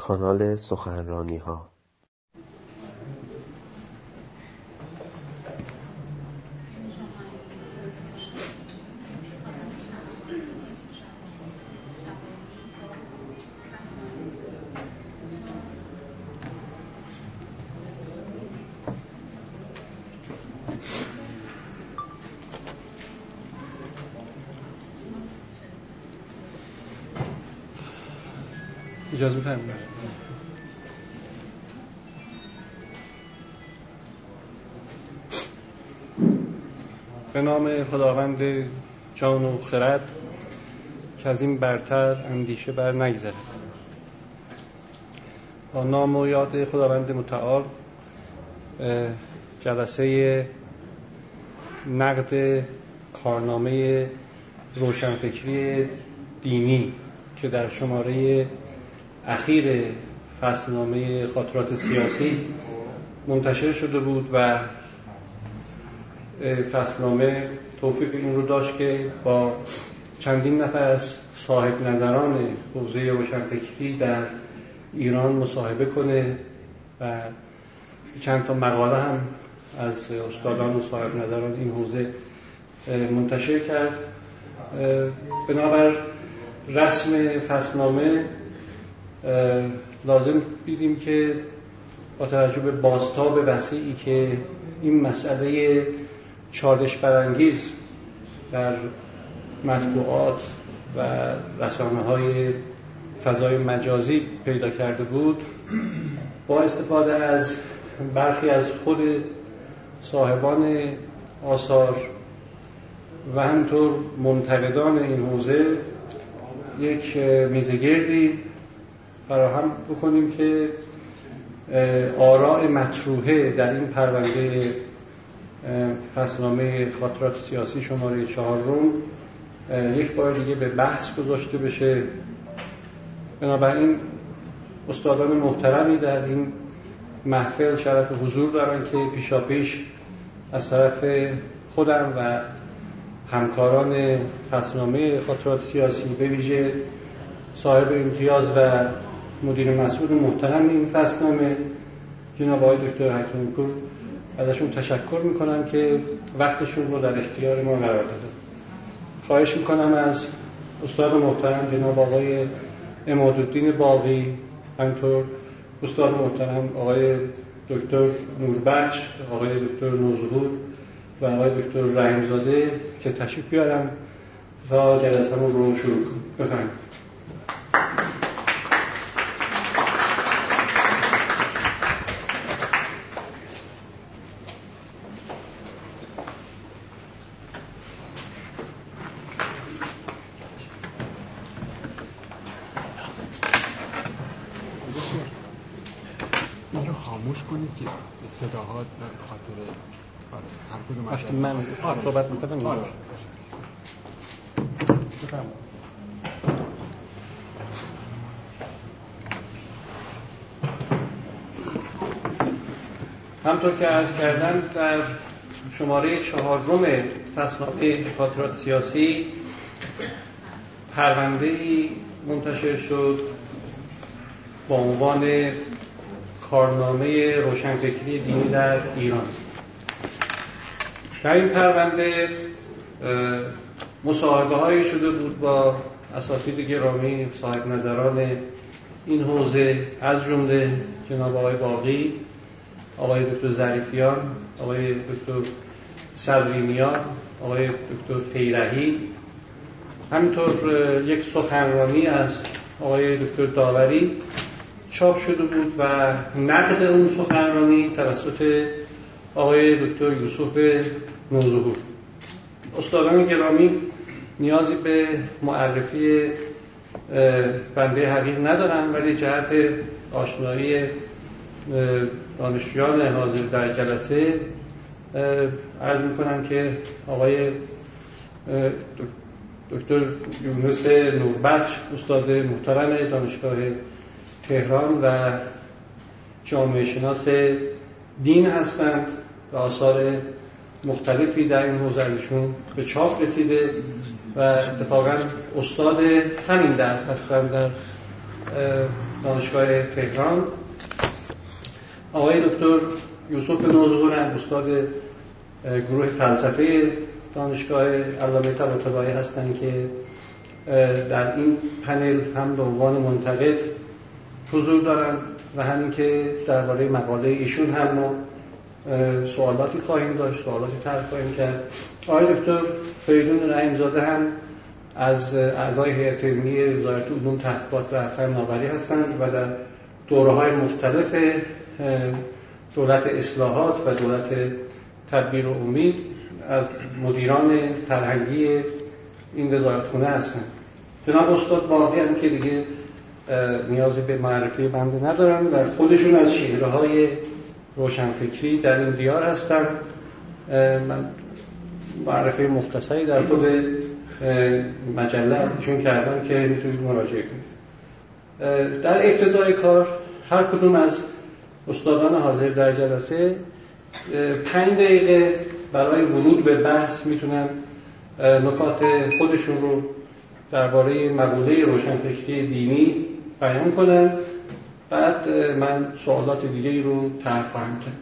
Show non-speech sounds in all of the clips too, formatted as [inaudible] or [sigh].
کانال سخنرانیها. جان و خرد که از این برتر اندیشه بر نگذرد. با نام و یاد خداوند متعال جلسه نقد کارنامه روشنفکری دینی که در شماره اخیر فصلنامه خاطرات سیاسی منتشر شده بود و فصلنامه توفیق این رو داشت که با چندین نفر از صاحب نظران حوزه روشنفکری در ایران مصاحبه کنه و چند تا مقاله هم از استادان و صاحب نظران این حوزه منتشر کرد. بنابر رسم فصلنامه لازم بیدیم که با توجه به بازتاب وسیعی که این مسئله چالش برانگیز در مطبوعات و رسانه های فضای مجازی پیدا کرده بود. با استفاده از برخی از خود صاحبان آثار و همینطور منتقدان این حوزه یک میزگردی فراهم بکنیم که آراء مطروحه در این پرونده فصلنامه خاطرات سیاسی شماره چهارم. یک بار دیگه به بحث گذاشته بشه. بنابراین استادان محترمی در این محفل شرف حضور دارن که پیشاپیش از طرف خودم و همکاران فصلنامه خاطرات سیاسی به ویژه صاحب امتیاز و مدیر مسئول محترم این فصلنامه جناب آقای دکتر حکیمی پور ازشون تشکر می‌کنم که وقتشون رو در اختیار ما قرار داده خواهش می‌کنم از استاد محترم جناب آقای امادالدین باقی همینطور استاد محترم آقای دکتر نوربخش آقای دکتر نوظهور و آقای دکتر رحمزاده که تشریف بیارم تا جلسه رو شروع کنیم. بفرمایید. صداها به خاطر هر کدوم وقتی من آره. صحبت می‌کنم آره. همطور که از کردم در شماره چهارم فصلنامه خاطرات سیاسی پرونده منتشر شد با عنوان کارنامه روشنفکری دینی در ایران. در این پرونده مصاحبه هایی شده بود با اساتید گرامی صاحب نظران این حوزه. از جمله جناب آقای باقی آقای دکتر ظریفیان آقای دکتر صدرینیان آقای دکتر فیرهی. همینطور یک سخنرانی از آقای دکتر داوری. چاپ شده بود و نقد اون سخنرانی توسط آقای دکتر یوسف نوظهور. استادان گرامی نیازی به معرفی بنده حقیق ندارن ولی جهت آشنایی دانشجویان حاضر در جلسه عرض می‌کنم که آقای دکتر یونس نوربخش استاد محترم دانشگاه تهران و جامعه شناس دین هستند و آثار مختلفی در این حوزه به چاپ رسیده و اتفاقا استاد همین درس هستند در دانشگاه تهران. آقای دکتر یوسف نوزغور استاد گروه فلسفه دانشگاه علامه طباطبایی هستند که در این پنل هم به عنوان منتقد حضور دارند و همین که درباره مقاله ایشون هم سوالاتی خواهیم داشت سوالاتی طرح خواهیم کرد. آقای دکتر فریدون رحیمزاده هم از اعضای هیئت علمی وزارت علوم تحقیقات و فناوری هستند و در دوره های مختلف دولت اصلاحات و دولت تدبیر و امید از مدیران فرهنگی این وزارتخونه هستند. جناب استاد باقی هم که دیگه نیازی به معرفی بنده ندارن و خودشون از شهره های روشنفکری در این دیار هستن. من معرفی مختصری در خود مجله چون کردم که می‌تونید مراجعه کنید. در ابتدای کار هر کدوم از استادان حاضر در جلسه پنج دقیقه برای ورود به بحث می‌تونن نکات خودشون رو درباره مقوله روشنفکری دینی بیان کنن بعد من سوالات دیگه رو طرح خواهم کرد.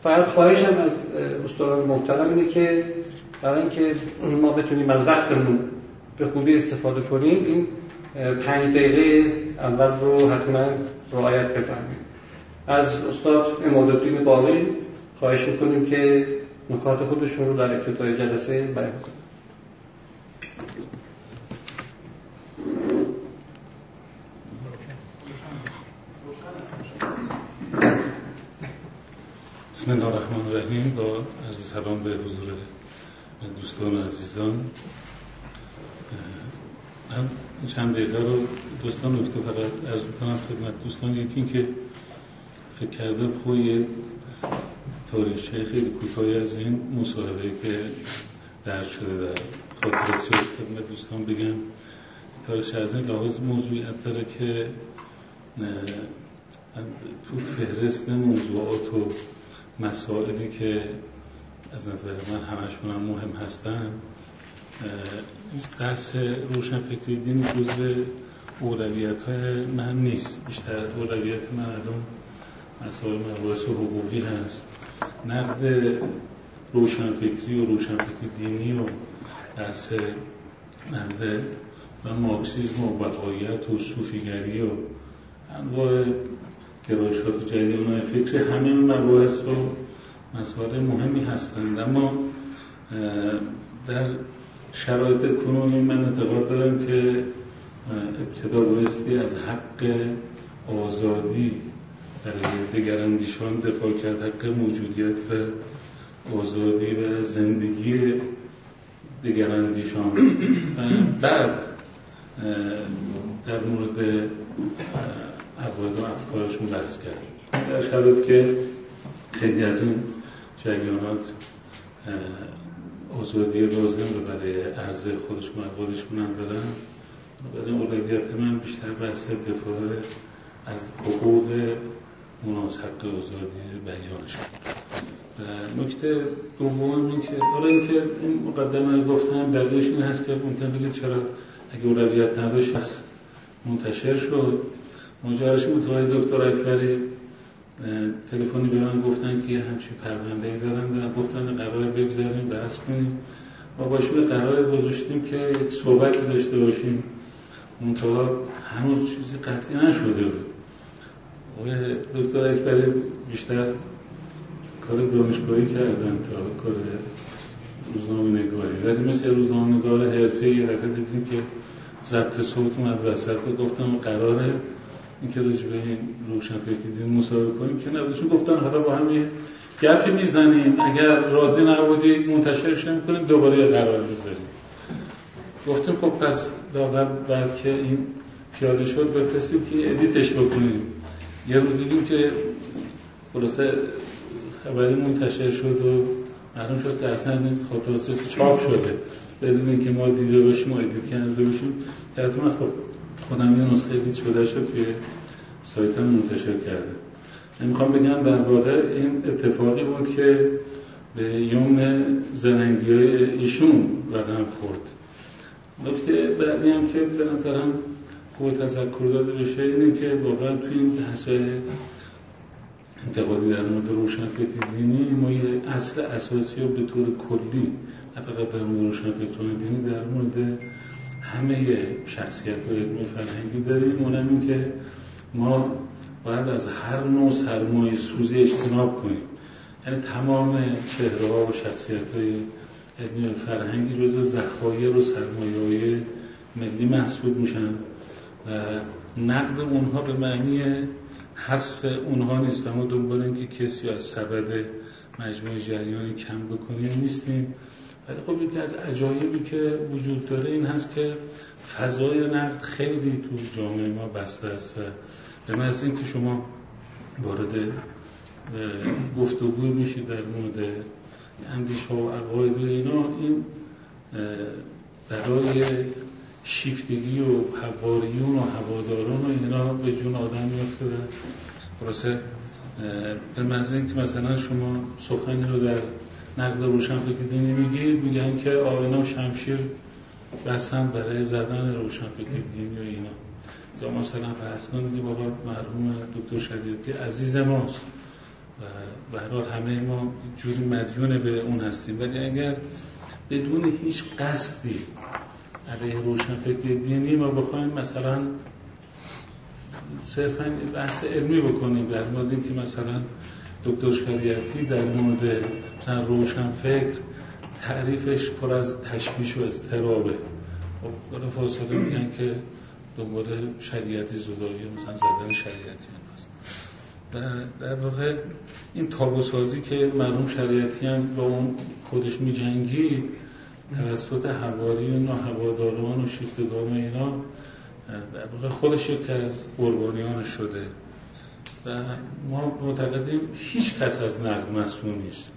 فقط خواهشم از استادان محترم اینه که برای اینکه ما بتونیم از وقتمون به خوبی استفاده کنیم این پنج دقیقه اول رو حتما رعایت بفرمایید. از استاد امادالدین باقی خواهش می‌کنیم که نکات خودشون رو در ابتدای جلسه بیان کنیم بسم الله الرحمن الرحیم. با از سلام به حضور دوستان و عزیزان. من چند دقیقه رو دوستان نکته فقط ارز کنم خدمت دوستان. یکی این که فکر کرده خوی تاریخچه خیلی کوتاهی از این مصاحبه که در شده در خاطر سیاست خدمت دوستان بگم. تاریخ از این لحاظ موضوعیت داره که تو فهرست موضوعات و مسائلی که از نظر من همشون هم مهم هستن بحث روشنفکری دین جزء اولویت های من نیست. بیشتر اولویت من الان مسائل مباحث حقوقی هست. نقد روشنفکری و روشنفکری دینی و بحث نقد و مارکسیزم و بقایت و صوفیگری و انواع گرایشات جدید فکر همه مباحث رو مسائل مهمی هستند. اما در شرایط کنونی من اعتقاد دارم که ابتدا بایستی از حق آزادی برای دگراندیشان دفاع کرد. حق موجودیت و آزادی و زندگی دگراندیشان بعد در مورد عقاید و افکارشون بحث کرد. در شرایط که خیلی از این جریانات آزادی لازم رو برای عرضه خودشون خودشون هم دارن برای اولویت من بیشتر بحث دفاع از حقوق مناس حق آزادی بیانشون. و نکته دوم این که حالا اینکه این مقدمه گفتم دلیلش این هست که ممکن بگید چرا اگه اولویت نداشت منتشر شد. ماجراش متوجه دکتر اکبری تلفنی به من گفتن که یه همچین پرونده ای دارن و گفتن قرار بگذاریم بحث کنیم. ما باشیم قرار گذاشتیم که صحبتی داشته باشیم. منتها هنوز چیزی قطعی نشده بود. دکتر اکبری بیشتر کار دانشگاهی کردن تا کار روزنامه نگاری ولی مثل روزنامه نگار حرفه دفعه دیدیم که ضبط صوت اومد وسط گفتم قراره. اینکه راجع به این روشن فکر مصاحبه کنیم. که نبودشون گفتن حالا با هم یه گپی می‌زنیم. اگر راضی نبودید منتشرش کنیم دوباره یه قرار بذاریم گفتیم خب پس داور بعد که این پیاده شد بفرستیم که edit ش بکنیم. یه روز دیدیم که خلاصه خبری منتشر شد و معلوم شد که اصلا خاطر چاپ شده. بدون اینکه ما دیده باشیم و edit کرده باشیم حتما خب خودم یه نسخه دید شده شد که سایت منتشر کرده می‌خوام بگم در واقع این اتفاقی بود که به یوم زننگی های ایشون قدم خورد. نکته بعدی هم که به نظرم خوب تذکر داده بشه اینه که واقعا توی این بحث انتقادی در مورد روشنفکر دینی ما یه اصل اساسی رو به طور کلی نه فقط در مورد روشنفکران دینی در مورد همه شخصیت های علمی فرهنگی داریم. اونم این که ما باید از هر نوع سرمایه سوزی اجتناب کنیم. یعنی تمام چهره و شخصیت های علمی فرهنگی جزو ذخایر و سرمایه های ملی محسوب میشن و نقد اونها به معنی حذف اونها نیست. اما دنبال اینکه کسی از سبد مجموعه جریانی کم بکنیم نیستیم ولی خب یکی از عجایبی که وجود داره این هست که فضای نقد خیلی تو جامعه ما بسته است و به از اینکه شما وارد گفتگوی میشید در مورد اندیش ها و عقاید و اینا این برای شیفتگی و حواریون و هواداران و اینا به جون آدم میفته و به مزه که مثلا شما سخنی رو در نقد روشنفکر دینی میگید میگن که آینا و شمشیر بسن برای زدن روشنفکر دینی و اینا. یا مثلا فرض کنید که بابا مرحوم دکتر شریعتی عزیز ماست. و به همه ما جوری مدیون به اون هستیم. ولی اگر بدون هیچ قصدی علیه روشنفکر دینی ما بخوایم مثلا صرفا بحث علمی بکنیم در مورد که مثلا دکتر شریعتی در مورد مثلا روشنفکر تعریفش پر از تشویش و اضطرابه. خب فاصله میگن که دنبال شریعتی زدایی مثلا زدن شریعتی هست. و در واقع این تابوسازی که مرحوم شریعتی هم با اون خودش می جنگید توسط حواریون و هواداران و شیفتگان اینا در واقع خودش یکی از قربانیان شده. و ما معتقدیم هیچ کس از نقد مسئول نیست.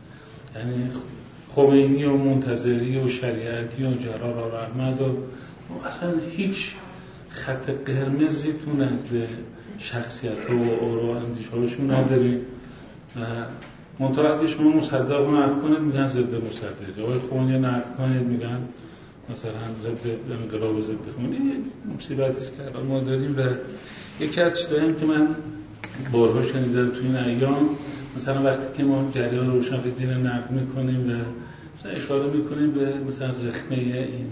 یعنی خمینی و منتظری و شریعتی و جلال و رحمت و اصلا هیچ خط قرمزی تو نقد شخصیت و آرا اندیشهاشون نداریم. و منطقه شما مصدق رو نقد کنید میگن ضد مصدق. آقای خونی نقد کنید میگن مثلا ضد انقلاب ضد خونی این مصیبتی است که ما داریم و یکی از چیزایی که من بارها شنیدم تو این ایام. مثلا وقتی که ما جریان روشن دین نقد می‌کنیم و اشاره می‌کنیم به مثلا رخنه این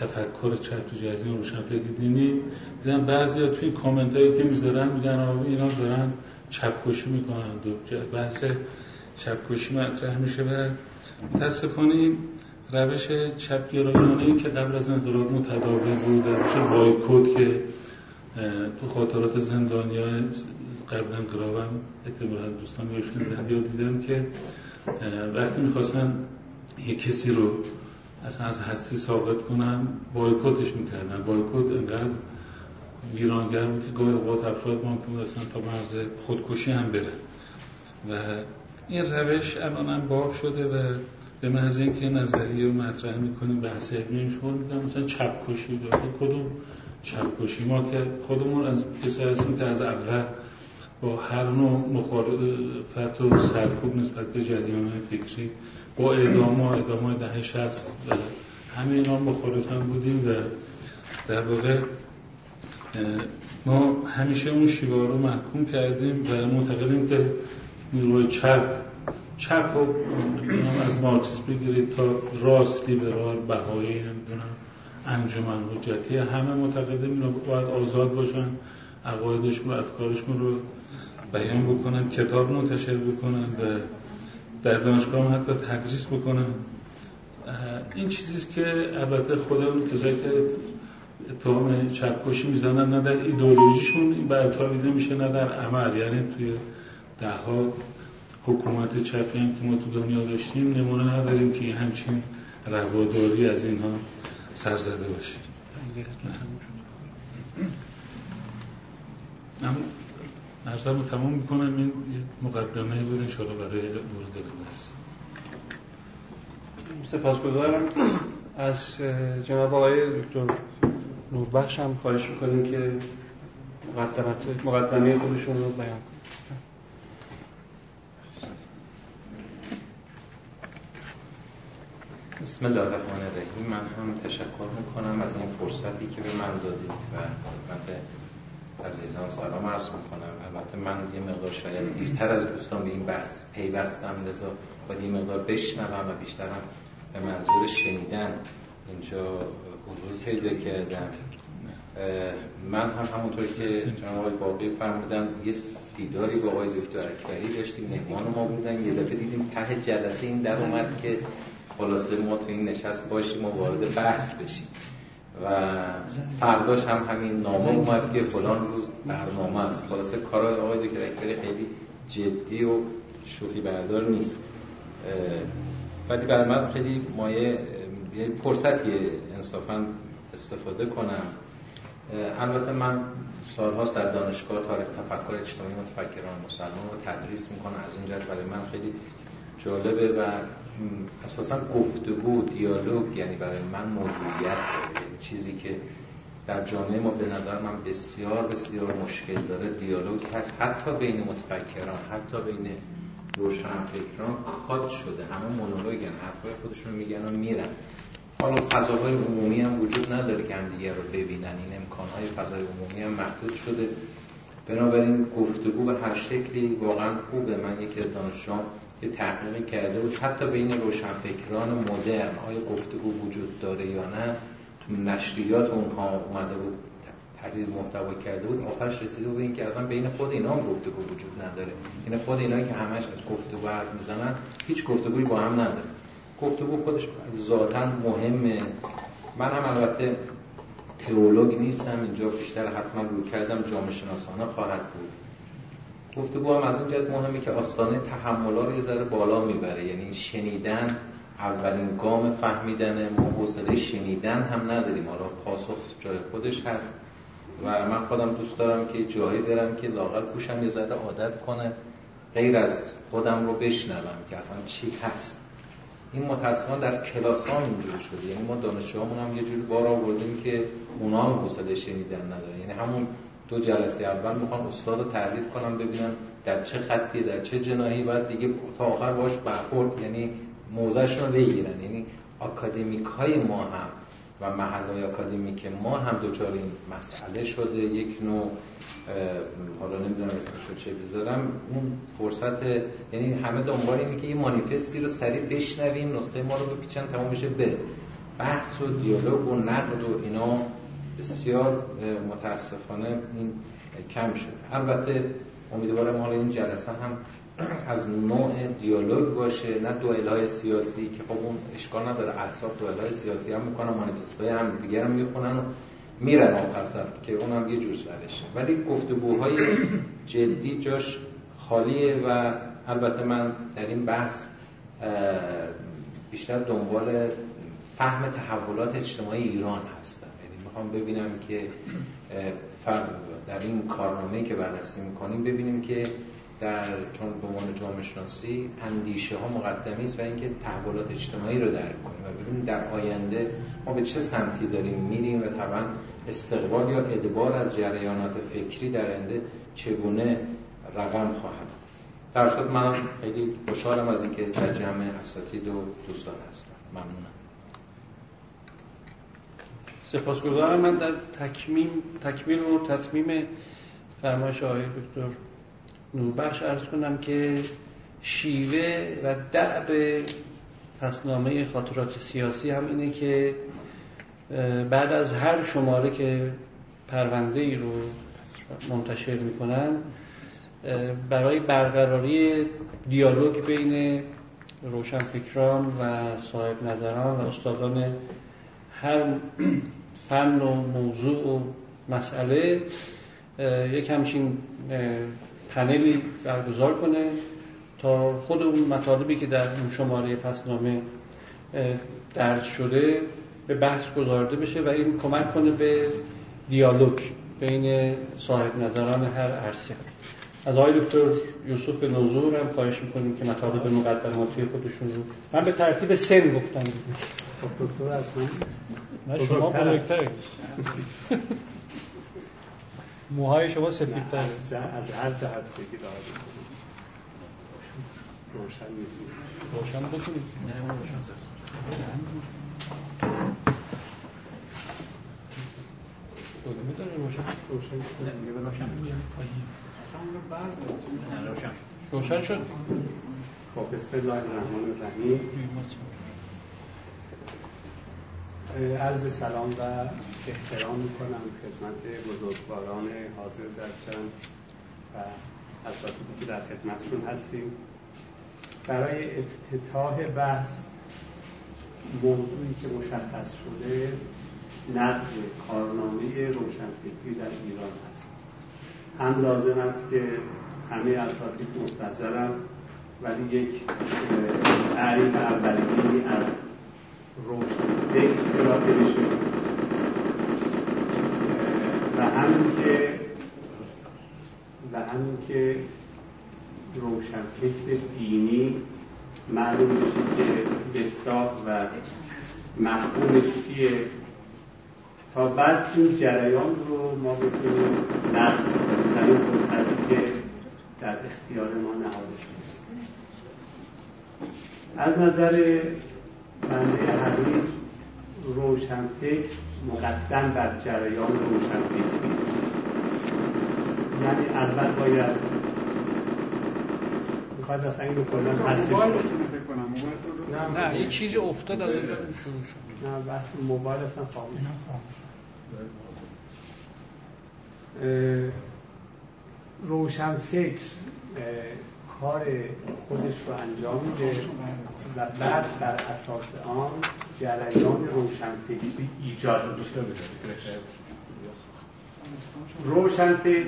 تفکر چپ تو جریان روشنفکر دینی دیدم بعضی تو این کامنت هایی که می‌ذارن میگن اینا دارن چپکشی می‌کنن. و بحث چپکشی مطرح میشه و متاسفانه روش چپگرایانه ای که قبل از انقلاب متداول بود روش بایکوت که تو خاطرات زندانی های قبل انقلاب هم احتمالا دوستان یا دیدن که وقتی می‌خواستن یک کسی رو اصلا از هستی ساقط کنن بایکوتش می‌کردن. بایکوت انقدر ویرانگر بود که گاهی اوقات افراد ممکن اصلا تا مرز خودکشی هم برن. و این روش الان هم باب شده و به محض اینکه نظریه رو مطرح می‌کنیم بحث علمی شما میگم مثلا چپ کشی کدوم چپ کشی ما که خودمون از کسایی هستیم که از اول با هر نوع مخالفت و سرکوب نسبت به جریان فکری. با اعدام و اعدام ده شست همه اینا مخالف هم بودیم و در واقع ما همیشه اون شیوه رو محکوم کردیم و معتقدیم که نیروی چپ چپ و از مارکسیسم بگیرید تا راست لیبرال بهایی نمی‌دونم انجمن حجتی همه معتقدیم اینا باید آزاد باشن عقایدشون و افکارشون رو بیان بکنن کتاب منتشر بکنن و در دانشگاه حتی تدریس بکنن این چیزیست که البته خودمون کسایی که اتهام چپکشی می‌زنن نه در ایدئولوژیشون این برتابیده میشه نه در عمل. یعنی توی ده ها حکومت چپی هم که ما تو دنیا داشتیم نمونه نداریم که همچین رواداری از اینها سر زده باشه نرزم رو تمام می‌کنم. این مقدمه بود انشاءالله برای ورود بحث سپاسگزارم. از جناب آقای دکتر نوربخش هم خواهش می‌کنیم که مقدمت مقدمه خودشون رو بیان کنیم بسم الله الرحمن الرحیم. من هم تشکر می‌کنم از این فرصتی که به من دادید و خدمت عزیزان سلام عرض می‌کنم البته من یه مقدار شاید دیرتر از دوستان به این بحث پیوستم لذا باید یه مقدار بشنوم و بیشترم به منظور شنیدن اینجا حضور پیدا کردم. من هم همونطور که جناب آقای باقی فرمودن یه دیداری با آقای دکتر اکبری داشتیم مهمان ما بودن. یه دفعه دیدیم ته جلسه این در اومد که خلاصه ما تو این نشست باشیم و وارد بحث بشیم. و فرداش هم همین نامه اومد که فلان روز برنامه است. خلاصه کارای آقای دکتر خیلی جدی و شوخی بردار نیست. ولی برای من خیلی مایه یه فرصتیه انصافا استفاده کنم. البته من سالهاست در دانشگاه تاریخ تفکر اجتماعی متفکران مسلمان رو تدریس می‌کنم. از این جهت برای من خیلی جالبه و اساسا گفتگو دیالوگ یعنی برای من موضوعیت یعنی چیزی که در جامعه ما به نظر من بسیار بسیار مشکل داره دیالوگ هست. حتی بین متفکران حتی بین روشنفکران خاد شده. همه مونولوگن حرفای خودشون میگن و میرن. حالا فضاهای عمومی هم وجود نداره که همدیگه رو ببینن. این امکانهای فضای عمومی هم محدود شده. بنابراین گفتگو به هر شکلی واقعا خوبه. من یکی از دانشجوام یه تحقیقی کرده بود. حتی بین روشنفکران مدرن آیا گفتگو وجود داره یا نه تو نشریات اونها اومده بود تحلیل محتوا کرده بود. آخرش رسیده بود اینکه اصلا بین خود اینا هم گفتگو وجود نداره. این یعنی خود اینا که همش از گفتگو حرف می‌زنن هیچ گفتگویی با هم نداره. گفتگو خودش ذاتا مهمه. من هم البته تئولوگ نیستم اینجا بیشتر حتما رو کردم جامعه شناسانه خواهد بود. گفتگو هم از این جهت مهمه که آستانه تحملا رو یه ذره بالا می‌بره. یعنی شنیدن اولین گام فهمیدن ما حوصله شنیدن هم نداریم. حالا پاسخ جای خودش هست. و من خودم دوست دارم که جایی برم که لاغر پوشم یه ذره عادت کنه. غیر از خودم رو بشنوم که اصلا چی هست. این متاسفانه در کلاس ها اینجوری شده. یعنی ما دانشجوامون هم یه جوری بار آوردیم که اونا هم حوصله شنیدن نداره یعنی همون دو جلسه اول می‌خوان استاد رو تعریف کنم ببینن در چه خطی در چه جناحی بعد دیگه تا آخر باش برخورد یعنی موضعشون رو بگیرن. یعنی آکادمیک های ما هم و محل اکادمیک ما هم دوچار این مسئله شده. یک نوع حالا نمی‌دونم اسمشو چه بذارم. اون فرصت یعنی همه دنبال اینه که یه مانیفستی رو سریع بشنویم نسخه ما رو بپیچن تمام بشه بره. بحث و دیالوگ و نقد و اینا بسیار متاسفانه این کم شد البته امیدوارم حالا این جلسه هم [clears throat] از نوع دیالوگ باشه نه دوئل های سیاسی که خب اون اشکال نداره احساب دوئل های سیاسی هم می‌کنن مانیفست هم دیگر هم می‌خونن و میرن آخر سر که اونم یه جور روشه ولی گفتگوهای [clears throat] جدی جاش خالیه و البته من در این بحث بیشتر دنبال فهم تحولات اجتماعی ایران هستم. می‌خوام ببینم که در این کارنامه که بررسی می‌کنیم ببینیم که در چون به عنوان جامعه شناسی اندیشه ها مقدمی است و اینکه تحولات اجتماعی رو درک کنیم و ببینیم در آینده ما به چه سمتی داریم میریم و طبعا استقبال یا ادبار از جریانات فکری در آینده چگونه رقم خواهد در شد من خیلی خوشحالم از اینکه در جمع اساتید و دوستان هستم. ممنونم. سپاسگزارم. من در تکمیم تکمیل و تطمیم فرمایش آقای دکتر نوربخش ارز کنم که شیوه و دعب پسنامه خاطرات سیاسی هم اینه که بعد از هر شماره که پرونده ای رو منتشر می‌کنن برای برقراری دیالوگ بین روشنفکران و صاحب نظران و استادان هر فن و موضوع و مسئله یک همچین پنلی برگزار کنه تا خود اون مطالبی که در اون شماره فصلنامه درج شده به بحث گذارده بشه و این کمک کنه به دیالوگ بین صاحب نظران هر عرصه. از آقای دکتر یوسف نوزور هم خواهش می‌کنیم که مطالب مقدماتی خودشون رو من به ترتیب سن گفتم. خب دکتر از من. شما بزرگتر موهای شما سفیدتر از هر جهت بگید روشن نیست. روشن بکنید. نه روشن روشن. شد. خب بسم الله الرحمن الرحیم. عرض سلام و احترام می‌کنم خدمت بزرگواران حاضر در جمع و اساتیدی که در خدمتشون هستیم. برای افتتاح بحث موضوعی که مشخص شده نقد کارنامه روشنفکری در ایران هست. هم لازم است که همه اساتید مستحضرم ولی یک تعریف اولیه از روشنفکر ارائه بشه. و همین که و همین که روشنفکر دینی معلوم بشه که بستاق و مفهومش چیه. تا بعد این جریان رو ما بتونیم نقل در این فرصتی که در اختیار ما نهاده شده از نظر بنده حدیث روشنفکر مقدم بر جریان روشنفکری یعنی اول باید می‌خواید اصلا این رو کلا حذفش نه نه یه چیزی افتاد از اونجا شروع شد. نه بحث موبایل اصلا خاموش روشنفکر کار خودش رو انجام میده و بعد بر اساس آن جریان روشنفکری ایجاد میشه روشنفکر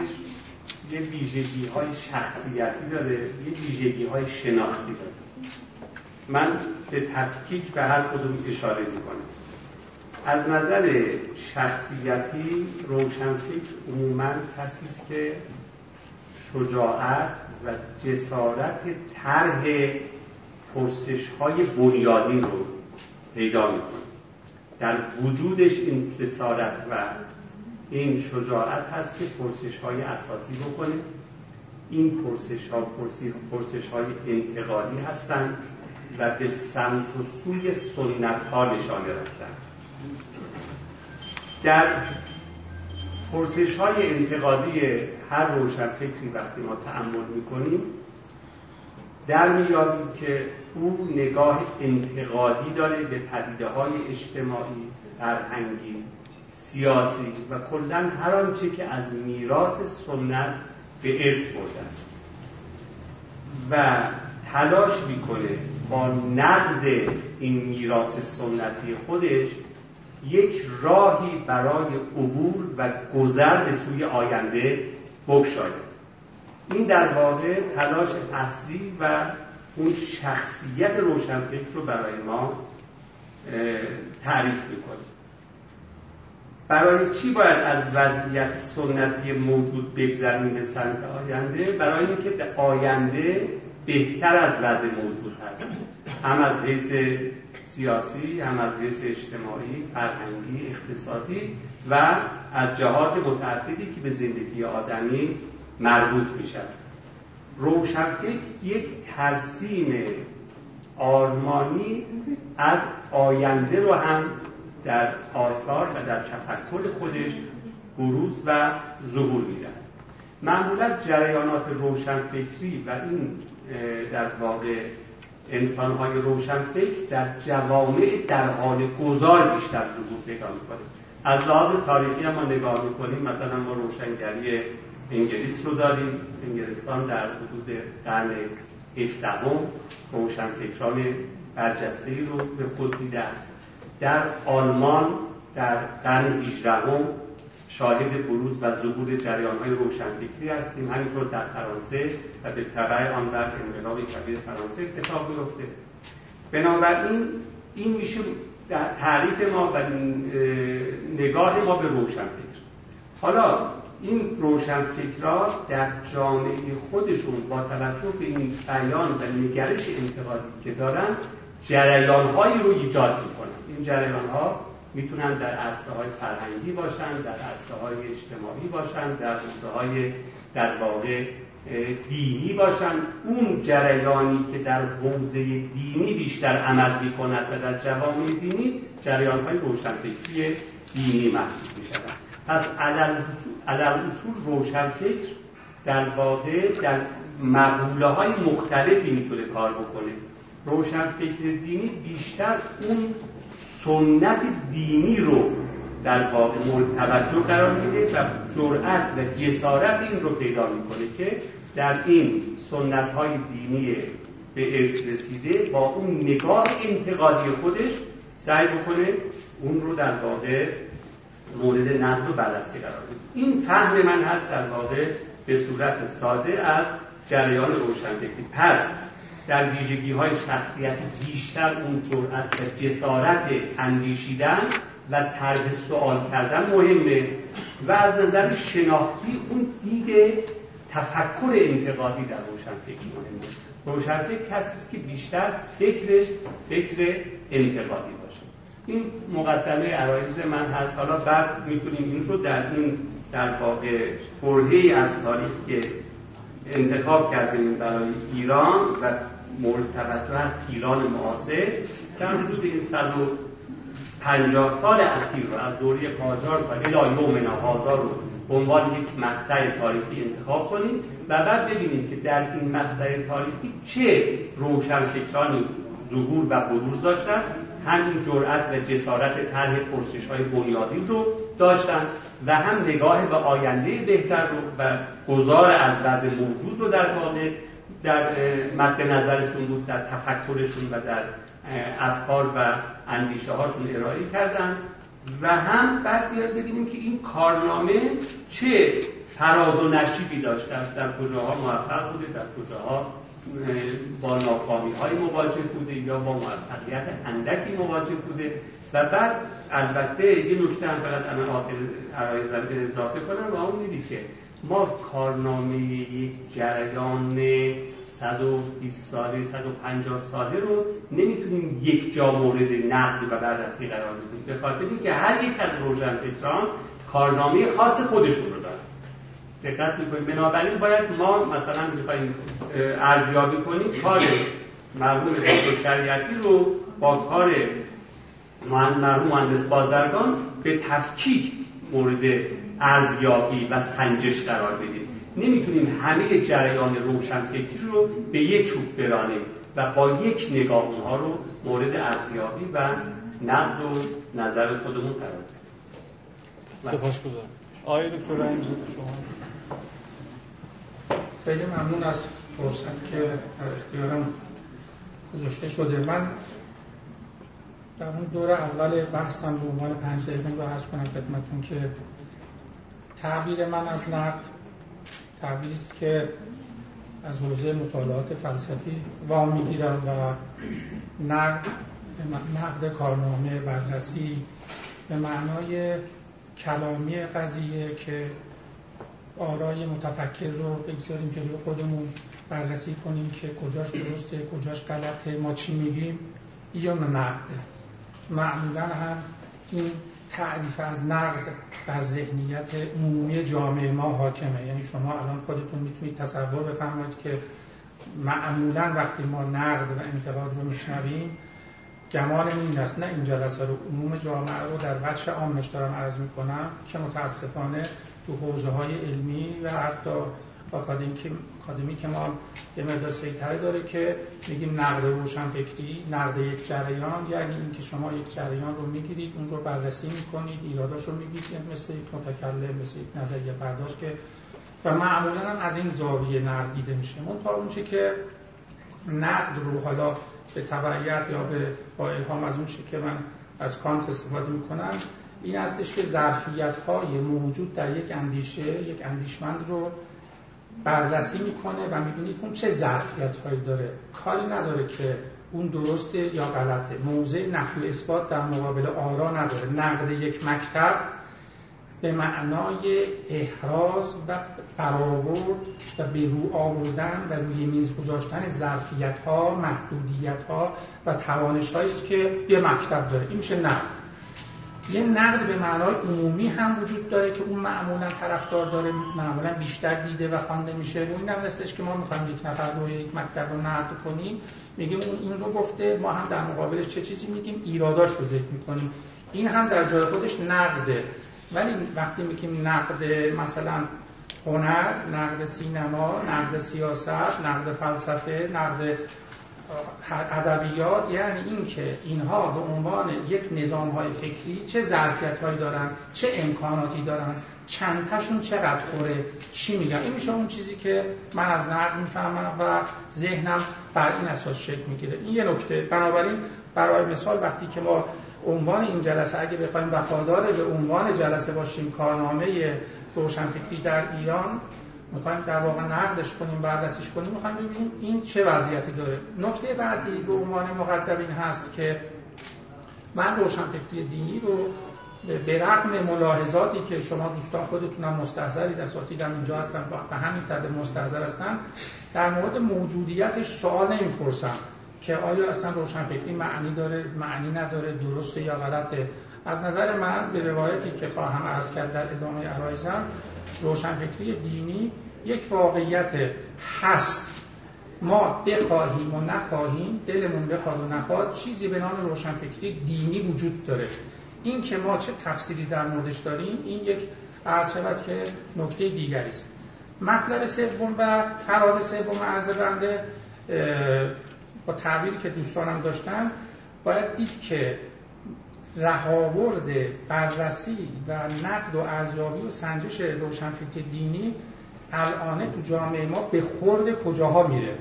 یه ویژگی های شخصیتی داره یه ویژگی های شناختی داره. من به تفکیک به هر کدوم اشاره می‌کنم. از نظر شخصیتی روشنفکر عموما کسی است که شجاعت و جسارت طرح پرسش های بنیادین رو پیدا می‌کنه. در وجودش این جسارت و این شجاعت هست که پرسش های اساسی بکنه. این پرسش ها پرسش های انتقالی هستند و به سمت و سوی سنت ها نشانه رفتن. در پرسش های انتقادی هر روشنفکری وقتی ما تعمل می‌کنیم در میابیم که او نگاه انتقادی داره به پدیده های اجتماعی، فرهنگی، سیاسی و کلا هر آنچه که از میراث سنت به ارث برده است. و تلاش می‌کنه با نقد این میراث سنتی خودش یک راهی برای عبور و گذر به سوی آینده بگشاید. این در واقع تلاش اصلی و اون شخصیت روشنفکر رو برای ما تعریف می‌کنه. برای چی باید از وضعیت سنتی موجود بگذریم به سمت آینده؟ برای اینکه به آینده بهتر از وضع موجود هست. هم از حیث سیاسی هم از حیث اجتماعی فرهنگی اقتصادی و از جهات متعددی که به زندگی آدمی مربوط میشن. روشنفکر یک ترسیم آرمانی از آینده رو هم در آثار و در تفکر خودش بروز و ظهور میدن معمولا جریانات روشنفکری و این در واقع انسان های روشنفکر در جوامع در حال گذار بیشتر ظهور پیدا می‌کنه. از لحاظ تاریخی ما نگاه می‌کنیم مثلا ما روشنگری انگلیس رو داریم انگلستان در حدود قرن 17 روشنفکران برجسته رو به خود دیده است. در آلمان در قرن 18 شاهد بروز و ظهور جریان های روشنفکری هستیم. همینطور در فرانسه و به تبع آن در انقلاب کبیر فرانسه اتفاق بیفته بنابراین این میشه در تعریف ما و نگاه ما به روشنفکر. حالا این روشنفکرها در جامعه خودشون با توجه به این بیان و نگرش انتقادی که دارن جریان هایی رو ایجاد می‌کنن. این جریان ها می‌تونن در عرصه های فرهنگی باشن در عرصه های اجتماعی باشن در عرصه های در واقع دینی باشن. اون جریانی که در حوزه دینی بیشتر عمل می‌کند و در جوامع دینی جریان های روشنفکری دینی محسوب میشن پس علل اصول روشنفکر در واقع در مقوله های مختلفی می‌تونه کار بکنه. روشنفکر دینی بیشتر اون سنت دینی رو در واقع مورد توجه قرار میده و جرأت و جسارت این رو پیدا می‌کنه که در این سنت های دینی به ارث رسیده با اون نگاه انتقادی خودش سعی بکنه اون رو در واقع مورد نقد و بررسی قرار بده. این فهم من هست در واقع به صورت ساده از جریان روشنفکری. پس در ویژگی های شخصیت بیشتر اون جرأت و جسارت اندیشیدن و طرح سوال کردن مهمه و از نظر شناختی اون دید تفکر انتقادی در روشنفکری مهمه. روشنفکر کسی است که بیشتر فکرش فکر انتقادی باشه. این مقدمه عرایز من هست. حالا بعد می‌تونیم این رو در این در واقع برهی از تاریخ که انتخاب کردیم برای ایران و مورد توجه از ایران معاصر. در حدود این 150 سال اخیر رو از دوره قاجار و الی یومنا هازا رو به عنوان یک مقطع تاریخی انتخاب کنیم و بعد ببینیم که در این مقطع تاریخی چه روشنفکرانی ظهور و بروز داشتن. همین جرأت و جسارت طرح پرسش های بنیادی رو داشتن و هم نگاه به آینده بهتر رو و گذار از وضع موجود رو در واقع در مد نظرشون بود در تفکرشون و در افکار و اندیشه هاشون ارائه کردن و هم بعد بیاد ببینیم که این کارنامه چه فراز و نشیبی داشته است در کجاها موفق بوده در کجاها با ناکامی های مواجه بوده یا با موفقیت اندکی مواجه بوده. و بعد البته یه نکته هم فقط الان آخر اضافه کنم و اون میدی که ما کارنامه یک جریان 120 ساله 150 ساله رو نمی‌تونیم یک جا مورد نقد و بررسی قرار بدیم. به خاطر اینکه هر یک از روشنفکران کارنامه خاص خودشون رو دارن. دقت می‌کنیم. بنابراین باید ما مثلا می‌خوایم ارزیابی کنیم. کار مرحوم دکتر شریعتی رو با کار مرحوم مهندس بازرگان به تفکیک مورد ارزیابی و سنجش قرار بدیم. نمی‌تونیم همه جریان روشنفکری رو به یک چوب برانیم و با یک نگاه اونها رو مورد ارزیابی و نقد و نظر خودمون قرار بدیم. سپاسگزارم. آقای دکتر شما؟ خیلی ممنون از فرصت که در اختیارم گذاشته شده. من در اون دور اول بحثم به عنوان پنج دقیقه رو عرض کنم خدمتون که تعبیر من از نقد تعبیری که از حوزه مطالعات فلسفی وام می‌گیرم و نقد نقد کارنامه بررسی به معنای کلامی قضیه که آرای متفکر رو بگذاریم جلوی خودمون بررسی کنیم که کجاش درسته کجاش غلطه ما چی میگیم. یا نقده معمولا هم این تعریف از نقد بر ذهنیت عمومی جامعه ما حاکمه. یعنی شما الان خودتون می‌تونید تصور بفرمایید که معمولا وقتی ما نقد و انتقاد رو میشنویم گمان این است. نه این جلسه رو عموم جامعه رو در وجه عامش دارم عرض می‌کنم که متاسفانه تو حوزه های علمی و حتی آکادمی که ما یه مقدار سیطره داره که میگیم نقد روشن فکری نقد یک جریان یعنی اینکه شما یک جریان رو می‌گیرید اون رو بررسی می‌کنید ایراداش رو میگید مثل یک متکلم مثل یک نظریه پرداش که و معمولا هم از این زاویه نقد دیده میشه. اون تا اونچه که نقد رو حالا به تبعیت یا به با الهام از اون که من از کانت استفاده می‌کنم این هستش که ظرفیت های موجود در یک اندیشه یک اندیشمند رو بررسی می‌کنه و می‌بینید اون چه ظرفیت هایی داره. کاری نداره که اون درسته یا غلطه. موضع نفی اثبات در مقابل آرا نداره. نقد یک مکتب به معنای احراز و برآورد و به رو آوردن و روی میز گذاشتن ظرفیت ها محدودیت ها و توانش است که یه مکتب داره. این میشه نقد؟ یه نقد به معنای عمومی هم وجود داره که اون معمولا طرفدار داره معمولا بیشتر دیده و خوانده میشه. و این هم مثلش که ما می‌خوایم یک نفر رو یک مکتب رو نقد کنیم میگیم اون این رو گفته ما هم در مقابلش چه چیزی میگیم؟ ایراداش رو ذکر می‌کنیم. این هم در جای خودش نقده. ولی وقتی میگیم نقد مثلا هنر، نقد سینما، نقد سیاست، نقد فلسفه، نقد ادبیات یعنی اینکه اینها به عنوان یک نظام های فکری چه ظرفیت هایی دارن چه امکاناتی دارن چند تاشون چقدر خوره چی میگن؟ این میشه اون چیزی که من از نقد می‌فهمم و ذهنم بر این اساس شکل می‌گیره. این یه نکته. بنابراین برای مثال وقتی که ما عنوان این جلسه اگه بخوایم وفادار به عنوان جلسه باشیم کارنامه روشنفکری در ایران می‌خوایم در واقع نقدش کنیم بررسیش کنیم می‌خوایم ببینیم این چه وضعیتی داره. نکته بعدی به عنوان مقدم این هست که من روشنفکری دینی رو به رغم ملاحظاتی که شما دوستان خودتونم مستحضرید اساتیدم اینجا هستن و همین تد مستحضر هستن در مورد موجودیتش سوال نمی‌پرسم که آیا اصلا روشنفکری معنی داره معنی نداره درسته یا غلطه. از نظر من به روایتی که خواهم عرض کرد در ادامه عرایزم روشنفکری دینی یک واقعیت هست. ما بخواهیم و نخواهیم دلمون بخواد و نخواد چیزی به نام روشنفکری دینی وجود داره. این که ما چه تفسیری در موردش داریم این یک عرض شود که نکته دیگری است. مطلب سوم و فراز سوم عرض بنده با تعبیری که دوستانم داشتن باید دید که رهاورد بررسی و نقد و ارزیابی و سنجش روشنفکر دینی الان تو جامعه ما به خورد کجاها میره.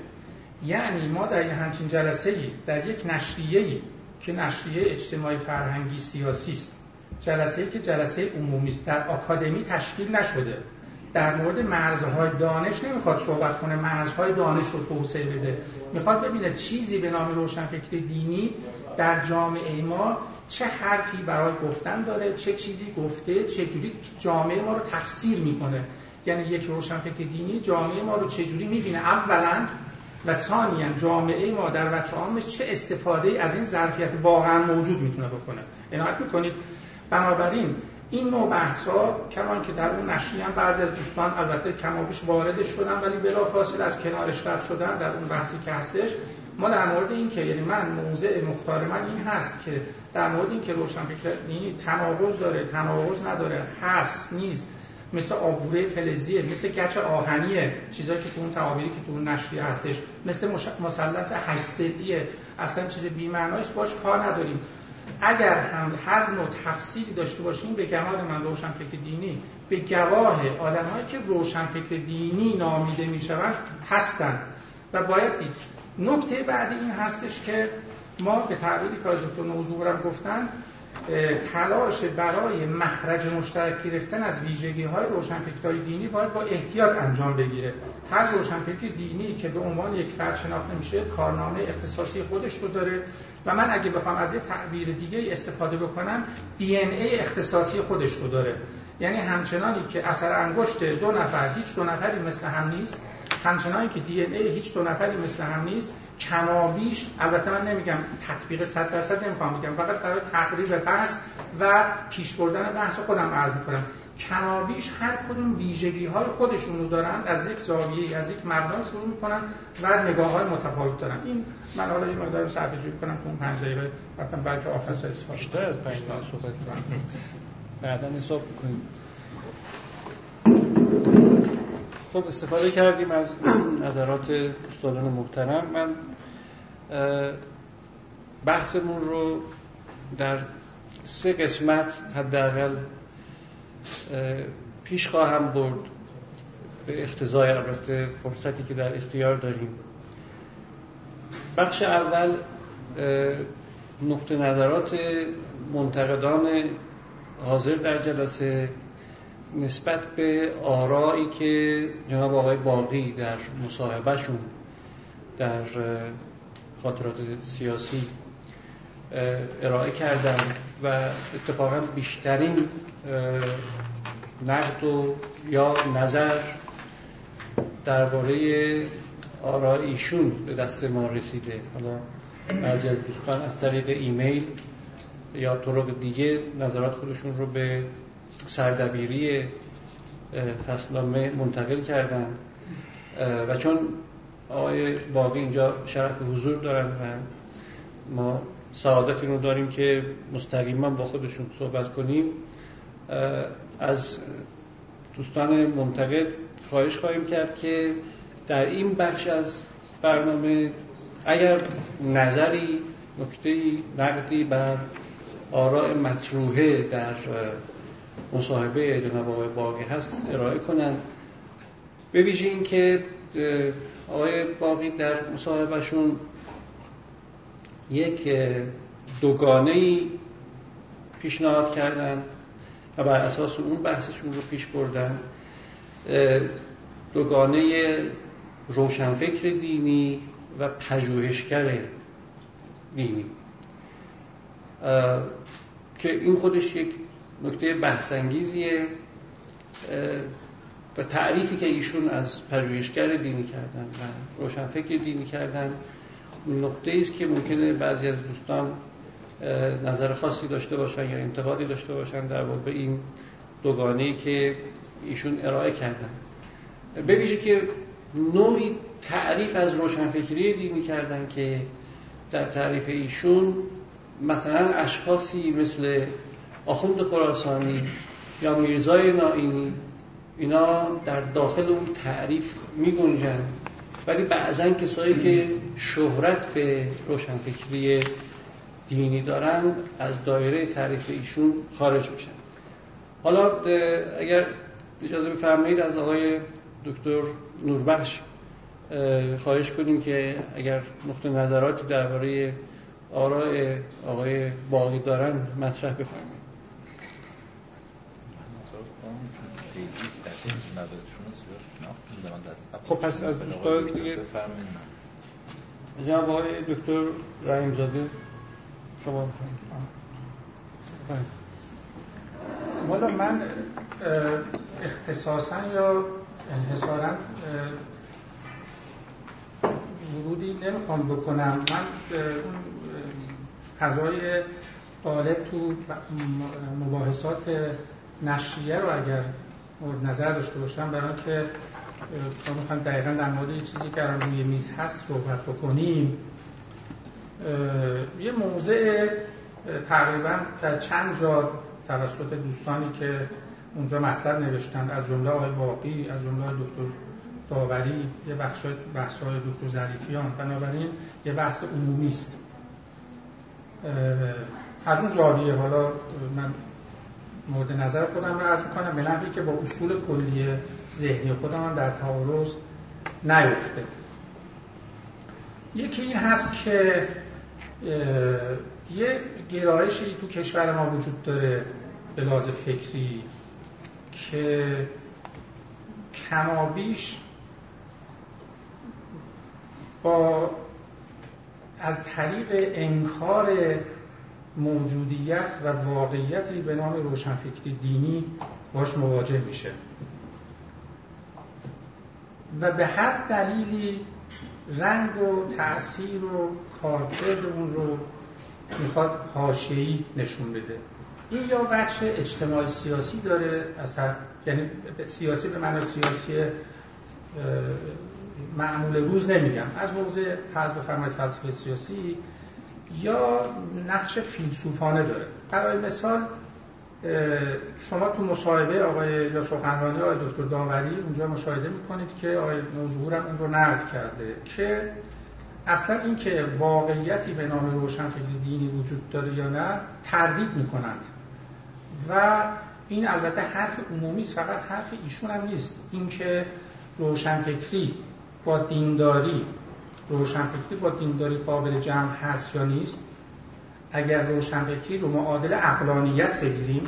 یعنی ما در یه همچین جلسه ای در یک نشریه ای که نشریه اجتماعی فرهنگی سیاسی است جلسه ای که جلسه عمومی است در آکادمی تشکیل نشده. در مورد مرزهای دانش نمی‌خواد صحبت کنه مرزهای دانش رو توسعه بده. می‌خواد ببینه چیزی به نام روشنفکر دینی در جامعه ما چه حرفی برای گفتن داره چه چیزی گفته چه جوری جامعه ما رو تفسیر می‌کنه. یعنی یک روشنفکر دینی جامعه ما رو چجوری می‌بینه؟ اولا و ثانیا جامعه ما در بچه عامش چه استفاده از این ظرفیت واقعا موجود می‌تونه بکنه. عنایت می‌کنید. بنابراین این نوع بحثا کمان که در اون نشری هم بعضی از دوستان البته کمابیش وارد شدن ولی بلا فاصله از کنارش رد شدن در اون بحثی که هستش. ما در مورد این که یعنی من موضع مختار من این هست که در مورد این که روشنفکر یعنی تناقض داره تناقض نداره هست نیست. مثل آبوره فلزیه مثل گچ آهنیه چیزایی که تو اون تعابیری که تو اون نشریه هستش. مثل مسلط هشت اصلا چیز بی‌معناست باش کار نداریم. اگر هم هر نوع تفسیری داشته باشیم به گمان من روشنفکر دینی به گواه آدمهایی که روشنفکر دینی نامیده می‌شوند هستند و باید دید. نکته بعدی این هستش که ما به تعبیری که از دکتر نوزورم گفتن تلاش برای مخرج مشترک گرفتن از ویژگی های روشنفکرهای دینی باید با احتیاط انجام بگیره. هر روشنفکر دینی که به عنوان یک فرد شناخته میشه کارنامه اختصاصی خودش رو داره و من اگه بخوام از یه تعبیر دیگه استفاده بکنم دی ای اختصاصی خودش رو داره. یعنی همچنانی که اثر انگشت دو نفر هیچ دو نفری مثل هم نیست. همچنانی که دی ای هیچ دو نفری مثل هم نیست. کمابیش البته من نمیگم تطبیق 100 درصد نمی‌خوام بگم فقط برای تقریب بحث و پیش بردن بحث خودم عرض می‌کنم. کمابیش هر کدوم ویژگی های خودشون رو دارن از یک زاویه از یک مبنا شروع می‌کنن و نگاه های متفاوت دارن. این من حالا این مقدار صرفه جویی کنم تو اون 5 دقیقه وقتا بلکه آخر سر استفاده بیشتر از 5 دقیقه صحبت کنیم. بعدا حساب کنیم. خب استفاده کردیم از نظرات استادان محترم. من بحثمون رو در سه قسمت حداقل پیش خواهم برد. به اختزای البته فرصتی که در اختیار داریم. بخش اول نقطه نظرات منتقدان حاضر در جلسه نسبت به آرایی که جناب آقای باقی در مصاحبهشون در خاطرات سیاسی ارائه کردن و اتفاقا بیشترین نقد و یا نظر درباره آراء ایشون به دست ما رسیده. حالا بعضی از دوستان از طریق ایمیل یا طرق دیگه نظرات خودشون رو به سردبیری فصلنامه منتقل کردن. و چون آقای باقی اینجا شرف حضور دارن و ما سعادت رو داریم که مستقیما با خودشون صحبت کنیم. از دوستان منتقد خواهش خواهیم کرد که در این بخش از برنامه اگر نظری نکته نقدی بر آراء مطروحه در مصاحبه جناب آقای باقی هست ارائه کنند. به ویژه اینکه آقای باقی در مصاحبهشون یک دوگانه ای پیشنهاد کردن و بر اساس اون بحثشون رو پیش بردن. دوگانه روشنفکر دینی و پژوهشگر دینی. که این خودش یک نکته بحثانگیزیه. و تعریفی که ایشون از پژوهشگر دینی کردن و روشنفکر دینی کردن نقطه است که ممکنه بعضی از دوستان نظر خاصی داشته باشن یا انتقادی داشته باشن در باب این دوگانه که ایشون ارائه کردن. ببیشه که نوعی تعریف از روشنفکری دینی کردن که در تعریف ایشون مثلا اشخاصی مثل آخوند خراسانی یا میرزای نائینی اینا در داخل اون تعریف می گنجن ولی بعضا کسایی که شهرت به روشنفکری دینی دارن از دایره تعریف ایشون خارج میشن. حالا اگر اجازه بفرمایید از آقای دکتر نوربخش خواهش کنیم که اگر نقطه نظراتی درباره آراء آقای باقی دارن مطرح بفرمایید. خب پس از دوستان دیگه جناب آقای دکتر رحیم زاده شما بفرمایید والا من اختصاصا یا انحصارا ورودی نمی‌خوام بکنم. من اون فضای غالب تو مباحثات نشریه رو اگر مورد نظر داشته باشم برای که ما می‌خوایم دقیقا در مورد چیزی که الان روی میز هست صحبت بکنیم یه موضع تقریبا در چند جا توسط دوستانی که اونجا مطلب نوشتن از جمله آقای باقی از جمله دکتر داوری یه بخش بحث های دکتر ظریفیان. بنابراین یه بحث عمومی است. از اون زاویه حالا من مورد نظر خودم رو عرض می‌کنم. به نحوی که با اصول کلی ذهنی خودم هم در تعارض نیفته. یکی این هست که یه گرایشی تو کشور ما وجود داره به لحاظ فکری که کمابیش با از طریق انکار موجودیت و واقعیتی به نام روشنفکری دینی باش مواجه میشه. و به هر دلیلی رنگ و تأثیر و کارکرد اون رو می‌خواد حاشیه‌ای نشون بده. این یا بخش اجتماعی سیاسی داره از یعنی سیاسی به معنی سیاسی معمول روز نمیگم. از حوزه فرض بفرمایید فلسفه سیاسی یا نقش فیلسوفانه داره. برای مثال شما تو مصاحبه آقای یا سخنرانی آقای دکتر داوری اونجا مشاهده می‌کنید که آقای نوظهور هم اون رو نقد کرده که اصلا این که واقعیتی به نام روشنفکری دینی وجود داره یا نه تردید می‌کنند. و این البته حرف عمومی است فقط حرف ایشون هم نیست. اینکه روشنفکری با دینداری روشنفکری با دینداری قابل جمع هست یا نیست؟ اگر روشنفکری رو معادل اقلانیت بگیریم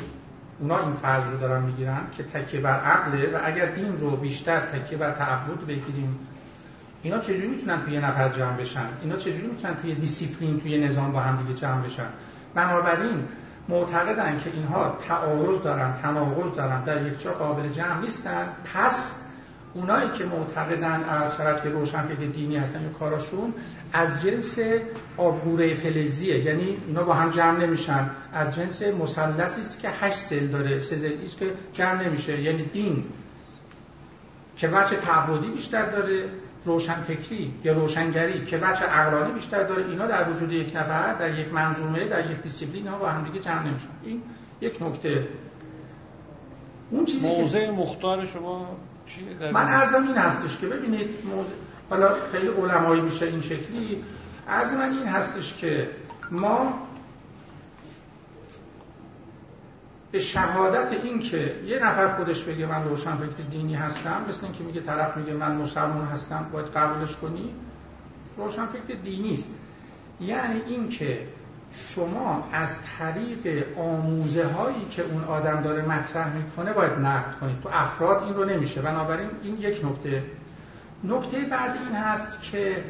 اونا این فرض رو دارن می‌گیرن که تکیه بر عقله و اگر دین رو بیشتر تکیه بر تعبد بگیریم اینا چجوری می‌تونن توی نفر جمع بشن؟ اینا چجوری می‌تونن توی دیسیپلین توی نظام با هم دیگه جمع بشن؟ بنابراین معتقدن که اینها تعارض دارن تناقض دارن در یک جا قابل جمع نیستن پس اونایی که معتقدن از شرط که روشنفکر دینی هستن یا کاراشون از جنس آبغوره فلزیه. یعنی اینا با هم جمع نمیشن. از جنس مثلثی است که هشت ضلع داره سه است که جمع نمیشه. یعنی دین. که وجه تعبدی بیشتر داره روشنفکری یا روشنگری. که وجه عقلانی بیشتر داره. اینا در وجود یک نفر در یک منظومه در یک دیسیپلین ها با هم دیگه جمع نمیشن. این یک نکته. اون چیزی موضع که مختار شما من ارزم این هستش که ببینید موضع حالا خیلی علمایی میشه این شکلی. از من این هستش که ما به شهادت این که یه نفر خودش بگه من روشن فکر دینی هستم مثل اینکه میگه طرف میگه من مسلمان هستم باید قبولش کنی روشن فکر دینی است. یعنی این که شما از طریق آموزه هایی که اون آدم داره مطرح می‌کنه باید نقد کنید. تو افراد این رو نمیشه. بنابراین این یک نکته. نکته بعد این هست که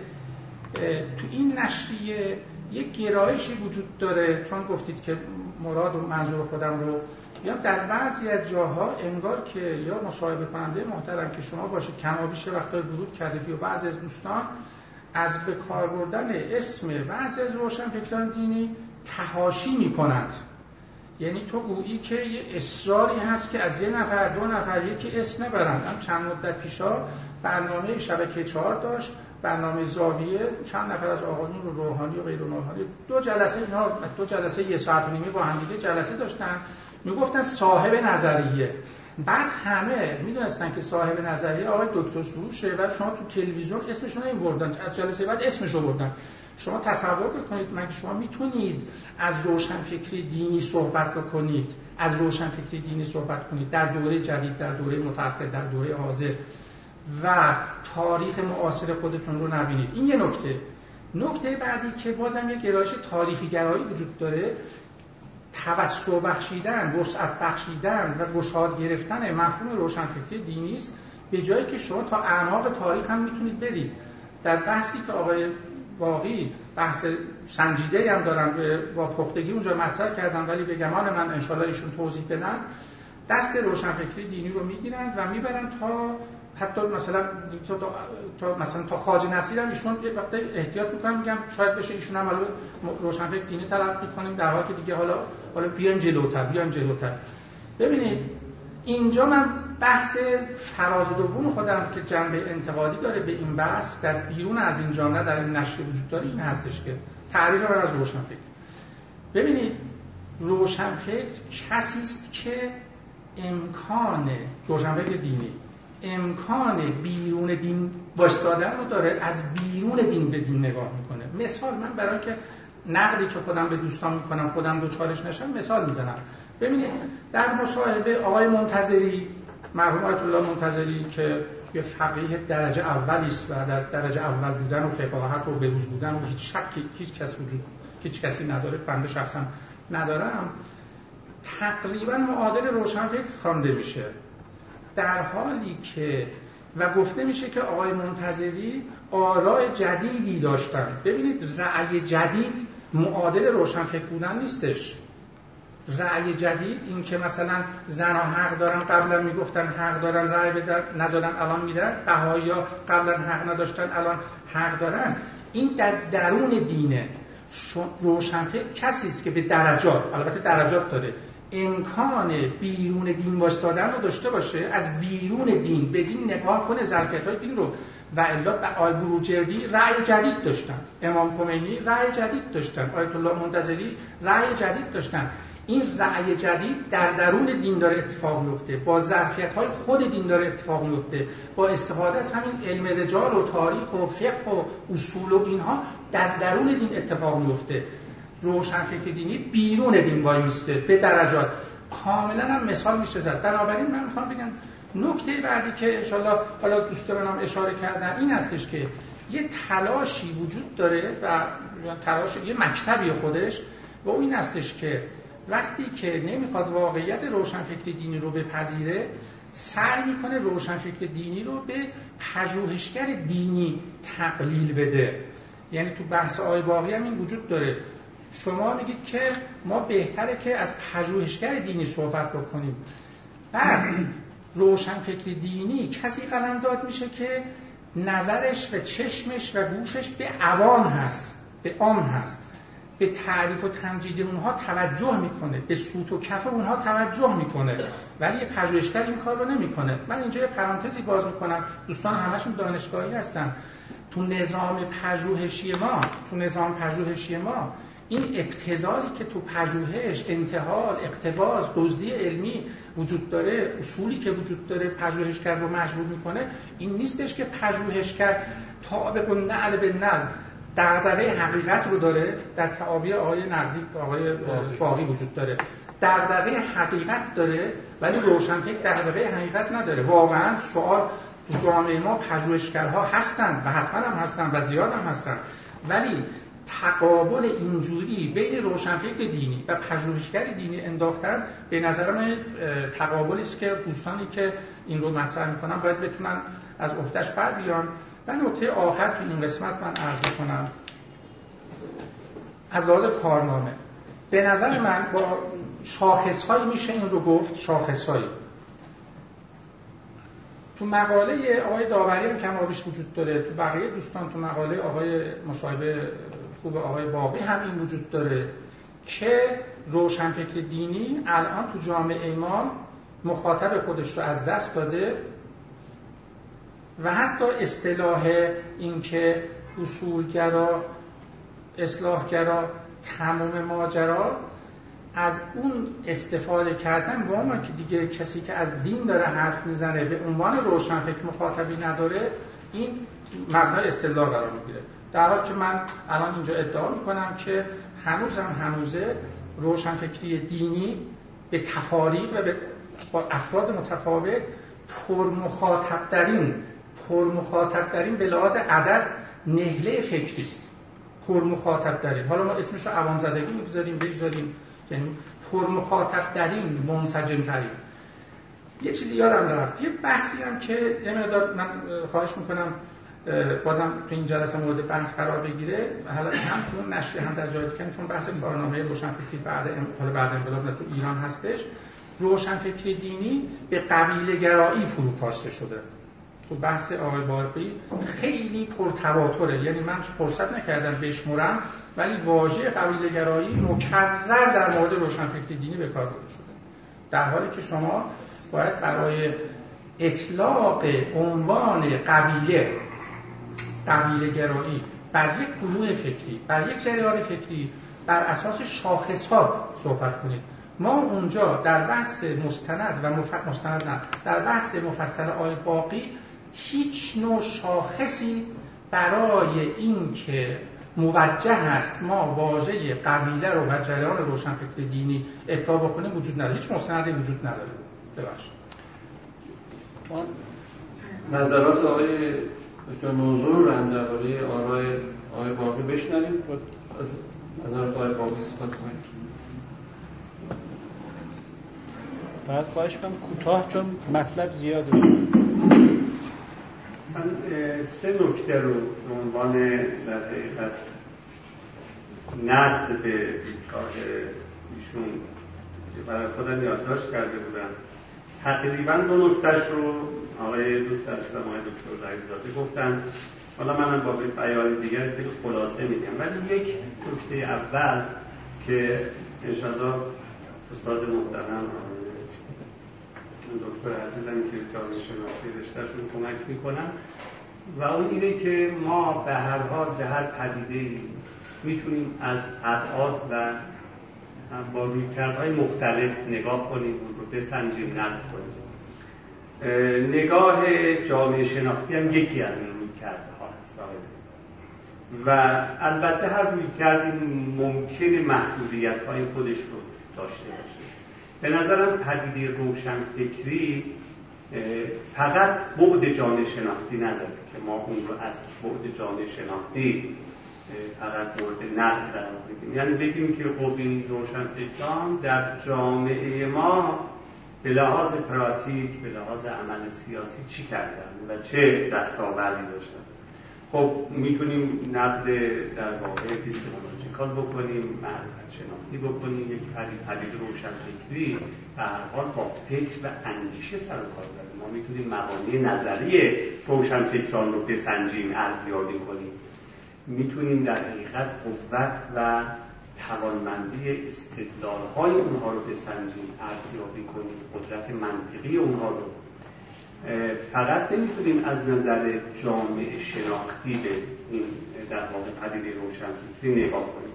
تو این نشریه یک گرایشی وجود داره. چون گفتید که مراد و منظور خودم رو یا در بعضی از جاها انگار که یا مصاحبه کننده محترم که شما باشید کمابیش وقتا ورود کردید یا بعضی از دوستان از به کار بردن اسم بعضی از روشنفکران دینی تهاشی می کند یعنی تو گویی که یه اصراری هست که از یه نفر دو نفر یکی اسم نبرند. هم چند مدت پیشا برنامه شبکه چهار داشت برنامه زاویه چند نفر از آقایون رو روحانی و غیر روحانی دو جلسه اینا دو جلسه یه ساعت و نیمه با هم دیگه جلسه داشتن. می‌گفتن صاحب نظریه. بعد همه می‌دونستن که صاحب نظریه آقای دکتر سروشه و شما تو تلویزیون اسمشون این بردن از جلسه بعد اسمشو بردن. شما تصور بکنید مگه شما می‌تونید از روشنفکری دینی صحبت بکنید. از روشنفکری دینی صحبت کنید. در دوره جدید در دوره متأخر در دوره حاضر. و تاریخ معاصر خودتون رو نبینید. این یه نکته. نکته بعدی که بازم یک گرایش تاریخی گرایی وجود داره. توسع بخشیدن، وسعت بخشیدن و گشاد گرفتن مفهوم روشنفکری دینی است. به جایی که شما تا اعماق تاریخ هم می‌تونید برید. در بحثی که آقای باقی بحث سنجیده هم دارم با پختگی اونجا مطرح کردم ولی به گمان من انشالله ایشون توضیح بدن. دست روشنفکری دینی رو می‌گیرن و می‌برن تا حتی مثلا تا, تا مثلا تا خاج نصیر هم ایشون یه وقت احتیاط می‌کنن میگم شاید بشه ایشون هم روشنفکر دینی طلب می‌کنیم در حالی که دیگه حالا حالا بیایم جلوتر بیایم جلوتر. ببینید اینجا من بحث فراز دوم خودم که جنبه انتقادی داره به این بحث در بیرون از این جامعه در این نشر وجود داره این هستش که تعریف من از روشنفکر. ببینید روشنفکر کسی است که امکان روشنفکر دینی امکان بیرون دین وایستادن رو داره از بیرون دین به دین نگاه می‌کنه. مثال من برای که نقدی که خودم به دوستان می‌کنم خودم دو چالش نشم مثال می‌زنم. ببینید در مصاحبه آقای منتظری مرحوم آیت الله منتظری که یه فقیه درجه اولی است و در درجه اول بودن و فقاهت و بروز بودن و هیچ شکی هیچ کس وجود هیچ کسی نداره بنده شخصا ندارم. تقریبا معادل روشنفکر خوانده میشه. در حالی که و گفته میشه که آقای منتظری آراء جدیدی داشتن. ببینید رأی جدید معادل روشنفکر بودن نیستش. رأی جدید این که مثلا زن حق دارن قبلا می‌گفتن حق دارن رأی بدن ندارن الان میدن. بهایی ها قبلا حق نداشتن الان حق دارن. این در درون دینه. روشنفکر کسی است که به درجات البته درجات داره. امکان بیرون دین وایستادن رو داشته باشه از بیرون دین به دین نگاه کنه ظرفیت های دین رو. و الا آل بروجردی رأی جدید داشتن. امام خمینی رأی جدید داشتن. آیت الله منتظری رأی جدید داشتن. این رأی جدید در درون دین داره اتفاق میفته با ظرفیت های خود دین داره اتفاق میفته با استفاده از همین علم رجال و تاریخ و فقه و اصول و اینها در درون دین اتفاق میفته روشنفکر دینی بیرون دین وایسته به درجات. کاملا هم مثال میشه زد. بنابراین من می‌خوام بگم نکته بعدی که انشالله حالا دوستان هم اشاره کردن این هستش که یه تلاشی وجود داره و تلاش یه مکتبی خودش و این هستش که وقتی که نمی‌خواد واقعیت روشنفکر دینی رو بپذیره سعی می‌کنه روشنفکر دینی رو به پژوهشگر دینی تقلیل بده. یعنی تو بحث آی باقی هم این وجود داره. شما میگید که ما بهتره که از پژوهشگر دینی صحبت بکنیم. بعد روشنفکری دینی کسی داد میشه که نظرش و چشمش و گوشش به عوام هست به عام هست. به تعریف و تمجید اونها توجه می‌کنه به سوت و کف اونها توجه می‌کنه. ولی پژوهشگر این کار رو نمی‌کنه. من اینجا یه پرانتزی باز می‌کنم. دوستان همشون دانشگاهی هستن. تو نظام پژوهشی ما تو نظام پژوهشی ما این ابتزالی که تو پژوهش انتحال اقتباس دزدی علمی وجود داره اصولی که وجود داره پژوهشگر رو مجبور می‌کنه این نیستش که پژوهشگر تابق و نعل به نعل دغدغه حقیقت رو داره. در تعابیر آقای نقدی آقای باقی وجود داره. دغدغه حقیقت داره ولی روشنفکر دغدغه حقیقت نداره. واقعا سوال تو جامعه ما پژوهشگرها هستند و حتما هم هستند و زیاد هم هستند ولی تقابل اینجوری بین روشنفکر دینی و پژوهشگر دینی انداختن به نظر من تقابلی است که دوستانی که این رو مطرح می‌کنن باید بتونن از عهدهش بر بیان. و نکته آخر تو این قسمت من عرض کنم از لحاظ کارنامه به نظر من با شاخصهایی میشه این رو گفت شاخصهایی. تو مقاله آقای داوری هم کمابیش وجود داره تو بقیه دوستان تو مقاله آقای مصاحبه خوب آقای باقی هم این وجود داره که روشنفکر دینی الان تو جامعه ما مخاطب خودش رو از دست داده و حتی اصطلاح اینکه اصولگرا اصلاحگرا تمام ماجرا از اون استفاده کردن با ما که دیگه کسی که از دین داره حرف می‌زنه به عنوان روشنفکر مخاطبی نداره این مبنای اصطلاح قرار می‌گیره. در حال که من الان اینجا ادعا می‌کنم که هنوزم هنوزه روشنفکری دینی به تفاریق و به با افراد متفاوت پرمخاطب پرمخاطب داریم به لحاظ عدد نهله فکری است. پرمخاطب داریم حالا ما اسمش رو عوام زدگی می‌گذاریم بگذاریم. یعنی پرمخاطب داریم منسجم ترین یه چیزی یادم رفت. یه بحثی هم که یه مقدار من خواهش می‌کنم بازم تو این جلسه مورد بحث قرار بگیره. حالا هم تو نشریه هم در جای دیگه چون بحث کارنامه روشنفکری بعد حالا بعد انقلاب تو ایران هستش روشنفکری دینی به قبیله گرایی فروپاشته شده. تو بحث آقای باقی خیلی پرتواتره. یعنی من فرصت نکردم بشمرم ولی واژه قبیله گرایی مکرر در مورد روشنفکری دینی به کار برده شده. در حالی که شما باید برای اطلاق عنوان قبیله قبیله گرایی بر یک گروه فکری بر یک جریان فکری بر اساس شاخص ها صحبت کنید ما اونجا در بحث مستند و مستند نه در بحث مفصل آیه باقی هیچ نوع شاخصی برای اینکه موجه هست ما واژه قبیله رو و جریان روشنفکر دینی ادعا بکنیم وجود نداره. هیچ مستندی وجود نداره. ببخشید. نظرات آقای دکتر موضوع رو هم درباره آرای آقای باقی بشنویم. از نظرات آقای باقی استفاده کنیم فقط خواهش کنم کوتاه چون مطلب زیاده من سه نکته رو به عنوان در حقیقت نقد به دیدگاه ایشون برای خودم یادداشت کرده بودم. تقریبا دو نکتهش رو آقای دوست عزیزم آقای دکتر رئیزاده گفتن حالا منم با بیان دیگر خیلی خلاصه میگم. ولی یک نکته اول که انشاءالله استاد محترم دکتر عزیزم که جامعه شناسی رشتهشون کمک می‌کنن و اون اینه که ما به هر حال به هر پدیده می‌تونیم از ابعاد و با رویکردهای مختلف نگاه کنیم اون رو بسنجیم نقد کنیم. نگاه جامعه شناختی هم یکی از این رویکردها هست و البته هر رویکردی ممکن محدودیت های خودش رو داشته باشه. به نظرم پدیده روشنفکری فقط بعد جامعه شناختی نداره که ما اون رو از بعد جامعه شناختی فقط مورد نقد قرار بدیم. یعنی بگیم که خب این روشنفکران در جامعه ما به لحاظ پراتیک به لحاظ عمل سیاسی چی کردن و چه دستاوردی داشتن؟ خب می‌تونیم نقد در واقع اپیستمولوژیکال بکنیم معرفت شناختی بکنیم یک پدید پدید روشن فکری به هر حال با فکر و اندیشه سر و کار داریم. ما می‌تونیم مبانی نظری روشن فکران رو بسنجیم ارزیابی کنیم. می‌تونیم در حقیقت قوت و توانمندی استدلال های اونها رو بسنجیم ارزیابی کنیم قدرت منطقی اونها رو. فقط نمی‌تونیم از نظر جامعه شناختی به این در واقع پدیده روشنفکری نگاه کنیم.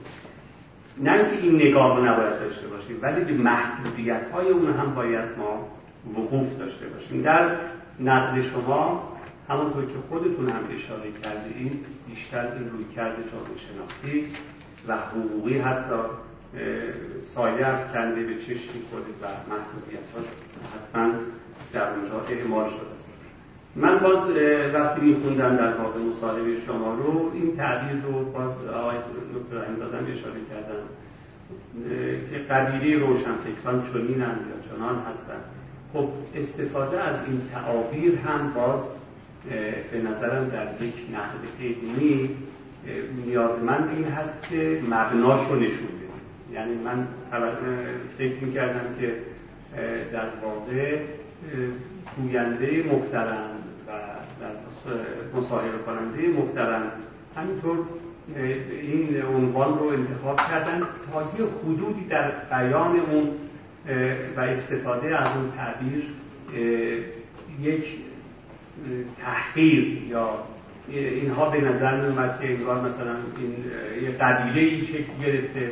نه اینکه این نگاه رو نباید داشته باشیم ولی به محدودیت های اون هم باید ما وقوف داشته باشیم. در نقد شما همونطور که خودتون هم اشاره کردید بیشتر این روی کرده جامعه شناختی و حقوقی حتی سایه افکنده به چشمی خودت و محدودیتاش حتما در اونجا اعمال شده است. من باز وقتی میخوندم در واقع مصاحبه شما رو این تعبیر رو باز آقای دکتر امزادم اشاره کردم که قبیله روشنفکران چنینند یا چنان هستند خب استفاده از این تعابیر هم باز به نظرم در یک نقد علمی نیازمند این هست که مبناش رو نشون بده. یعنی من فکر می‌کردم که در واقع گوینده محترم و در مصاحبه کننده محترم همینطور این عنوان رو انتخاب کردن تا یه حدودی در بیان اون و استفاده از اون تعبیر یک تحقیر یا اینها به نظر می اومد که انگار مثلا این یه قبیله ای شکل گرفته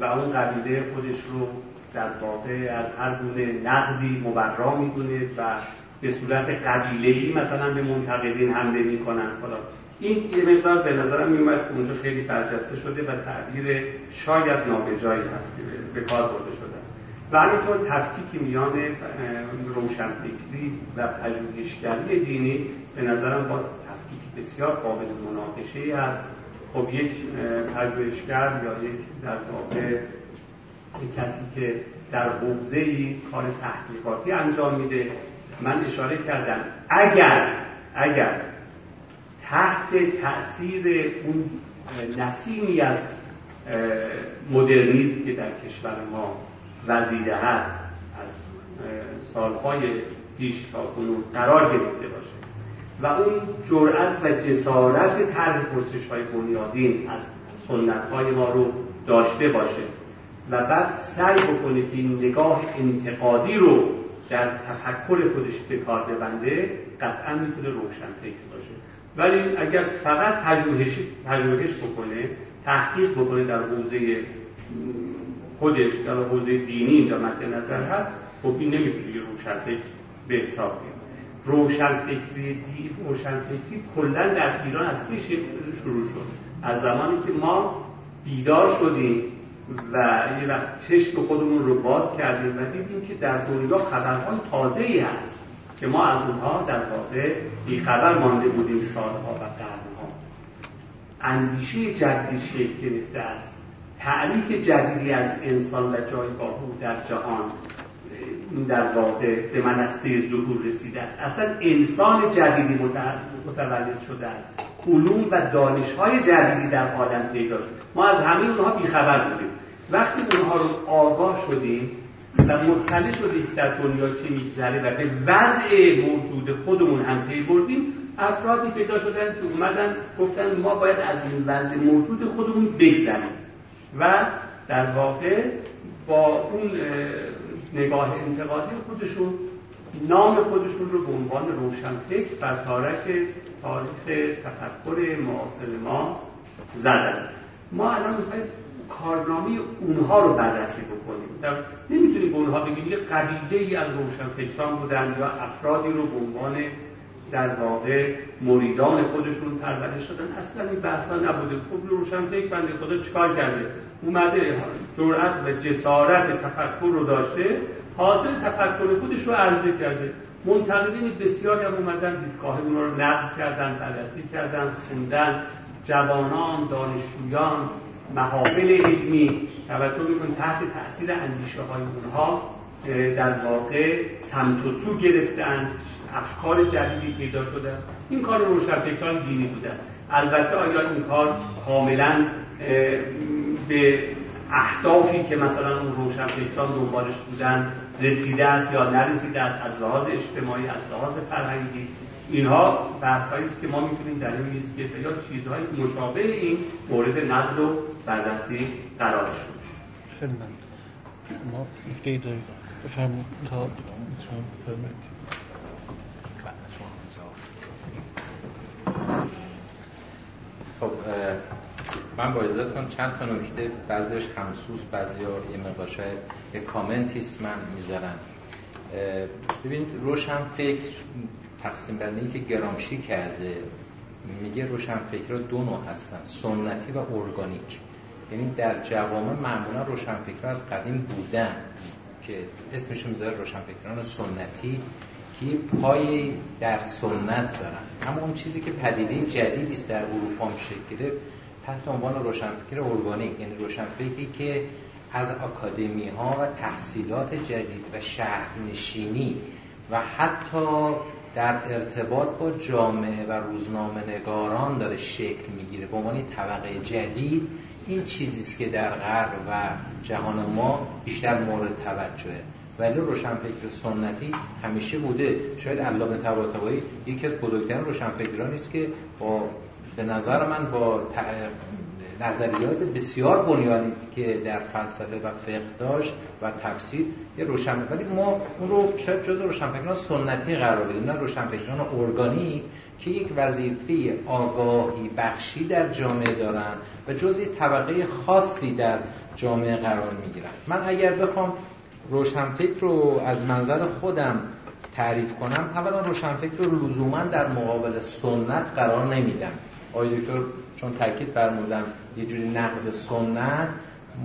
و اون قبیله خودش رو در واقع از هر گونه نقدی مبرا می‌دونه و به صورت قبیله ای مثلا به منتقدین حمله می‌کنن. حالا این یه مقدار به نظرم میومد که اونجا خیلی برجسته شده و تعبیر شاید نابجایی هست که به کار برده شده است. و همینطور تفکیک میان روشنفکری و پژوهشگری دینی به نظرم باز تفکیک بسیار قابل مناقشه است خب یک پژوهشگر یا یک در واقع کسی که در حوزه ای کار تحقیقاتی انجام میده من اشاره کردم اگر اگر تحت تاثیر اون نسیمی از مدرنیزم که در کشور ما وزیده هست. از سالهای پیش تا کنون قرار گرفته باشه. و اون جرأت و جسارت طرح پرسش های بنیادین از سنت های ما رو داشته باشه و بعد سعی بکنه که این نگاه انتقادی رو در تفکر خودش به کار ببنده قطعا می‌تونه روشن فکر باشه. ولی اگر فقط پژوهش بکنه تحقیق بکنه در حوزه خودش در حوزه دینی اینجا مد نظر هست خب این نمی‌تونه یه روشن فکر به حساب بیاد. روشن فکری روشن فکری کلا در ایران از کی شروع شد. از زمانی که ما بیدار شدیم و یه وقت چشم خودمون رو باز کردیم و دیدیم که در دنیا خبرهای تازه ای هست که ما از اونها در واقع بیخبر مانده بودیم سالها و قرنها. اندیشه جدیدی شکل گرفته است. تعریف جدیدی از انسان و جایگاه او در جهان در واقع به منسته ظهور رسیده است. اصلا انسان جدیدی متولد شده است. علوم و دانشهای جدیدی در عالم پیدا شد ما از همه اونها بیخبر بودیم. وقتی اونها رو آگاه شدیم و مطلع شدیم در دنیا چه میگذره و به وضع موجود خودمون هم پی بردیم افرادی پیدا شدن که اومدن گفتن ما باید از این وضع موجود خودمون بگذریم. و در واقع با اون نگاه انتقادی خودشون نام خودشون رو به عنوان روشنفکر بر تارک تاریخ تفکر معاصر ما زدن. ما الان می‌خوایم کارنامه اونها رو بررسی بکنیم. نمی‌تونیم به اونها بگیم یه قبیله ای از روشنفکران بودن یا افرادی رو به عنوان در واقع مریدان خودشون پرورش شدن اصلا این بحثا نبوده. خب روشنفکر بنده خدا چیکار کرده؟ اومده جرأت و جسارت تفکر رو داشته حاصل تفکر خودش رو عرضه کرده. منتقدین بسیاری هم اومدن دیدگاه اون رو نقد کردن بررسی کردن خوندن. جوانان دانشجویان محافل علمی توجه میکن تحت تاثیر اندیشه های اونها در واقع سمت و سو گرفتن افکار جدیدی پیدا شده است. این کار روشنفکران دینی بوده است. البته آیا این کار کاملا به اهدافی که مثلا اون روشنفکران دنبالش بودن رسیده است یا نرسیده است از لحاظ اجتماعی از لحاظ فرهنگی؟ اینها بحث است که ما می‌تونیم در این میز که یا چیزهای مشابه این مورد نقد و بررسی قرار شد خیلی شما دارید بفرمایید. تا خب من با ازتون چند تا نکته بعضیش همسوس بعضی یه مقاشه یه کامنتیست من می‌ذارن ببینید روشن فکر تقسیم بندی که گرامشی کرده میگه روشن فکر دو نوع هستن سنتی و ارگانیک. یعنی در جوامع معمولا روشن فکر از قدیم بودن که اسمشون می‌ذاره روشن فکران سنتی. که پای در سنت دارن. اما اون چیزی که پدیده جدیدی است در اروپا شکل تحت عنوان روشنفکر ارگانیک یعنی روشنفکری که از اکادمی ها و تحصیلات جدید و شهرنشینی و حتی در ارتباط با جامعه و روزنامه نگاران داره شکل می‌گیره. به عنوان طبقه جدید این چیزیست که در غرب و جهان ما بیشتر مورد توجهه. ولی روشنفکر سنتی همیشه بوده. شاید علامه طباطبایی یکی از بزرگترین روشنفکرانی است که با به نظر من با نظریات بسیار بنیانی که در فلسفه و فقه داشت و تفسیر یه روشن ولی ما اون رو شاید جز روشنفکران سنتی قرار بدیم. نه روشنفکران ارگانیک که یک وظیفه آگاهی بخشی در جامعه دارن و جز طبقه خاصی در جامعه قرار می‌گیرن. من اگر بخوام روشنفکر رو از منظر خودم تعریف کنم اولا روشنفکر رو لزوما در مقابل سنت قرار نمیدم. آقای دکتر چون تاکید فرمودم یه جوری نقد سنت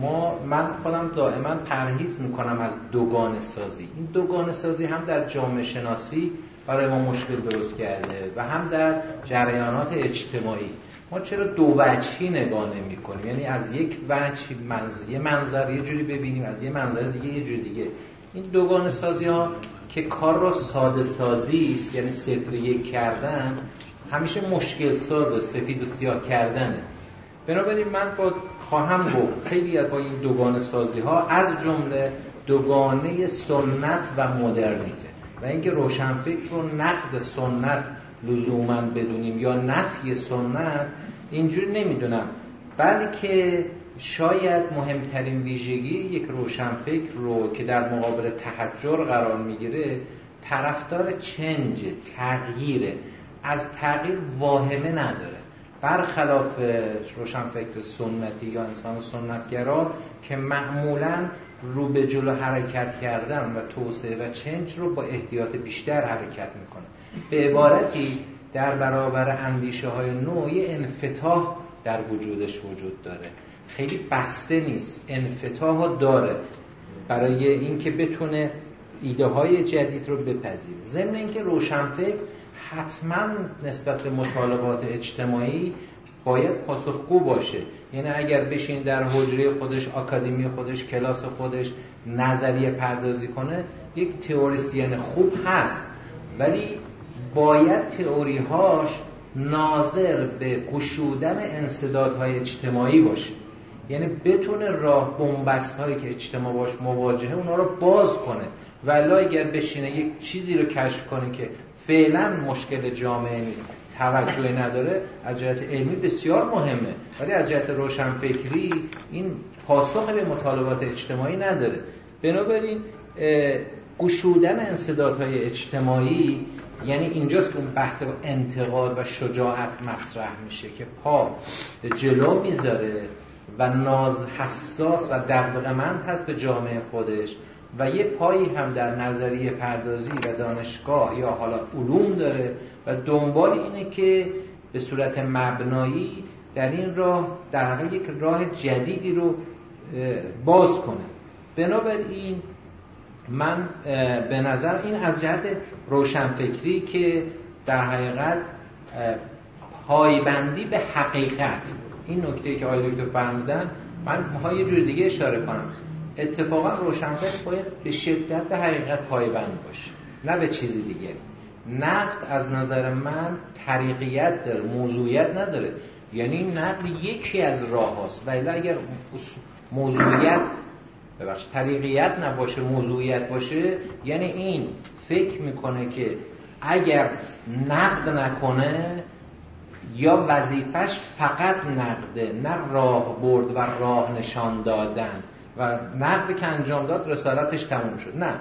ما من خودم دائما پرهیز می‌کنم از دوگان سازی. این دوگان سازی هم در جامعه شناسی برای ما مشکل درست کرده و هم در جریانات اجتماعی. ما چرا دو وجهی نگاه نمی کنیم؟ یعنی از یک وجه منظر یه منظر یه جوری ببینیم از یه منظر دیگه یه جوری دیگه. این دوگان سازی ها که کار رو ساده سازی است یعنی صفر یک کردن همیشه مشکل ساز سفید و سیاه کردنه. بنابراین من با خواهم گفت خیلی با این دوگان سازی ها از جمله دوگانه سنت و مدرنیته. و اینکه روشنفکر رو نقد سنت لزوما بدونیم یا نفی سنت اینجوری نمی‌دونم. بلکه شاید مهمترین ویژگی یک روشنفکر رو که در مقابل تحجر قرار می‌گیره طرفدار چنج تغییره. از تغییر واهمه نداره. برخلاف روشنفکر سنتی یا انسان سنتگرا که معمولا رو به جلو حرکت کردن و توسعه و چنج رو با احتیاط بیشتر حرکت می‌کنه. به عبارتی در برابر اندیشه های نوعی انفتاح در وجودش وجود داره. خیلی بسته نیست. انفتاح داره برای اینکه بتونه ایده های جدید رو بپذیره. ضمن اینکه روشنفکر حتما نسبت به مطالبات اجتماعی باید پاسخگو باشه. یعنی اگر بشین در حجره خودش آکادمی خودش کلاس خودش نظریه پردازی کنه یک تئوریسین خوب هست. ولی باید تئوریهاش ناظر به گشودن انصدادهای اجتماعی باشه. یعنی بتونه راه بنبست هایی که اجتماع باش مواجهه اونا رو باز کنه. ولی اگر بشینه یک چیزی رو کشف کنه که فعلا مشکل جامعه نیست توجهی نداره از جهت علمی بسیار مهمه. ولی از جهت روشنفکری این پاسخ به مطالبات اجتماعی نداره. بنابراین گشودن انصدادهای اجتماعی یعنی اینجاست که اون بحث انتقاد و شجاعت مطرح میشه که پا جلو می‌ذاره و ناز حساس و دقدقمند هست به جامعه خودش و یه پایی هم در نظریه پردازی و دانشگاه یا حالا علوم داره و دنبال اینه که به صورت مبنایی در این راه در یک راه جدیدی رو باز کنه. بنابراین من به نظر این از جهت روشنفکری که در حقیقت پایبندی به حقیقت. این نکته که آقای دکتر فرمودن من ها یه جور دیگه اشاره کنم. اتفاقا روشنفکر باید به شدت به حقیقت پایبند باشه نه به چیزی دیگه. نقد از نظر من طریقیت داره موضوعیت نداره. یعنی نقد یکی از راه هاست ولی اگر موضوعیت ببخش طریقیت نباشه موضوعیت باشه یعنی این فکر می‌کنه که اگر نقد نکنه یا وظیفش فقط نقده نه راه برد و راه نشان دادن. و نقد که انجام داد رسالتش تموم شد. نه.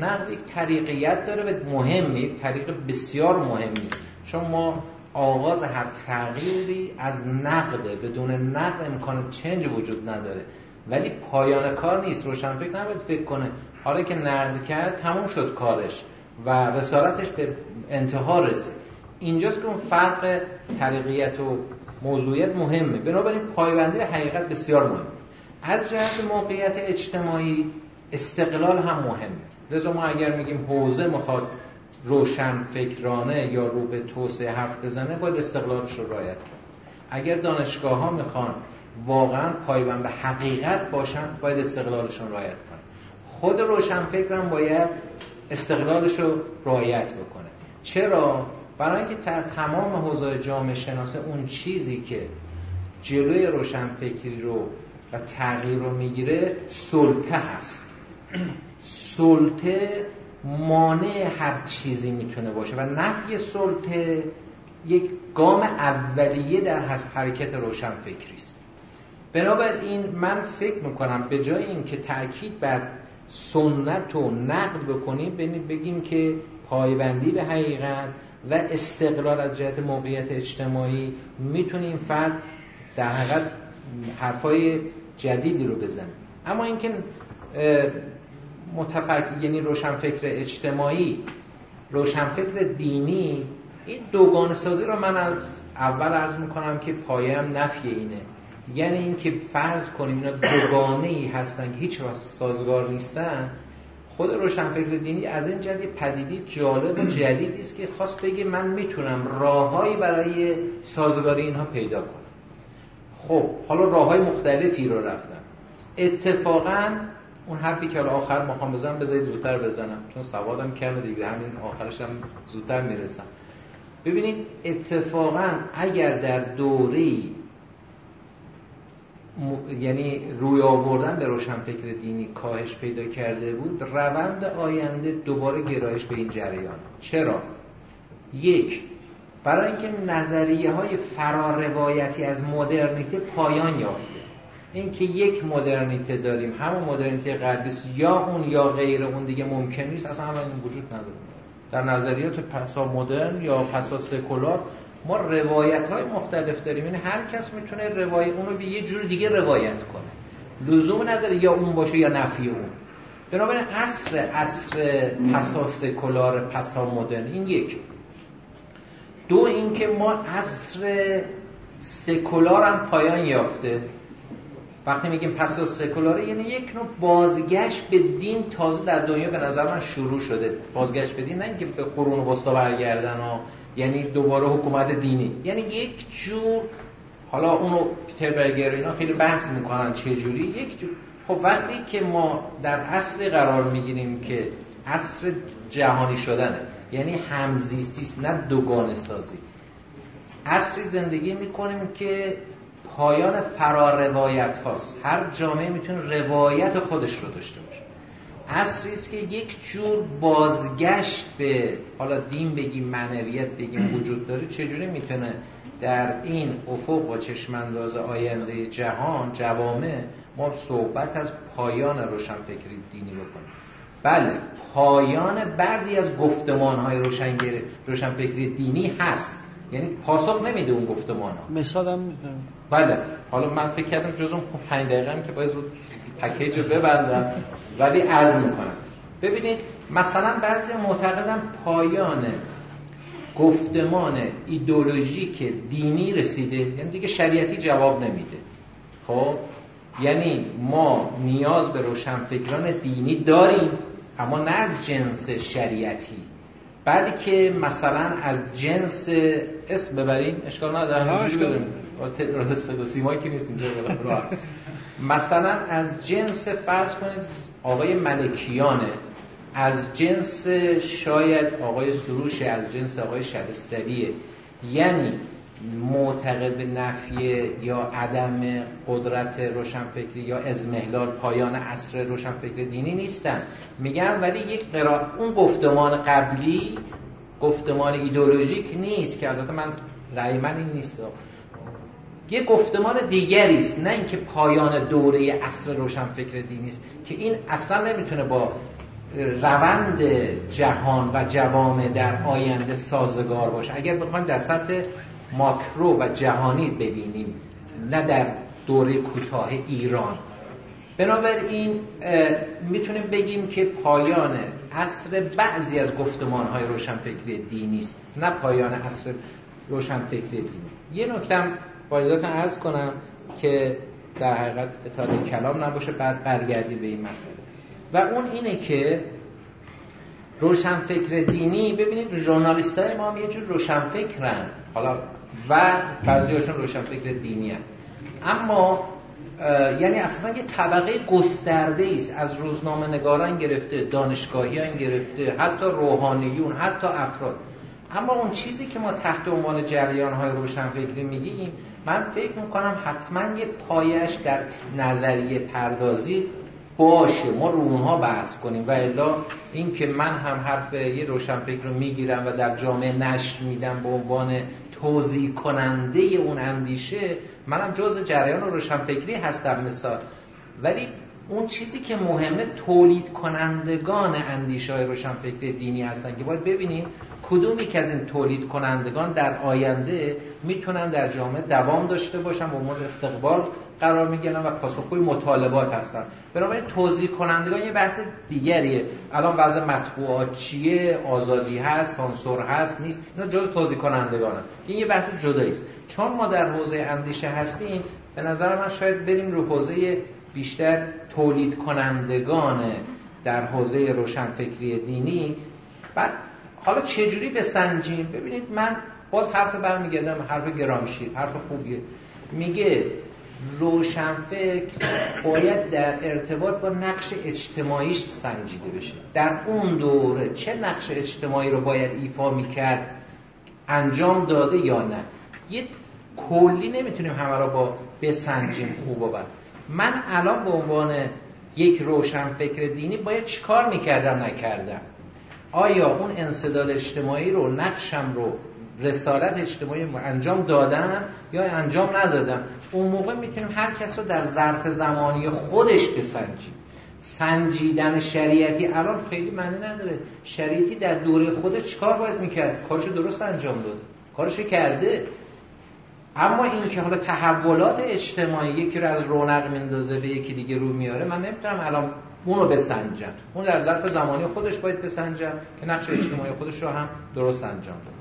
نقد یک طریقیت داره و مهم یک طریق بسیار مهمی چون ما آغاز هر تغییری از نقده بدون نقد امکان چنج وجود نداره. ولی پایان کار نیست روشن فکر نباید فکر کنه. حالا که نقد کرد تموم شد کارش و رسالتش به انتها رسید. اینجاست که اون فرق طریقیت و موضوعیت مهمه. بنابراین پایبندی حقیقت بسیار مهمه. از جهت موقعیت اجتماعی استقلال هم مهمه. لذا ما اگر میگیم حوزه می‌خواد روشن فکرانه یا رو به توسعه حرف بزنه باید استقلالش رو رعایت کنه. اگر دانشگاه ها می‌خوان واقعا پایبند به حقیقت باشن باید استقلالشون رعایت کنن. خود روشن فکرم باید استقلالش رو رعایت بکنه. چرا؟ برای اینکه در تمام حوزه جامعه شناسه اون چیزی که جلوی روشنفکری رو و تغییر رو می‌گیره سلطه هست. سلطه مانع هر چیزی می‌تونه باشه و نفی سلطه یک گام اولیه در حرکت روشنفکری است. بنابراین من فکر می‌کنم به جای اینکه تاکید بر سنت و نقد بکنیم بگیم که پایبندی به حقیقت و استقلال از جهت موقعیت اجتماعی می‌تونیم فرد در حقیقت حرفای جدیدی رو بزنیم اما اینکه متفکر یعنی روشنفکر اجتماعی روشنفکر دینی این دوگان سازی رو من از اول عرض می‌کنم که پایم نفی اینه. یعنی اینکه فرض کنیم اینا دوگانه ای هستن که هیچ سازگار نیستن خود روشنفکر دینی از این جدید پدیدی جالب و جدیدی است که خواست بگه من می‌تونم راههایی برای سازگاری اینها پیدا کنم. خب حالا راه های مختلفی رو رفتم. اتفاقا اون حرفی که حالا آخر می‌خوام بزنم بذارید زودتر بزنم چون سوادم کمه دیگه همین آخرش هم زودتر می‌رسم. ببینید اتفاقا اگر در دوری یعنی روی آوردن به روشنفکر دینی کاهش پیدا کرده بود روند آینده دوباره گرایش به این جریان. چرا؟ یک برای اینکه نظریه های فراروایتی از مدرنیته پایان یافته. اینکه یک مدرنیته داریم همون مدرنیته غربی یا اون یا غیر اون دیگه ممکن نیست اصلا همین وجود نداره. در نظریات پسا مدرن یا پسا سکولار ما روایت های مختلف داریم. این یعنی هر کس می‌تونه روایت اونو به یه جور دیگه روایت کنه. لزوم نداره یا اون باشه یا نفی اون. بنابراین عصر عصر پسا سکولار پسا مدرن این یک. دو اینکه ما عصر سکولار هم پایان یافته. وقتی میگیم پس سکولاره یعنی یک نوع بازگشت به دین تازه در دنیا به نظر من شروع شده. بازگشت به دین نه اینکه به قرون وسطا برگردن و یعنی دوباره حکومت دینی. یعنی یک جور حالا اونو پیتر برگر اینا خیلی بحث می‌کنن چه جوری. یک جور خب وقتی که ما در اصل قرار می‌گیریم که عصر جهانی شدنه یعنی همزیستی نه دوگانه سازی. عصری زندگی می‌کنیم که پایان فرا روایت هاست. هر جامعه می‌تونه روایت خودش رو داشته باشه. عصری است که یک جور بازگشت به حالا دین بگیم معنویت بگیم وجود داره چجوری می‌تونه در این افق و چشمانداز آینده جهان جوامع ما صحبت از پایان روشنفکری دینی بکنیم؟ بله پایان بعضی از گفتمان های روشنفکری دینی هست. یعنی پاسخ نمیده اون گفتمان ها مثال هم بله. حالا من فکر کردم جز اون پنج دقیقه هم که باید پکیج رو ببندم. ولی عرض می‌کنم. ببینید مثلا بعضی معتقدم پایان گفتمان ایدولوژیک دینی رسیده یعنی دیگه شریعتی جواب نمیده. خب؟ یعنی ما نیاز به روشنفکران دینی داریم اما نه از جنس شریعتی. بعدی که مثلا از جنس اسم ببریم اشکال نداره. ببریم. سیمایی که نیست اینجا مثلا از جنس فرض کنید آقای ملکیانه. از جنس شاید آقای سروش از جنس آقای شبستریه یعنی معتقد به نفی یا عدم قدرت روشنفکری یا ازمهلال پایان عصر روشنفکر دینی نیستن. میگن ولی یک قرار اون گفتمان قبلی گفتمان ایدولوژیک نیست که البته من رأی من این نیست. یه گفتمان دیگری است نه اینکه پایان دوره عصر روشنفکر دینی است که این اصلا نمی‌تونه با روند جهان و جوامع در آینده سازگار باشه. اگر بخوایم در سطح ماکرو و جهانی ببینیم نه در دوره کوتاه ایران. بنابراین می‌تونیم بگیم که پایان عصر بعضی از گفتمان های روشنفکری دینی است نه پایان عصر روشنفکری دینی. یه نکتم با عرض کنم که در حقیقت اطاله کلام نباشه بعد برگردیم به این مسئله. و اون اینه که روشنفکر دینی ببینید ژورنالیست های ما هم یه جور روشنفکرن. حالا و بعضیاشون روشنفکر دینی هن. اما یعنی اساسا یه طبقه گسترده است از روزنامه نگاران گرفته دانشگاهیان گرفته حتی روحانیون حتی افراد. اما اون چیزی که ما تحت عنوان جریان های روشنفکری میگیم من فکر می‌کنم حتما یه پایش در نظریه پردازی باشه. ما رو اونها بحث کنیم و الا این که من هم حرف یه روشنفکر رو می‌گیرم و در جامعه نشر میدم به عنوان توضیح کننده اون اندیشه منم جز جریان روشنفکری هستم مثال. ولی اون چیزی که مهمه تولید کنندگان اندیشه های روشنفکری دینی هستن که باید ببینیم کدومی که از این تولید کنندگان در آینده می‌تونن در جامعه دوام داشته باشن و مورد استقبال قرار می‌گیرن و پاسخگوی مطالبات هستن. بنابراین توضیح کنندگان یه بحث دیگریه. الان وضع مطبوعات چیه؟ آزادی هست؟ سانسور هست؟ نیست؟ اینا جز توضیح کنندگانه این یه بحث جدایی است چون ما در حوزه اندیشه هستیم به نظر من شاید بریم رو حوزه بیشتر تولید کنندگان در حوزه روشنفکری دینی. بعد حالا چجوری بسنجیم؟ ببینید من باز حرف برمیگردم حرف گرامشی حرف خوبیه. میگه روشنفکر باید در ارتباط با نقش اجتماعیش سنجیده بشه. در اون دوره چه نقش اجتماعی رو باید ایفا می‌کرد؟ انجام داده یا نه؟ یه کلی نمی‌تونیم همه رو با بسنجیم خوب و من الان به عنوان یک روشنفکر دینی باید چیکار می‌کردم نکردم؟ آیا اون انصداد اجتماعی رو نقشم رو رسالت اجتماعی رو انجام دادم یا انجام ندادم اون موقع می‌تونیم هر کس رو در ظرف زمانی خودش بسنجیم. سنجیدن شریعتی الان خیلی معنی نداره. شریعتی در دوره خودش چیکار باید می‌کرد؟ کارش درست انجام داده کارش کرده. اما این که حالا تحولات اجتماعی یکی رو از رونق میندازه به یکی دیگه رو میاره من نمی‌تونم الان اونو بسنجم. اون در ظرف زمانی خودش باید بسنجم که نقش اجتماعی خودش رو هم درست انجام بده.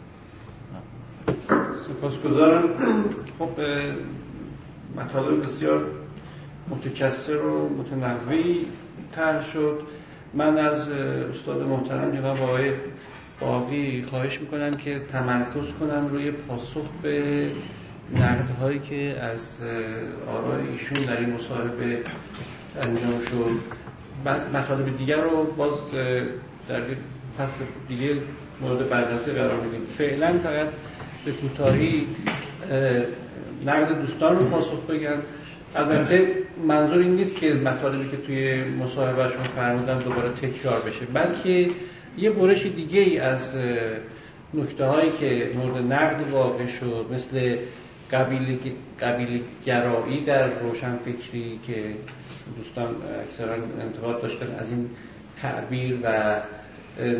سپاسگزارم. خب مطالب بسیار متکثر و متنوعی طرح شد. من از استاد محترم جناب آقای باقی خواهش می‌کنم که تمرکز کنم روی پاسخ به نقدهایی که از آرای ایشون در این مصاحبه انجام شد. مطالب دیگر رو باز در فصل دیگه مورد بررسی قرار میدیم. فعلا فقط به کوتاهی نقد دوستان رو پاسخ بگن. البته منظور این نیست که مطالبی که توی مصاحبهشون فرمودن دوباره تکرار بشه بلکه یه برش دیگه ای از نکته هایی که مورد نقد واقع شد مثل قبیل, قبیل گرایی در روشنفکری که دوستان اکثرا انتقاد داشتن از این تعبیر و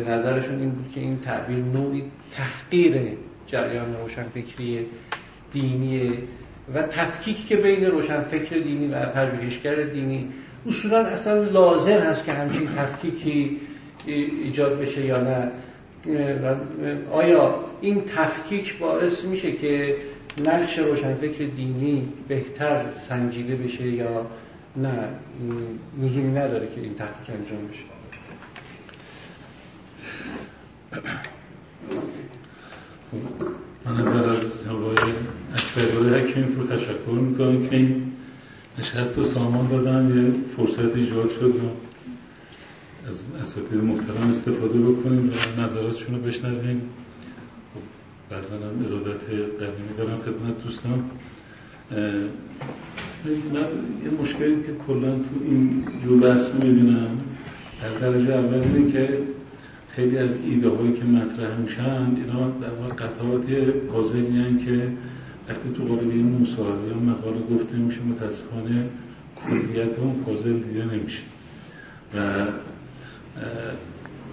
نظرشون این بود که این تعبیر نوعی تحقیر جریان روشنفکری دینی و تفکیکی که بین روشنفکر دینی و پژوهشگر دینی اصولا اصلا لازم هست که همچین تفکیکی ایجاد بشه یا نه. آیا این تفکیک باعث میشه که نقش روشنفکر دینی بهتر سنجیده بشه یا نه؟ لزومی نداره که این تحقیق انجام بشه. من اول از آقای اکبرزاده حکیمی رو تشکر می‌کنم که این نشست و سامان دادن. یه فرصت ایجاد شد و از اساتید محترم استفاده بکنیم و نظراتشون رو بشنویم. خب بعضا هم ارادت قدیمی دارم خدمت دوستان. من یه مشکلی که کلا تو این جور بحث می‌بینم در درجه اول اینه که خیلی از ایده هایی که مطرح میشن اینا در واقع قطعات پازلی که وقتی تو قالب یه مصاحبه یا مقاله گفته میشه متاسفانه کلیت اون پازل دیده نمیشه. و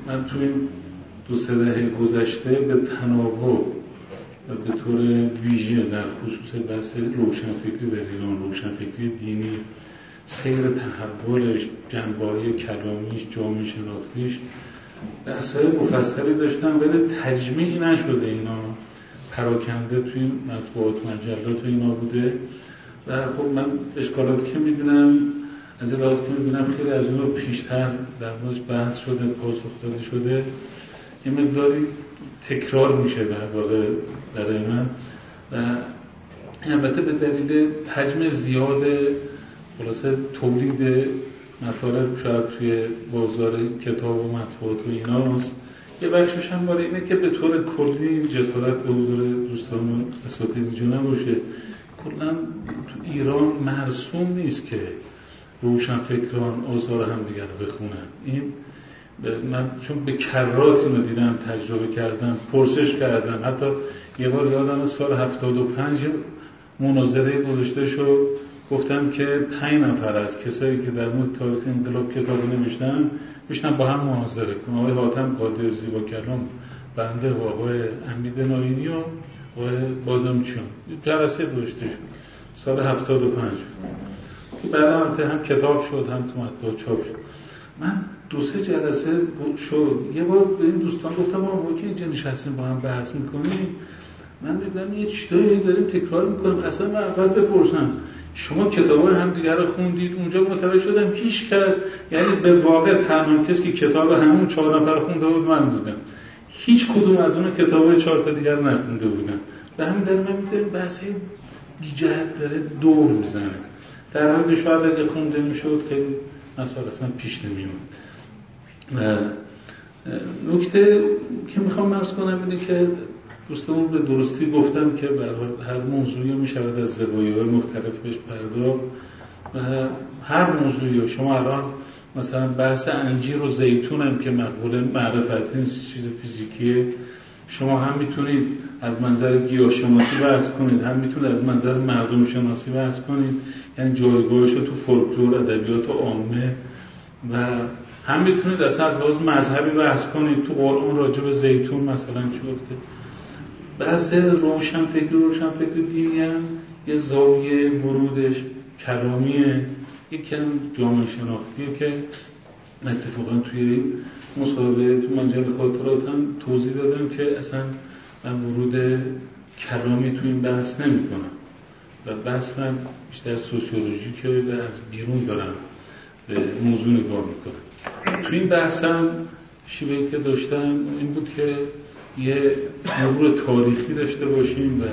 من تو این دو سه دهه گذشته به تناوب و به طور ویژه در خصوص بحث روشنفکری در ایران روشنفکری دینی سیر تحولش جنبه کلامیش جامعه شناختیش بحثای مفصلی داشتم ولی تجمیع نشده اینا. پراکنده توی مطبوعات مجلات اینا بوده. و خب من اشکالات که می‌دونم از این لحاظ که می‌بینم خیلی از اون پیشتر در موردش بحث شده پاسخ داده شده. یه مقداری تکرار میشه در واقع برای من. و البته به دلیل حجم زیاد خلاصه تولید مطالب شاید توی بازار کتاب و مطبوعات و ایناست یه بخشش هم باره اینه که به طور کلی جسارت به حضور دوستان اساتید اینجا نباشه. کلا تو ایران مرسوم نیست که روشن فکران آثار هم دیگر بخونن. این من چون به کرات اینو دیدم تجربه کردم پرسش کردم. حتی یه بار یادم سال 75 مناظره گذاشته شد. گفتن که پنج نفر از کسایی که در مورد تاریخ انقلاب کتاب نوشتن میشنن با هم مناظره کنن آقای حاتم قادر زیبا کلام بنده و آقای امید ناینی و آقای بادامچیان جلسه گذاشته شد. سال 75 که بعد هم کتاب شد هم تو مطبوع چاپ شد. من دو سه جلسه شد. یه بار به این دوستان گفتم ما که اینجا نشستیم با هم بحث می‌کنیم؟ من دیدم یه چیزایی داریم تکرار می‌کنیم. اصلا من اول بپرسم. شما کتاب هم دیگر رو خوندید اونجا متوجه شدم هیچ کس یعنی به واقع تنها کسی که کتاب همون چهار نفر خونده بود من بودم. هیچ کدوم از اون کتاب چهار تا دیگر نخونده بودم. به همین در من می‌تونم بحث بی داره دور می‌زنه. در حالی شاید اگه خونده می‌شد که مسئله اصلا پیش نمیومد و نکته که می‌خوام مرز کنم اینه که دوستمون به درستی گفتن که هر موضوعی می شود از زوایای های مختلف بهش پرداخت و هر موضوعی. شما الان مثلا بحث انجیر و زیتون هم که مقبول معرفتی چیز فیزیکیه شما هم می‌تونید از منظر گیاهشناسی بحث کنید هم می‌تونید از منظر مردم شناسی بحث کنید. یعنی جایگاهش رو تو فولکلور ادبیات عامه و هم می‌تونید اصلا از لحاظ مذهبی بحث کنید. تو قرآن راجع زیتون مثلا شد که بحث روشن فکر روشن فکر دینی هم یه زاویه ورودش کلامیه یک کلم جامعه شناختیه که اتفاقا توی مصاحبه تو منجل خاطرات هم توضیح دادم که اصلا من ورود کلامی تو این بحث نمی کنم و بحث من بیشتر سوسیولوژی که از بیرون دارم به موضوع نگاه می‌کنم. تو این بحث هم شیوهی که داشتم این بود که یه مرور تاریخی داشته باشیم و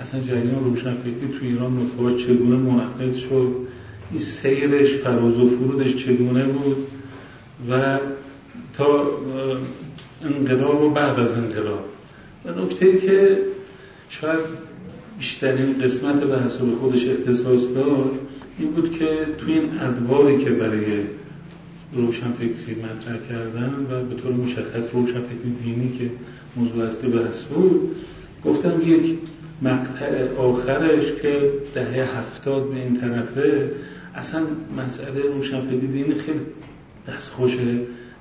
اصلا جریان روشنفکری تو ایران متفاوت چگونه منعقد شد. این سیرش فراز و فرودش چگونه بود؟ و تا انقلاب و بعد از انقلاب. و نکته که شاید بیشترین قسمت به حساب خودش اختصاص دار این بود که توی این ادواری که برای روشنفکری مطرح کردن و به طور مشخص روشنفکری دینی که موضوع اصلی بحث بود گفتم یک مقطع آخرش که دهه هفتاد به این طرفه اصلا مسئله روشنفکری دینی خیلی دستخوش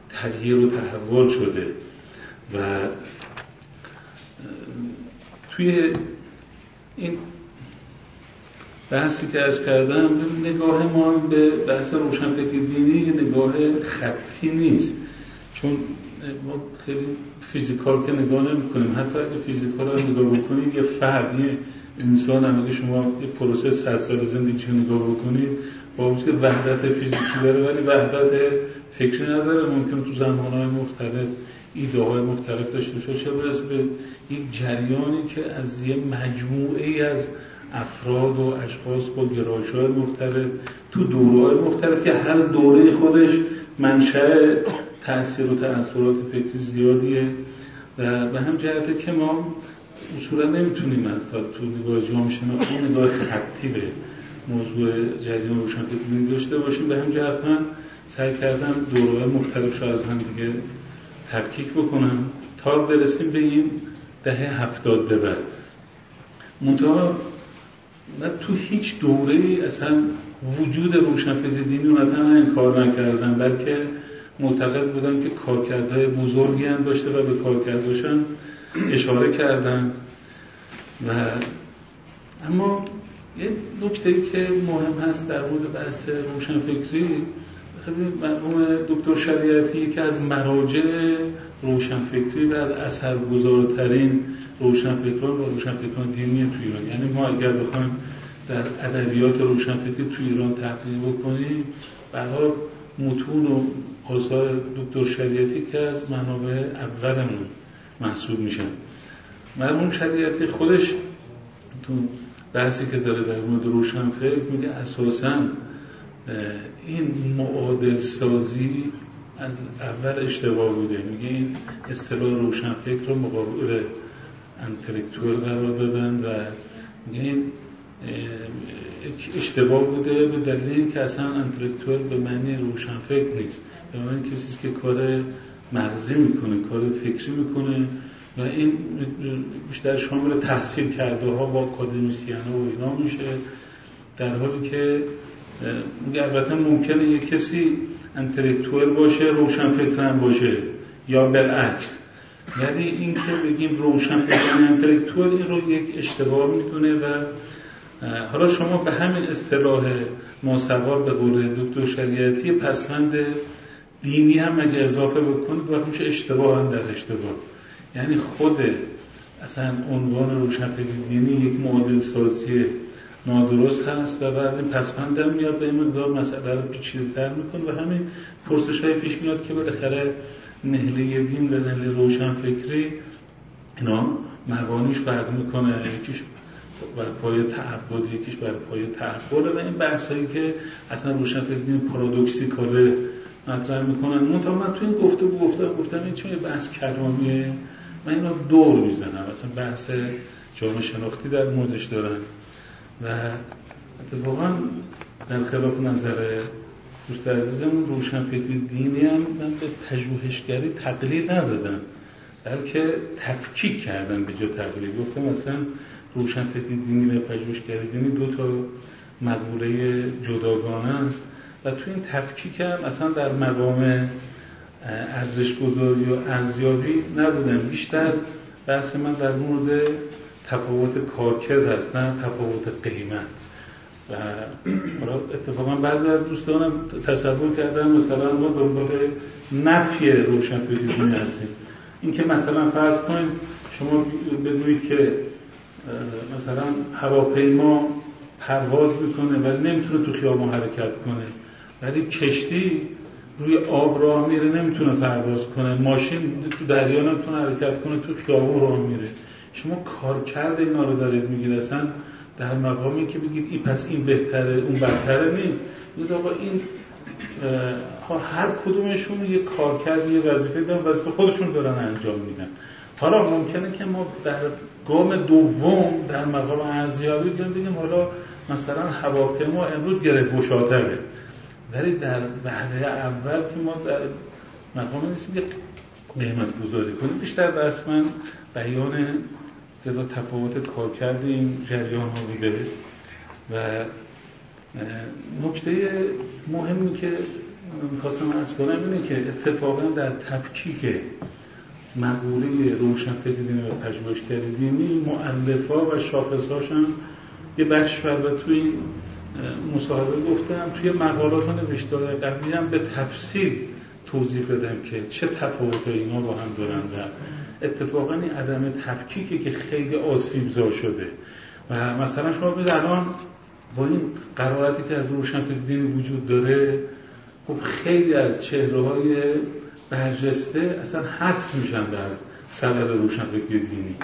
تغییر و تحول شده و توی این بحثی که از کردم نگاه ما به بحث روشنفکری دینی نگاه خطی نیست. چون ما خیلی فیزیکال که نگاه نمی کنیم حتی اگه فیزیکال رو نگاه بکنید یه فرد یه انسان هم اگه شما یه پروسه صد سال زندگی رو نگاه بکنید با وجود که وحدت فیزیکی داره ولی وحدت فکری نداره. ممکن تو زمانهای مختلف ایده های مختلف داشته باشه. چه برسه به یک جریانی که از یه مجموعه از افراد و اشخاص با گرایش های مختلف تو دوره های مختلف که هر دوره خودش منشأ تأثیر و تأثیرات فکری زیادیه و به هم جهته که ما اصولا نمی‌تونیم از تا تو نگاه جامعه شناختی نگاه خطی به موضوع جریان روشنفکری داشته باشیم. به هم جهت من سعی کردم دوره مختلف رو از هم دیگه تفکیک بکنم تا برسیم به این دهه هفتاد به بعد. منتها نه تو هیچ دوره اصلا وجود روشنفکر دینی رو نه این کار نکردن بلکه معتقد بودن که کارکردهای بزرگی هم داشته و به کارکردشان اشاره کردن. و اما یه نکته که مهم هست در مورد بحث روشنفکری خیلی مرحوم دکتر شریعتی که از مراجع روشنفکری و از اثرگذارترین روشنفکران و روشنفکران دینی تو ایران. یعنی ما اگر بخوایم در ادبیات روشنفکری تو ایران تحقیق بکنیم برای متون و آثار دکتر شریعتی که از منابع اولمون محسوب میشن. مرحوم شریعتی خودش تو بحثی که داره در مورد روشنفکر میگه اساسا این معادل سازی از اول اشتباه بوده. میگه این اصطلاح روشنفکر رو مقابل انتلکتوال قرار دادن و میگه این اشتباه بوده به دلیل که اصلا انتلکتوال به معنی روشنفکر نیست. معنی کسی که کار مغزی می‌کنه کار فکری می‌کنه و این بیشتر شامل تحصیل کرده ها با اکادمیسیان و اینا میشه. در حالی که البته ممکنه یه کسی انتلکتوال باشه روشن فکرن باشه یا بالعکس. یعنی این که بگیم روشن فکرن انتلکتوال این رو یک اشتباه می‌دونه و حالا شما به همین اصطلاح ماسوار به قول دکتر شریعتی پسمند دینی هم اگه اضافه بکنید وقت میشه اشتباه هم در اشتباه. یعنی خود اصلا عنوان روشنفکر دینی یک معادل سازی نادرست هست و بعد این پسپندم میاد و این مقدار مسئله رو پیچیده تر می‌کنه و همین پرسش های پیش میاد که بالاخره نهله دین و نهله روشنفکری اینا مبانیش فرق می‌کنه. یکیش بر پای تعبد یکیش بر پای تعبد و این بحث هایی که اصلا روشنفکر دین پارادوکسیکاله مطرح می‌کنن. منتها من تو این گفته گفتم این چون بحث کلامیه من اینو دور می‌زنم. اصلا بحث جامعه شناختی در موردش دارن. و اتفاقا در خلاف نظر دوست عزیزمون روشنفکری دینی هم من به پژوهشگری تقلیل ندادن بلکه تفکیک کردن به جا تقلیل گفتم مثلا روشنفکری دینی و پژوهشگری دینی دو تا مقوله جداگانه است. و تو این تفکیک هم اصلا در مقام ارزش گذاری و ارزیابی نبودن بیشتر بحث من در مورد تفاوت کارکرد هست نه تفاوت قیمت. و اتفاقا بعضی از دوستانم تصور کردن مثلا ما دنبال نفی روشنفکری هستیم. اینکه مثلا فرض کنید شما بدونید که مثلا هواپیما پرواز می‌کنه ولی نمی‌تونه تو خیابان حرکت کنه. ولی کشتی روی آب راه میره نمی‌تونه پرواز کنه. ماشین تو دریا نمی‌تونه حرکت کنه تو خیابون راه میره. شما کار کرده اینا رو دارید میگید. اصلا در مقامی که بگید این پس این بهتره اون بدتره نیست. میگید آقا این هر کدومشون یه کار کرد یه وظیفه دارن وظیفه خودشون دارن انجام میدن. حالا ممکنه که ما در گام دوم در مقام ارزیابی بگیم حالا مثلا هواپیما امروز گره گشاتره. ولی در وحده اول که ما در مقام نیستیم که قیمت گذاری کنیم. بیشتر بس من بیان اصطلاح تفاوت کارکرد این جریان ها بوده و نکته مهمی که می‌خواستم از کنم اینه که اتفاقا در تفکیک مقوله روشنفکر دینی و پژوهشگر دینی مؤلفا و شاخصهاشم یه بخش و توی مصاحبه گفتم توی مقالات و قبلی هم به تفصیل توضیح بدم که چه تفاوت اینا با هم دارن و اتفاقا این عدم تفکیکی که خیلی آسیبزا شده. و مثلا شما بید الان با این قرارتی که از روشنفکر وجود داره خب خیلی از چهره های برجسته اصلا حذف میشن از سبب روشنفکر دینی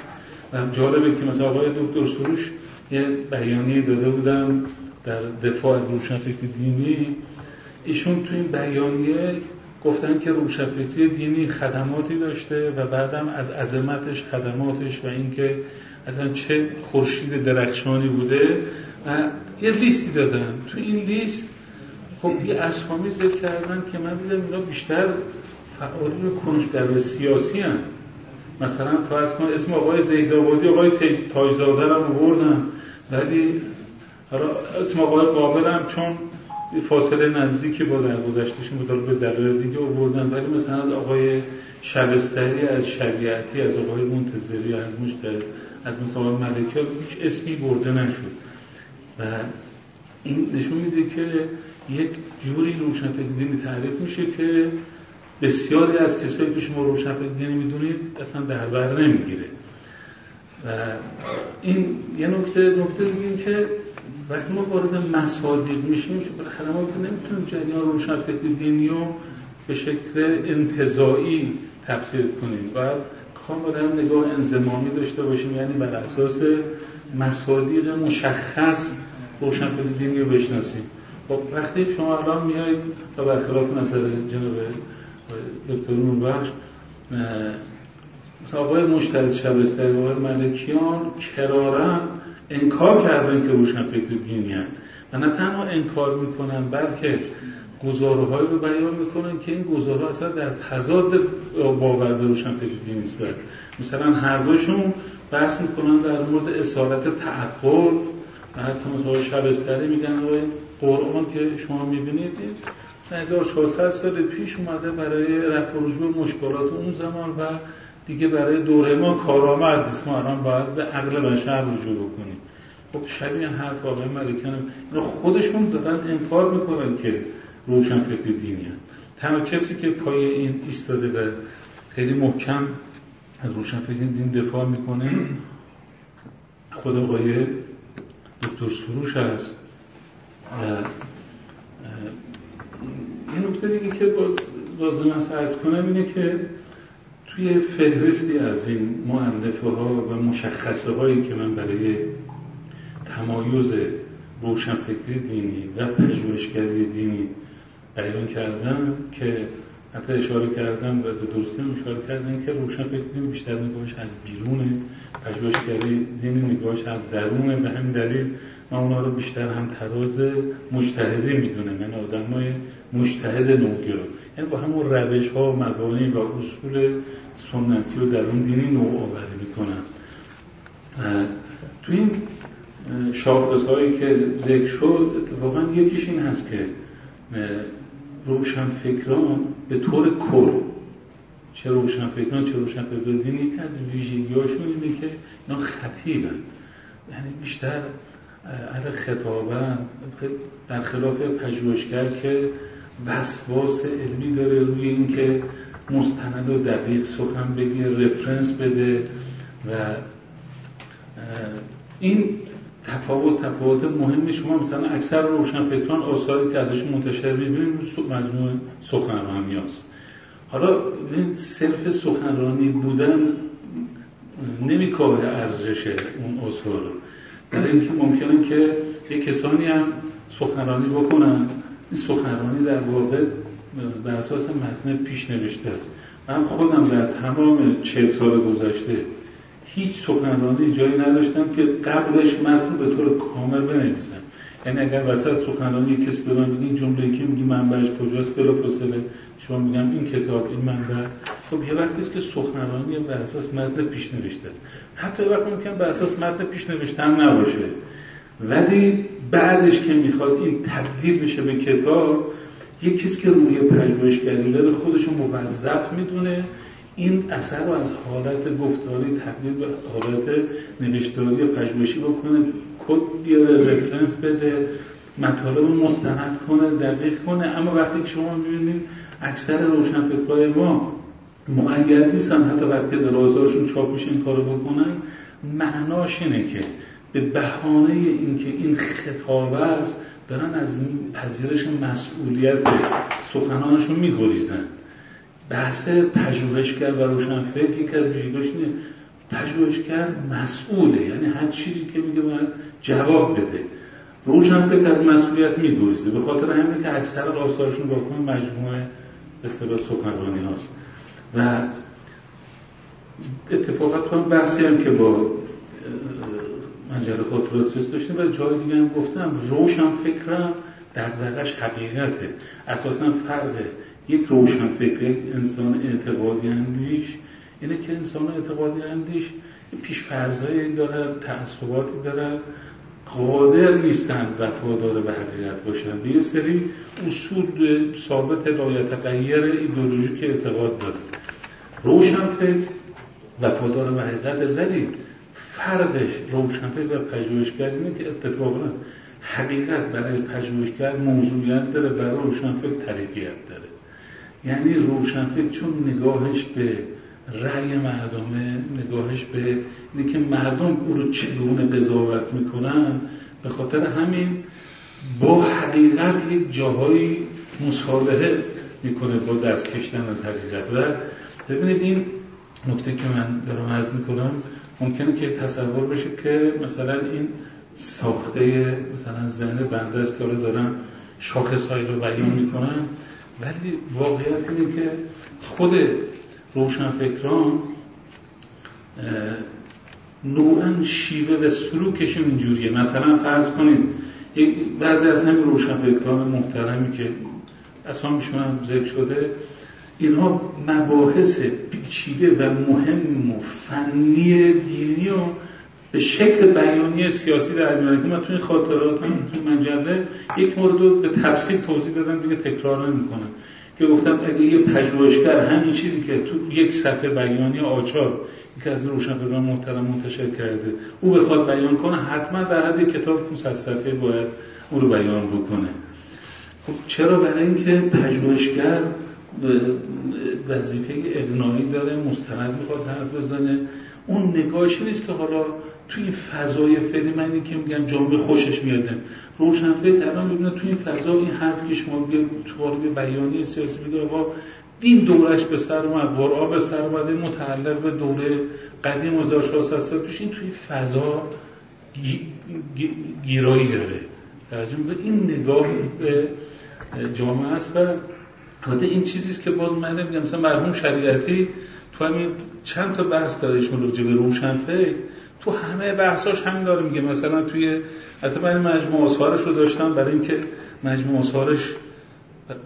و جالبه که مثلا آقای دکتر سروش یه بیانیه داده بودم در دفاع از روشنفکر دینی ایشون تو این بیانیه گفتن که روشنفکری دینی خدماتی داشته و بعدم از عظمتش خدماتش و اینکه اصلا چه خورشید درخشانی بوده و یه لیستی دادن تو این لیست خب یه اسامی ذکر کردن که من دیدم اینا بیشتر فعالین کنشگر سیاسی هم. مثلا فرض کن اسم آقای زیدآبادی آقای تاجزاده رو بردن ولی اسم آقای قابل هم چون فاصله نزدیکی با در گذشتهشون بود به دلایل دیگه آوردن ولی مثلا آقای شبستری از شریعتی از آقای منتظری از مشتر از مثلا ملکه هیچ اسمی برده نشد. و این نشون میده که یک جوری روشنفکر دینی تعریف میشه که بسیاری از کسایی که شما روشنفکر دینی می‌دونید اصلا در بر نمی‌گیره. و این یه نکته نکته دیگه که وقتی ما وارد مصادیق میشیم که بالاخره ما نمی‌تونیم جریان روشنفکر دینی رو به شکل انتظایی تفسیر کنیم. باید کاملا نگاه انزمامی داشته باشیم یعنی بر اساس مصادیق مشخص روشنفکر دینی رو بشناسیم. خب وقتی شما الان میایید تا برخلاف نظر جناب دکتر بخش آقای مشترد شبستری آقای ملکیان کرارن انکار کردن که روشنفکر دینی هن. و نه تنها انکار می‌کنن بلکه گزارهایی رو بیان می‌کنن که این گزاره اصلا در تضاد باور به روشنفکر دینی است مثلا هر دوشون بحث می‌کنن در مورد اسارت تعقل و حتی مثلا شبستری میگن قرآن که شما می‌بینید 1400 سال پیش اومده برای رفع رجوع مشکلات اون زمان و دیگه برای دوره ما کارآمد نیست. ما الان باید به عقل بشر رجوع بکنیم. خب شبیه حرف آقای ملکان اینا خودشون دادن انکار می‌کنن که روشن فکر دینی هم. تنها کسی که پای این ایستاده و خیلی محکم از روشن فکر دین دفاع می‌کنه خود آقای دکتر سروش هست. یه نکته دیگه که باز لازم است کنم اینه که توی فهرستی از این معلفه ها و مشخصه هایی که من برای تمایز روشنفکری دینی و پژوهشگری دینی بیان کردم که حتی اشاره کردم و به درستی هم اشاره کردم که روشنفکری دینی بیشتر نگاهش از بیرون پژوهشگری دینی نگاهش از درونه به همین دلیل من اونا رو بیشتر هم تراز مجتهدی می‌دونم. یعنی آدم های مجتهد نوگرا. یعنی با همون روش ها و مبانی و اصول سنتی و درون دینی نوع آوری می‌کنن. تو این شاخص هایی که ذکر شد اتفاقا یکیش این هست که روشن فکران به طور کل چه روشن فکران چه روشن فکران دینی از ویژگی هاشون اینه که اینا خطیبن. یعنی بیشتر اهل خطابن در خلاف پژوهشگر که وسواس علمی داره روی اینکه مستند و دقیق سخن بگه رفرنس بده و این تفاوت تفاوت مهمی شما مثلا اکثر روشنفکران آثاری که ازش منتشر می‌بینید مجموع سخنرانی هست. حالا صرف سخنرانی بودن نمیکاه ارزش اون آثار برای اینکه ممکنه که یه کسانی هم سخنرانی بکنن. این سخنرانی در واقع بر اساس متن پیش نوشته است. من خودم در تمام چه سال گذشته هیچ سخنرانی جایی نداشتم که قبلش متن به طور کامل بنویسم. یعنی اگر وسط سخنرانی کسی به من بگی جمله که میگی منبعش کجاست بلا فاصله شما میگم این کتاب این منبع. خب یه وقتی است که سخنرانی بر اساس متن پیش نوشته است. حتی وقت ممکن بر اساس متن پیش نوشتن نباشه. ولی بعدش که می‌خواد این تبدیل بشه به کتاب یک کسی که روی پژوهشگری داره خودش موظف می‌دونه. این اثر رو از حالت گفتاری تبدیل به حالت نوشتاری پژوهشی بکنه کد بیاره رفرنس بده مطالب مستند کنه دقیق کنه. اما وقتی که شما می‌بینید اکثر روشنفکرهای ما مقید نیستن حتی وقتی در آزارشون چاپ میشه این کارو بکنن معناش اینه که به بهانه اینکه این خطابه است دارن از پذیرش مسئولیت سخنانشون میگریزن. بحث پژوهشگر و روشنفکر یکی از ویژگیاش اینه پژوهشگر مسئوله. یعنی هر چیزی که میگه باید جواب بده. روشنفکر از مسئولیت میگریزه. به خاطر همینه که اکثر آثارشون با مجموعه به سخنرانی هاست. و اتفاقا تو هم بحثی هم که با مجله خاطرات داشتیم و جای دیگه هم گفتم روشن فکرم دقدقش حقیقته. اساسا فرق یک روشن فکر یک انسان اعتقادی اندیش. اینه که انسان اعتقادی اندیش پیش فرضایی دارن تعصباتی دارن قادر نیستند وفادار به حقیقت باشن. به یه سری اصول ثابت لایتغیر ایدولوژیک اعتقاد داره. روشن فکر وفادار به حقیقت ولی فرقش روشن فکر و پژوهشگر اینه که اتفاقا حقیقت برای پژوهشگر موضوعیت داره برای روشنفکر طریقیت داره. یعنی روشنفکر چون نگاهش به رأی مردمه نگاهش به اینه که مردم او رو چگونه قضاوت می‌کنن به خاطر همین با حقیقت یک جاهایی مصالحه می‌کنه با دست کشتن از حقیقت. و ببینید این نکته که من دارم عرض می‌کنم ممکنه که تصور بشه که مثلا این ساخته مثلا ذهن بنده است که دارم شاخصهایی رو بیان می‌کنم ولی واقعیت اینه که خود روشنفکران نوعا شیوه و سلوکشون اینجوریه. مثلا فرض کنید بعضی از همین روشنفکران محترمی که اسامیشون هم ذکر شده اینها مباحث پیچیده و مهم و فنی دینی و به شکل بیانی سیاسی در که من توی خاطرات تو مجله یک مورد رو به تفصیل توضیح دادم دیگه تکرار نمی‌کنم. که گفتم اگه یه پژوهشگر همین چیزی که تو یک صفحه بیانی آچار یکی از روشنفکران محترم منتشر کرده او بخواد بیان کنه حتما در حد کتاب 500 صفحه باید او رو بیان بکنه. خب چرا برای اینکه پژوهشگر وظیفه اقناعی داره مستند می‌خواد حرف بزنه؟ اون نگاهش نیست که حالا توی فضای فعلی من که میگم جامعه خوشش میاده. روشنفکر الان ببینه توی این فضا این حرف که شما تو بیانی سیاسی میگه آقا دین دورش به سر اومد قرآن به سر اومده متعلق به دوره قدیم 1400 توش این توی فضا گیرایی داره. به این نگاه به جامعه است و البته این چیزیست که باز من نمیگم مثلا مرحوم شریعتی تو همین چند تا بحث داره ایشون راجع به روشنفکر. تو همه بحثاش همین داره میگه. مثلا توی حتی من مجموع آثارش رو داشتم برای اینکه مجموع آثارش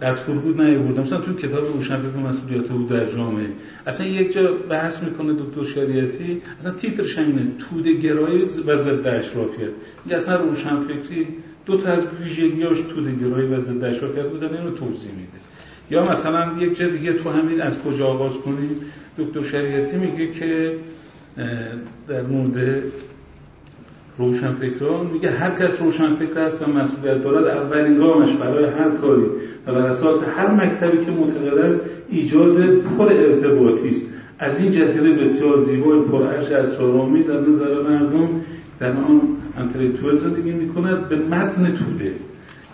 قطور بود نیاوردم. مثلا توی کتاب روشنفکر مسئولیت بود در جامعه. اصلا یک جا بحث می‌کنه دکتر شریعتی. اصلا تیترش همینه توده گرایی و ضد اشرافیت. اینجا اصلا روشنفکری دو تا از ویژگیاش توده گرایی و ضد اشرافیت بودن اینو توضیح میده. یا مثلا یک جا دیگه تو همین از کجا آغاز کنیم؟ دکتر شریعتی میگه که در مورد روشنفکران میگه هر کس روشنفکر است و مسئولیت دارد اولین گامش برای هر کاری و بر اساس هر مکتبی که معتقد است ایجاد پر ارتباطی است. از این جزیره بسیار زیبای از سرامیز از نظر مردم در آن انتلیکتوال زندگی می‌کند به متن توده.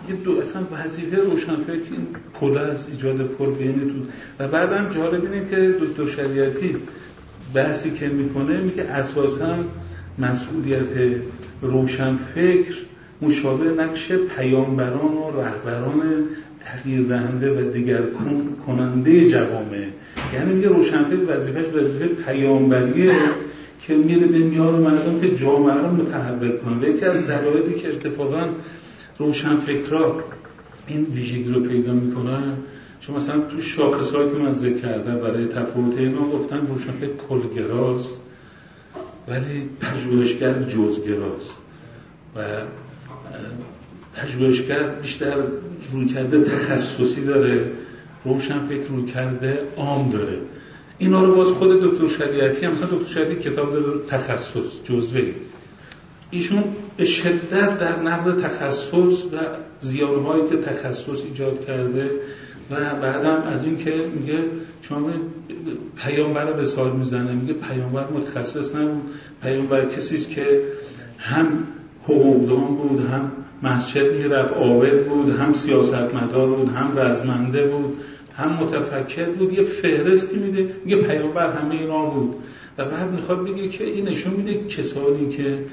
یه دو اصلا وظیفه روشنفکر این پل است ایجاد پر بین تو. و بعدم جالب اینه که دکتر شریعتی بحثی که می‌کنه میگه اساسا مسئولیت روشنفکر مشابه نقش پیامبران و رهبران تغییر دهنده و دیگر کننده جوامع. یعنی میگه روشنفکر وظیفش وظیفه پیامبریه که میره به میار مردم که جامعه رو متحول کنه. یکی از دلایلی که اتفاقا روشنفکرا این ویژگی رو پیدا می‌کنن. چون مثلا تو شاخص که من ذکر کردم برای تفاوت اینا گفتن روشنفکر کلگراست ولی پژوهشگر جزگراست. و پژوهشگر بیشتر روی کرده تخصصی داره روشنفکر روی کرده عام داره. اینا رو باز خود دکتر شریعتی هم مثلا دکتر شریعتی کتاب داره تخصص جزوه ایشون به شدت در نقد تخصص و زیانهایی که تخصص ایجاد کرده و بعدم از این که میگه شما پیامبر به سال می‌زنه میگه پیامبر متخصص نبود. پیامبر کسی است که هم حقوقدان بود هم مسجد می‌رفت عابد بود هم سیاستمدار بود هم رزمنده بود هم متفکر بود. یه فهرستی میده میگه پیامبر همه اینا بود. و بعد می‌خواد بگه که این نشون میده کسانی که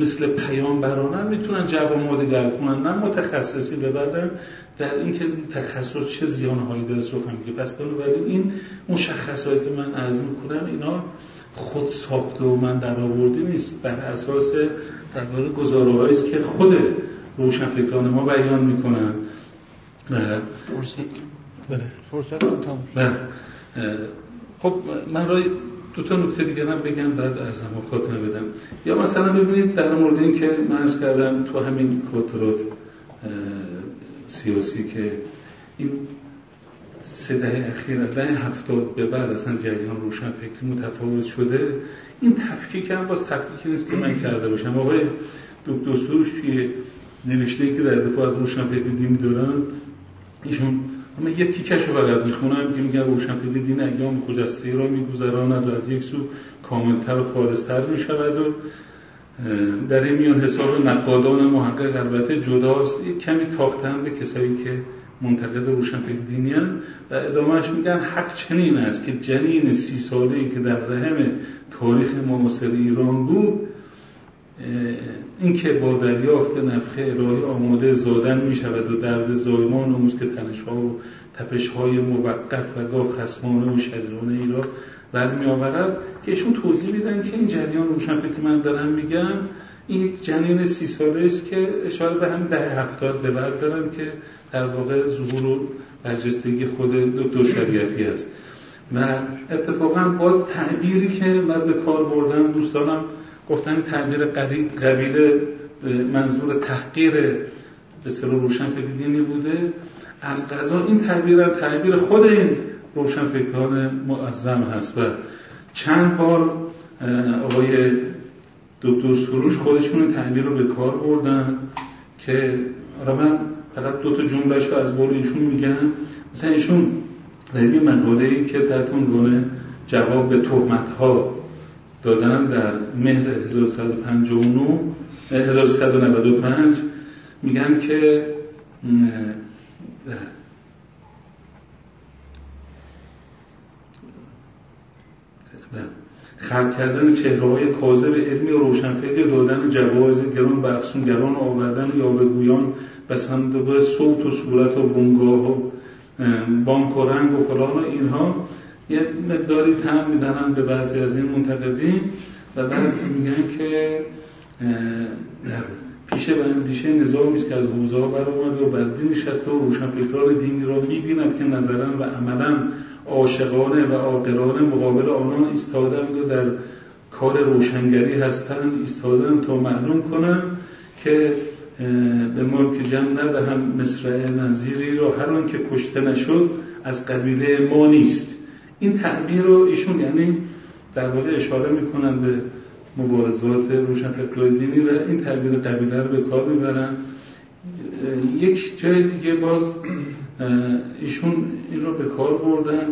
مثل پیامبران می‌تونن جواب مادگر کنن. نه متخصصی ببردن در این که تخصص چه زیانهایی داره سخن میگه. پس بنابراین این مشخصاتی که من عرض می‌کنم اینا خود ساخته و من در آورده نیست. بر اساس در واقع گزاره است که خود روشنفکران ما بیان می‌کنن. بله. فرصت. بله. خب من رای دو تا نکته دیگه هم بگم بعد ارزم خاطر بدم. یا مثلا ببینید در مورد این که من کردم تو همین خاطرات سیاسی که این سه دهه اخیر دهه هفتاد به بعد اصلا جریان روشن فکری متفاوت شده این تفکیک هم باز تفکیکی نیست که من کرده باشم. آقای دکتر سروش توی نوشته که در دفاع از روشن فکری دینی دارن ایشون اما یه تیکش رو فقط می‌خونم که میگن روشنفکری دین ایام خجسته را میگذراند و از یک سو کاملتر و خالصتر می‌شود و در این میان حساب نقادان محقق البته جداست. یک کمی تاختن به کسایی که منتقد روشنفکر دینی و ادامهش میگن حق چنین است که جنین سی ساله که در رحم تاریخ معاصر ایران بود اینکه با دریافت نفخه الهی آماده زادن می شود و درد زایمان و که تنش ها و تپش های موقت و گاه خسمانه و شدیدانه ای را برمی آورد که ایشون توضیح میدن که این جریان روشن که من دارم میگم این یک جنین سی ساله است که اشاره به هم ده هفتاد به بعد دارن که در واقع ظهور و برجستگی خود دکتر شریعتی است. و اتفاقا باز تعبیری که من به کار بردم دوستانم گفتن تعبیر قبیل منظور تحقیر به سر روشنفکر دینی بوده. از قضا این تعبیر تعبیر خود این روشنفکران معظم هست و چند بار آقای دکتر سروش خودشون تعبیر رو به کار بردن که را من فقط دو تا جملهش رو از بول ایشون میگن مثلا ایشون در این مقاله ای که تحت عنوان جواب به تهمت ها دادن در مهر 1359 1395 میگن که خلق کردن چهره های کاذب علمی و روشنفکر دادن جواز گران به گران آوردن یاوهگویان به صندوق صوت و صورت و بنگاه و بانک و رنگ و فلان اینها. یه مقداری تم می‌زنن به بعضی از این منتقدین و بعد میگن که در پیش به اندیشه نظامی است که از حوزه ها برآمده و بر دین نشسته و روشنفکران دینی را می‌بیند که نظرا و عملا عاشقانه و عاقلانه مقابل آنان ایستادند و در کار روشنگری هستند ایستادند تا معلوم کنند که به ملک جمع ندهم مصرع نظیری را هر که کشته نشد از قبیله ما نیست. این تعبیر رو ایشون یعنی در واقع اشاره می‌کنن به مبارزات روشنفکرهای دینی و این تعبیر قبیله رو به کار می‌برن. یک جای دیگه باز ایشون این رو به کار بردن.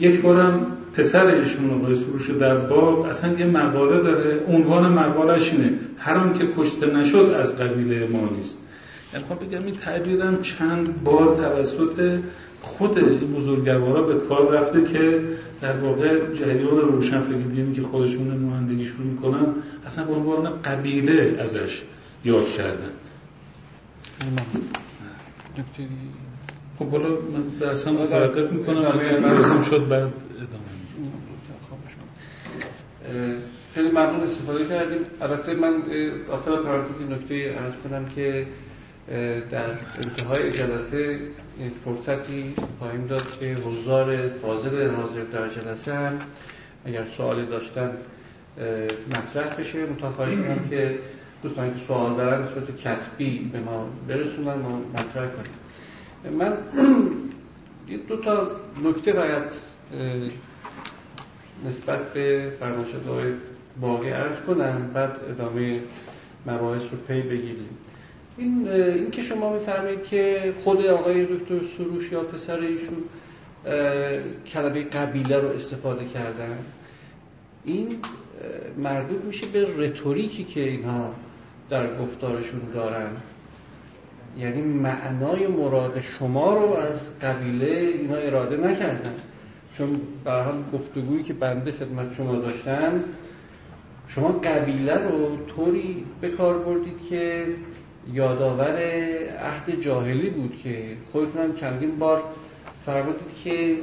یک بارم پسر ایشون آقای سروش در باغ اصلا یه مقاله داره. عنوان مقالش اینه هرم که کشته نشد از قبیله ما نیست. یعنی خب بگم این تعبیرم چند بار توسط خود این بزرگوارا به کار رفته که در واقع جریان روشن دینی که خودشون نمایندگی شروع می‌کنن اصلا به عنوان قبیله ازش یاد کردن. خب بالا من بحثم متوقف می‌کنم اگر لازم شد بعد ادامه خیلی ممنون استفاده کردیم. البته من آخر پرانتز نکته ارز کنم که در انتهای جلسه فرصتی خواهیم داد که حضار فاضل حاضر در جلسه هم اگر سوالی داشتن مطرح بشه. متوجه خواهش کنم که دوستان که سوال دارن به صورت کتبی به ما برسونن ما مطرح کنیم. من [clears throat] دو تا نکته باید نسبت به فرمایشات باقی عرض کنم بعد ادامه مباحث رو پی بگیریم. این, این که شما میفرمایید که خود آقای دکتر سروش یا پسر ایشون کلمه قبیله رو استفاده کردن این مربوط میشه به رتوریکی که اینها در گفتارشون دارن. یعنی معنای مراد شما رو از قبیله اینا اراده نکردن. چون به حال گفتگویی که بنده خدمت شما داشتم شما قبیله رو طوری به کار بردید که یادآور عهد جاهلی بود که خودتون هم چندین بار فرمودید که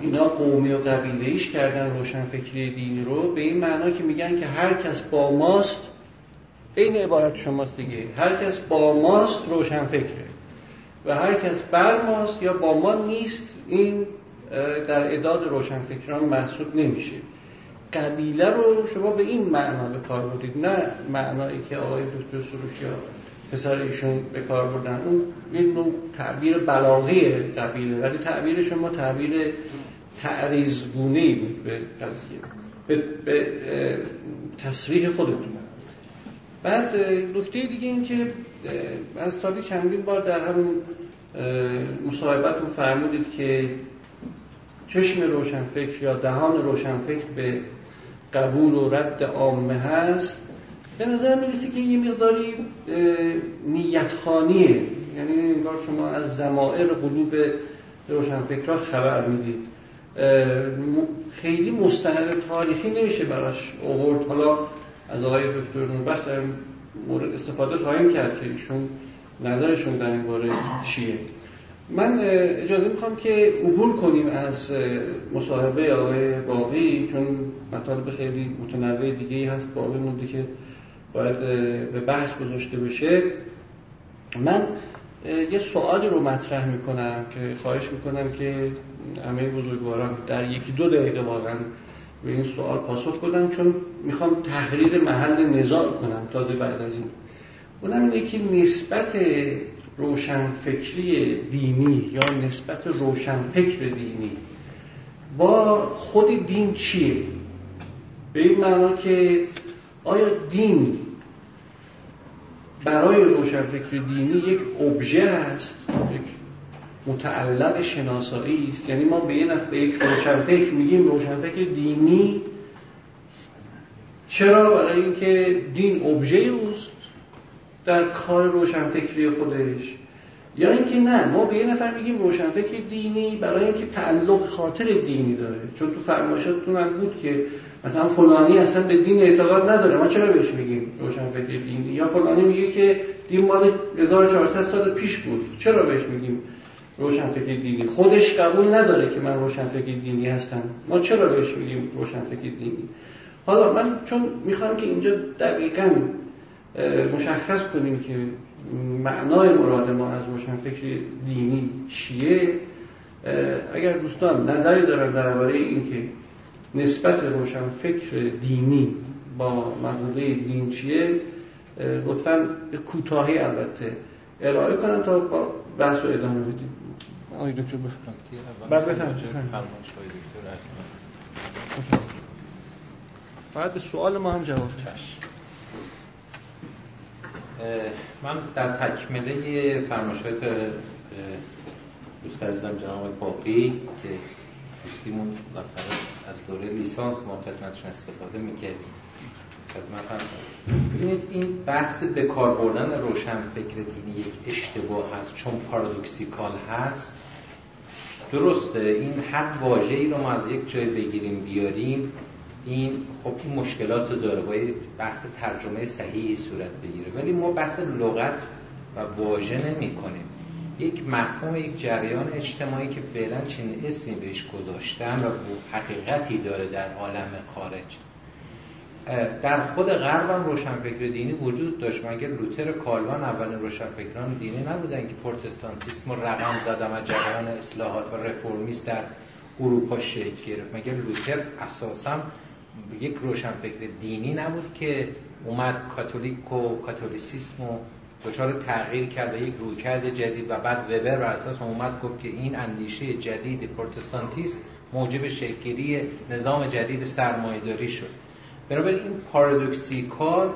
اینا قومی و قبیله ایش کردن روشنفکری دینی رو به این معنا که میگن که هر کس با ماست این عبارت شماست دیگه. هر کس با ماست روشنفکره. و هر کس بر ماست یا با ما نیست این در اداد روشنفکران محسوب نمیشه. قبیله رو شما به این معنا به کار بردید نه معنایی که آقای دکتر سروش یا پسر ایشون به کار بردن. اون این نوع تعبیر بلاغی قبیله ولی تعبیر شما تعبیر تعریض گونه بود به قضیه به, به تصریح خودتون. بعد نکته دیگه این که از تالی چندین بار در همون مصاحبتون فرمودید که چشم روشنفکر یا دهان روشنفکر به قبول و رد عامه هست به نظر می‌رسه که یه مقداری نیتخانیه یعنی انگار شما از زمائر قلوب روشنفکرها خبر می‌دید. خیلی مستند تاریخی نمیشه براش اوورد حالا از آقای دکتر نوربخت در مورد استفاده خواهیم کرد که ایشون نظرشون در این باره چیه. من اجازه می‌خوام که عبور کنیم از مصاحبه آقای باقی چون مطالب خیلی متنوع دیگه هست باقی مونده که باید به بحث گذاشته بشه. من یه سوالی رو مطرح می‌کنم که خواهش می‌کنم که همه بزرگواران در یکی دو دقیقه واقعا به این سوال پاسخ بدن چون می‌خوام تحریر محل نزاع کنم تازه بعد از این. اونم اینه که نسبت روشنفکری دینی یا نسبت روشنفکر دینی با خود دین چیه؟ به این معنا که آیا دین برای روشنفکر دینی یک ابژه است؟ یک متعلق شناسایی است؟ یعنی ما به, یک روشنفکر میگیم روشنفکر دینی. چرا؟ برای اینکه دین ابژه اوست در کار روشنفکری خودش. یا اینکه نه ما به یه نفر میگیم روشنفکر دینی برای اینکه تعلق خاطر دینی داره. چون تو فرمایشاتتون هم بود که مثلا فلانی اصلا به دین اعتقاد نداره ما چرا بهش میگیم روشنفکر دینی؟ یا فلانی میگه که دین مال 1400 سال پیش بود چرا بهش میگیم روشنفکر دینی؟ خودش قبول نداره که من روشنفکر دینی هستم. ما چرا بهش میگیم روشنفکر دینی؟ حالا من چون می‌خوام که اینجا دقیقا مشخص کنیم که معنای مراد ما از روشنفکر دینی چیه اگر دوستان نظری دارن درباره اینکه نسبت روشنفکر دینی با مقوله دین چیه لطفا کوتاهی البته ارائه کنن تا با بحث رو ادامه بدیم. آقای دکتر بفرمایید. بعد بفرمایید. بعد به سوال ما هم جواب چشم. من در تکمله فرمایشات دوست عزیزم جناب باقی که دوستیمون از دوره لیسانس ما خدمتشون استفاده می‌کردیم. ببینید این بحث به کار بردن روشن فکر دینی یک اشتباه هست چون پارادوکسیکال هست. درسته این هر واژه‌ای رو ما از یک جای بگیریم بیاریم. این خب این مشکلات داره باید بحث ترجمه صحیحی صورت بگیره. ولی ما بحث لغت و واژه نمی کنیم یک مفهوم یک جریان اجتماعی که فعلا چنین اسمی بهش گذاشتن و حقیقتی داره در عالم خارج. در خود غرب هم روشنفکر دینی وجود داشت. مگه لوتر کالوان اولین روشنفکران دینی نبودن که پروتستانتیسم رو رقم زدن و جریان اصلاحات و رفرمیست در اروپا شکل گرفت؟ مگه لوتر اساسا یک روشنفکر دینی نبود که اومد کاتولیک و کاتولیسیسم و دچار تغییر کرد و یک رویکرد جدید و بعد وبر بر اساس اومد گفت که این اندیشه جدید پروتستانتیسم موجب شکلی نظام جدید سرمایه‌داری شد. بنابراین این پارادوکسیکال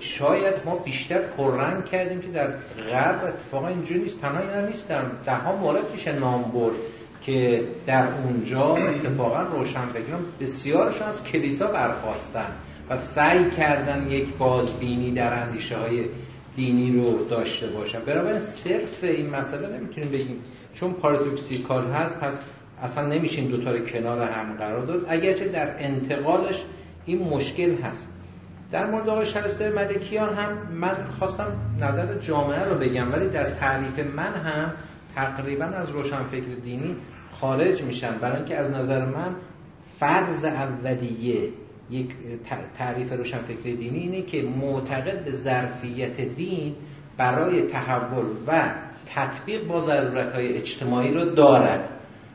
شاید ما بیشتر پررنگ کردیم که در غرب اتفاقا اینجوری نیست. تنها اینا نیستم ده ها مورد میشه نام برد که در اونجا اتفاقا روشنفکران بسیارشون از کلیسا برخواستن و سعی کردن یک بازبینی در اندیشه های دینی رو داشته باشن برای صرف این مسئله نمی‌تونیم بگیم. چون پارادوکسیکال هست پس اصلا نمیشیم دوتا رو کنار هم قرار داد. اگرچه در انتقالش این مشکل هست. در مورد آقای شهرستر ملکیان هم من خواستم نظر جامعه رو بگم ولی در تعریف من هم تقریبا از روشنفکر دینی خارج میشن برای اینکه از نظر من فرض اولیه یک تعریف روشنفکر دینی اینه که معتقد به ظرفیت دین برای تحول و تطبیق با ضرورت های اجتماعی رو دارد.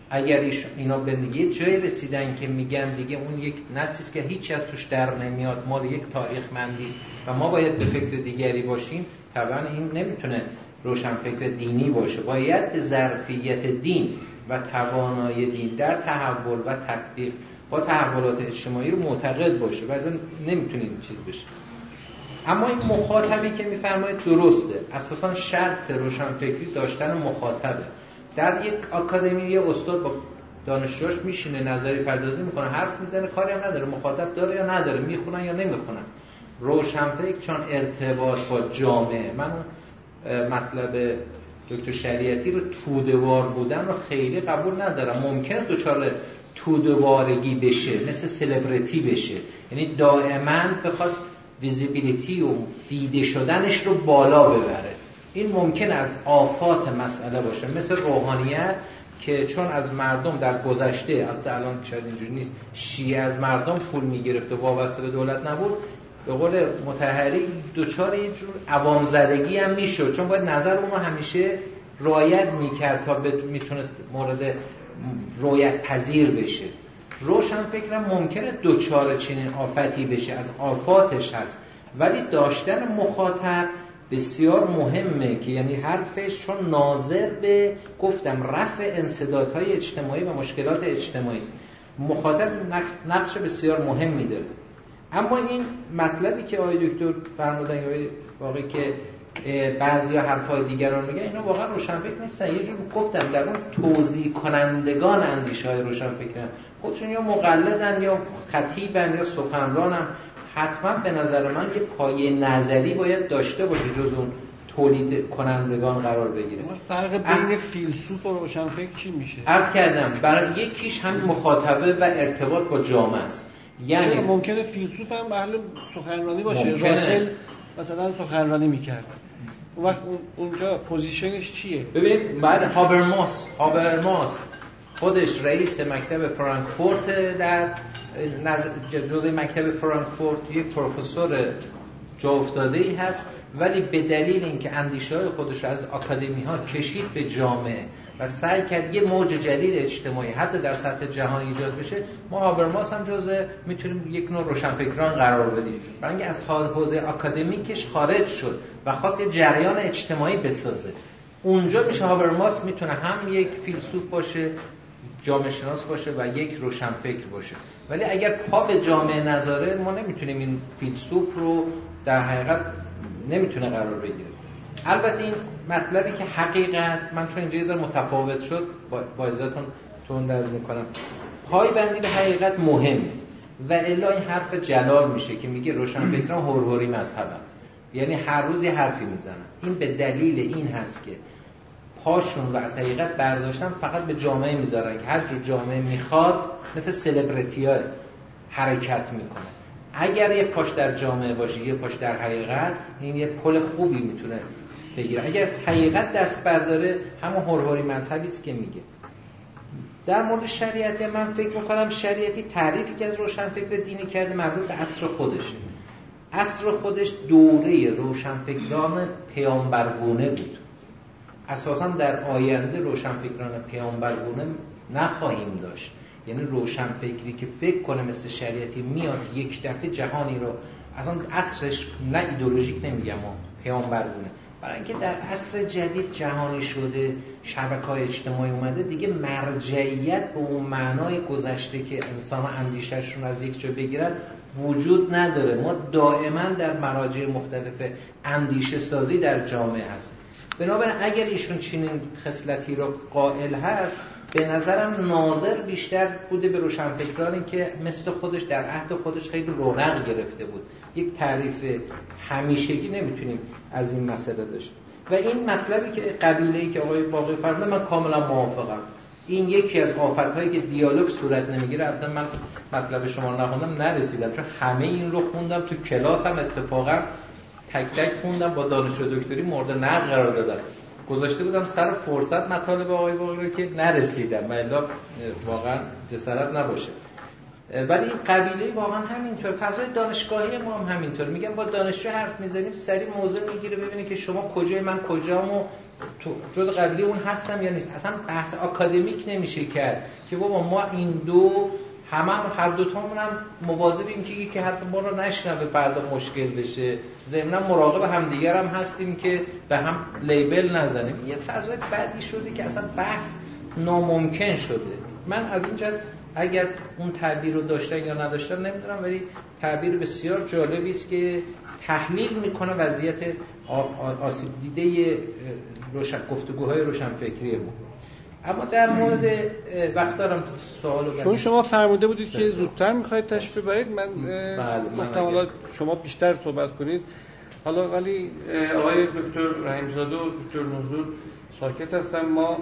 اگر اینا به یه جایی رسیدن که میگن دیگه اون یک نسلی که هیچی از توش در نمیاد مال یک تاریخ مندیست و ما باید به فکر دیگری باشیم طبعا این نمی‌تونه روشنفکر دینی باشه. باید به ظرفیت دین و توانایی دین در تحول و تطبیق تحولات اجتماعی رو معتقد باشه و نمی‌تونه این چیز بشه. اما این مخاطبی که میفرمایید درسته. اساسا شرط روشنفکری داشتن مخاطبه. در یک آکادمی یه استاد با دانشجوش میشینه نظری پردازی می‌کنه حرف می‌زنه کاری هم نداره. مخاطب داره یا نداره می‌خونن یا نمی‌خونن. روشنفکر چون ارتباط با جامعه. من مطلب دکتر شریعتی رو تودوار بودن رو خیلی قبول ندارم. ممکن دچار تودوارگی بشه مثل سلبریتی بشه. یعنی دائما بخواد ویزیبیلیتی و دیده شدنش رو بالا ببره. این ممکن از آفات مسئله باشه. مثل روحانیت که چون از مردم در گذشته البته الان شاید اینجوری نیست شیعه از مردم پول می‌گرفت و وابسته به دولت نبود به قول متحری دوچار یه جور عوام زدگی هم می‌شد. چون باید نظر اونو همیشه رایت می‌کرد تا می‌تونست مورد رویت پذیر بشه. روشن فکرم ممکنه دوچار چنین آفتی بشه. از آفاتش هست. ولی داشتن مخاطب بسیار مهمه که یعنی حرفش چون ناظر به گفتم رفع انصدادهای اجتماعی و مشکلات اجتماعی است. مخاطب نقش بسیار مهمی داره. اما این مطلبی که آقای دکتر فرمودن یا واقعی که بعضی حرفای دیگران میگن اینا واقعا روشنفکر نیستن. یه جور گفتم در اون توضیح کنندگان اندیشه های روشنفکرن. خودشون یا مقلدن یا خطیبن یا سخنرانن. حتما به نظر من یه پایه نظری باید داشته باشه جز اون تولید کنندگان قرار بگیره. فرق بین فیلسوف و روشنفکر چی میشه؟ عرض کردم برای یکیش هم مخاطبه و ارتباط با جامعه است. یعنی ممکنه فیلسوف هم اهل سخنرانی باشه؟ راسل مثلا سخنرانی می‌کرد. وقت اونجا position ش چیه؟ ببینید بعد هابرماس هابرماس. خودش رئیس مکتب فرانکفورت در جزء مکتب فرانکفورت یک پروفسور جا افتاده ای هست. ولی به دلیل اینکه اندیشه های خودش از آکادمی ها کشید به جامعه. و سعی کرد یه موج جدید اجتماعی حتی در سطح جهانی ایجاد بشه ما هابرماس هم جزء می‌تونیم یک نوع روشنفکران قرار بدیم. برای اینکه از حوزه آکادمیکش خارج شد و خواست یه جریان اجتماعی بسازه. اونجا میشه هابرماس می‌تونه هم یک فیلسوف باشه جامعه شناس باشه و یک روشنفکر باشه. ولی اگر پا به جامعه نظاره ما نمی‌تونیم این فیلسوف رو در حقیقت نمی‌تونه قرار بگیره. البته این مطلبی که حقیقت من چون اینجا یه متفاوت شد با ازتون تون می‌کنم. پای بندی به حقیقت مهم و الا این حرف جلال میشه که میگه روشنفکران هرهوری مذهبن یعنی هر روز یه حرفی می‌زنن این به دلیل این هست که پاشون رو از حقیقت برداشتن فقط به جامعه می‌ذارن که هر جور جامعه می‌خواد مثل سلبریتی حرکت می‌کنه. اگر یه پاش در جامعه باشه یه پاش در حقیقت این یه پل خوبی می‌تونه بگیره. اگر از حقیقت دست برداره همون هرهوری مذهبی است که میگه. در مورد شریعتی من فکر می‌کنم شریعتی تعریفی که از روشنفکر دینی کرده مربوط به عصر خودشه عصر خودش دوره روشنفکران پیامبرگونه بود. اساسا در آینده روشنفکران پیامبرگونه نخواهیم داشت. یعنی روشنفکری که فکر کنه مثل شریعتی میاد یک دفعه جهانی رو اصلا عصرش نه ایدولوژیک نمیگم ما پیامبرگونه. برای اینکه در عصر جدید جهانی شده شبکه های اجتماعی اومده دیگه مرجعیت به اون معنای گذشته که انسان اندیشهشون از یک جا بگیرن وجود نداره. ما دائما در مراجع مختلف اندیشه سازی در جامعه هستیم. بنابراین اگر ایشون چنین خصلتی رو قائل هست به نظرم ناظر بیشتر بوده به روشنفکرانی که مثل خودش در عهد خودش خیلی رونق گرفته بود. یک تعریف همیشگی نمی‌تونیم از این مسئله داشت. و این مطلبی که قبیله ای که آقای باقی فرمودن من کاملا موافقم. این یکی از آفتهایی که دیالوگ صورت نمی‌گیره البته من مطلب شما رو نخوندم نرسیدم چون همه این رو خوندم تو کلاس هم اتفاقا تک تک خوندم با دانشجو دکتری مورد نقد قرار دادم. گذاشته بودم سر فرصت مطالب آقای باقی که نرسیدم. و واقعا جسارت نباشه. ولی این قبیله واقعا همینطور. فضای دانشگاهی ما هم همینطور. میگم با دانشجو حرف می‌زنیم سری موضوع می‌گیره ببینه که شما کجای من کجام و تو جز قبیله اون هستم یا نیست. اصلا بحث آکادمیک نمیشه کرد که بابا ما این دو همه هم هر دوتامون هم مواظبیم که یکی حرف ما رو نشنوه فردا مشکل بشه. ضمنا مراقب همدیگر هم هستیم که به هم لیبل نزنیم. یه فضای بدی شده که اصلا بحث ناممکن شده. من از این اگر اون تعبیر رو داشتن یا نداشتن نمی‌دونم ولی تعبیر بسیار جالبی است که تحلیل می‌کنه وضعیت آسیب دیده روشن گفتگوهای روشنفکری ما. اما در مورد وقت دارم سوال چون شما فرموده بودید که زودتر می‌خواید تشریف ببرید من بله، گفتم حالا شما بیشتر صحبت کنید. حالا ولی آقای دکتر رحیمزاده و دکتر نوزور ساکت هستن ما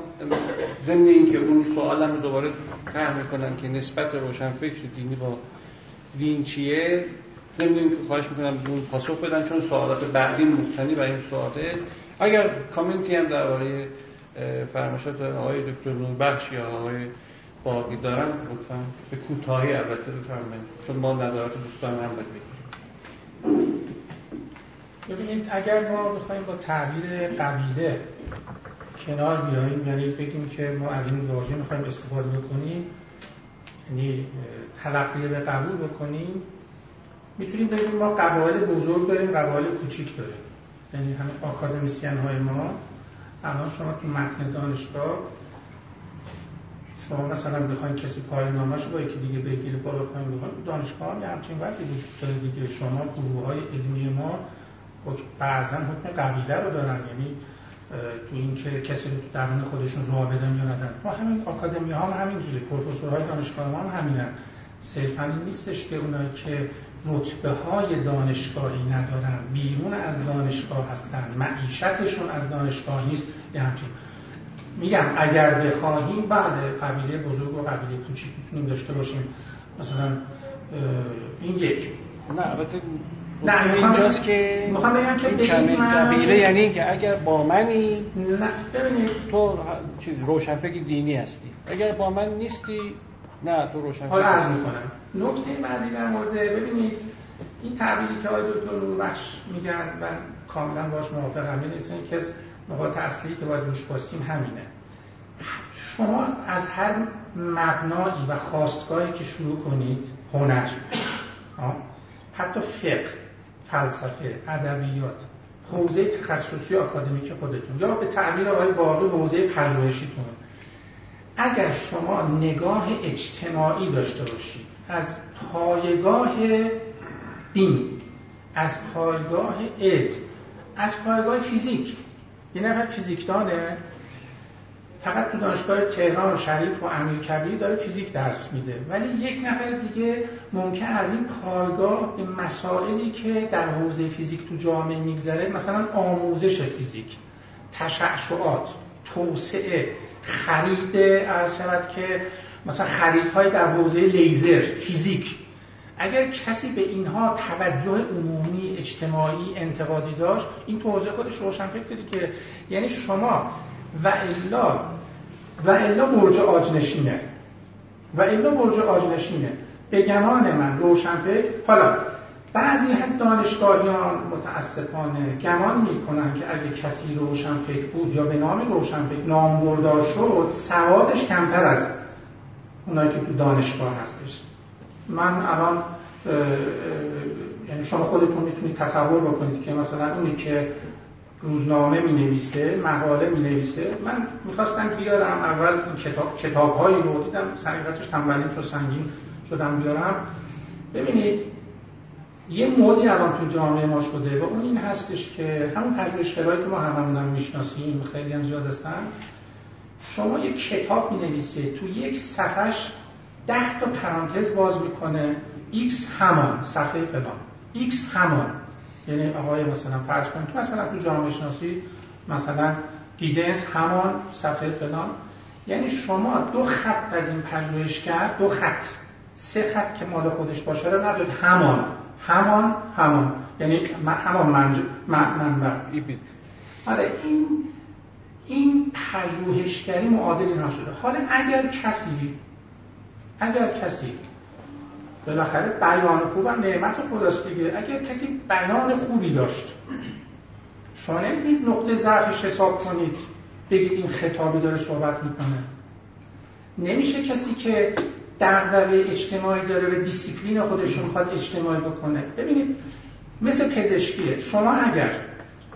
ضمن اینکه اون سوالم رو دوباره طرح می‌کنم که نسبت روشنفکر دینی با دین چیه ضمن اینکه خواهش می‌کنم اون پاسخ بدن چون سوالات بعدی مبتنی بر این سواله. اگر کامنتی هم درباره فرمایشات آقای دکتر نوربخش یا آقای باقی دارن لطفا به کوتاهی البته بفرمایید چون ما نظرات دوستان هم باید بگیریم. ببینید اگر ما بخوایم با تعبیر قبیله کنار بیاییم یعنی بگیم که ما از این واژه می‌خوایم استفاده بکنیم یعنی تلقیه به قبول بکنیم. می‌تونیم بگیم ما قبایل بزرگ داریم قبایل کوچیک داریم. یعنی همه آکادمیسیان های ما. الان شما تو متن دانشگاه شما مثلا بخواید کسی پایین نامش با یکی دیگه بگیره بالا پایین بخواید دانشگاه هم همچین وضعی وجود داره دیگه. شما گروه های علمی ما بعضا حکم قبیله رو دارن. یعنی تو اینکه کسی رو درون خودشون راه بدن یا ندن. تو همین آکادمی ها هم همینجوری پروفسورهای دانشگاه ما هم همینن. صرفا این نیستش که اونایی که رتبه های دانشگاهی ندارن بیرون از دانشگاه هستن معیشتشون از دانشگاه نیست یه همچین. میگم اگر بخواهیم بعد قبیله بزرگ و قبیله کوچیک می‌تونیم داشته باشیم. مثلا این یک. نه البته نه اینجاست که می‌خوام بگم که کمی قبیله یعنی که اگر با منی نه ببینید تو چیز روشنفکر دینی هستی. اگر با من نیستی نه تو روشنفکر حالا عرض می‌کنم. نکته بعدی در مورد ببینید این تعبیری که آقای دکتر بخش میگن و کاملا باش موافقم. این نیست که نقاط اصلی که باید روش باشیم همینه. شما از هر مبنایی و خواستگاهی که شروع کنید هنر حتی فقه فلسفه ادبیات حوزه تخصصی آکادمیک خودتون یا به تعبیر آقای باقی حوزه پژوهشیتون. اگر شما نگاه اجتماعی داشته باشید از پایگاه دین از پایگاه علم از پایگاه فیزیک یه نفر فیزیکدانه فقط تو دانشگاه تهران و شریف و امیرکبیر داره فیزیک درس میده. ولی یک نفر دیگه ممکن از این پایگاه به مسائلی که در حوزه فیزیک تو جامعه میگذره مثلا آموزش فیزیک تشعشعات توسعه خرید شود که مثلا خریدهای در حوزه لیزر فیزیک. اگر کسی به اینها توجه عمومی اجتماعی انتقادی داشت این تو حوزه خودش روشن فکر که یعنی شما و الا و الا مرج آجنشینه. و الا مرج آجنشینه. به گمان من روشنفکر حالا بعضی از دانشگاهیان متاسفانه گمان می‌کنن که اگه کسی روشنفکر بود یا به نام روشنفکر نام بردار شد سوادش کمتر از اونایی که تو دانشگاه هستش. من الان یعنی شما خودتون می‌تونید تصور بکنید که مثلا اونی که روزنامه می نویسه مقاله می نویسه من می‌خواستم بیارم اول کتاب کتاب هایی رو دیدم. سنگیتش تنبلیم شد سنگین شدم بیارم. ببینید یه مودی الان تو جامعه ما شده و اون این هستش که همون پژوهشگرایی که ما هممون می‌شناسیم. خیلی هم زیاد هستن. شما یک کتاب می نویسید تو یک صفحش ده تا پرانتز باز می‌کنه. X همان صفحه فلان. X همان. یعنی آقای مثلا فرض کنید. تو مثلا تو جامعه شناسی مثلا گیدنس همان صفحه فلان. یعنی شما دو خط از این پژوهشگر دو خط. سه خط که مال خودش باشه رو نداد همان. همان همان. یعنی همان منج منبع. آره این این پژوهشگری معادل اینها شده حالا اگر کسی اگر کسی بالاخره بیان خوبم نعمت خداست دیگه. اگر کسی بیان خوبی داشت شما نمی‌تونید نقطه ضعفش حساب کنید بگید این خطابی داره صحبت می‌کنه. نمیشه کسی که دغدغه اجتماعی داره و دیسیپلین خودش رو می‌خواد اجتماعی بکنه. ببینید مثل پزشکیه. شما اگر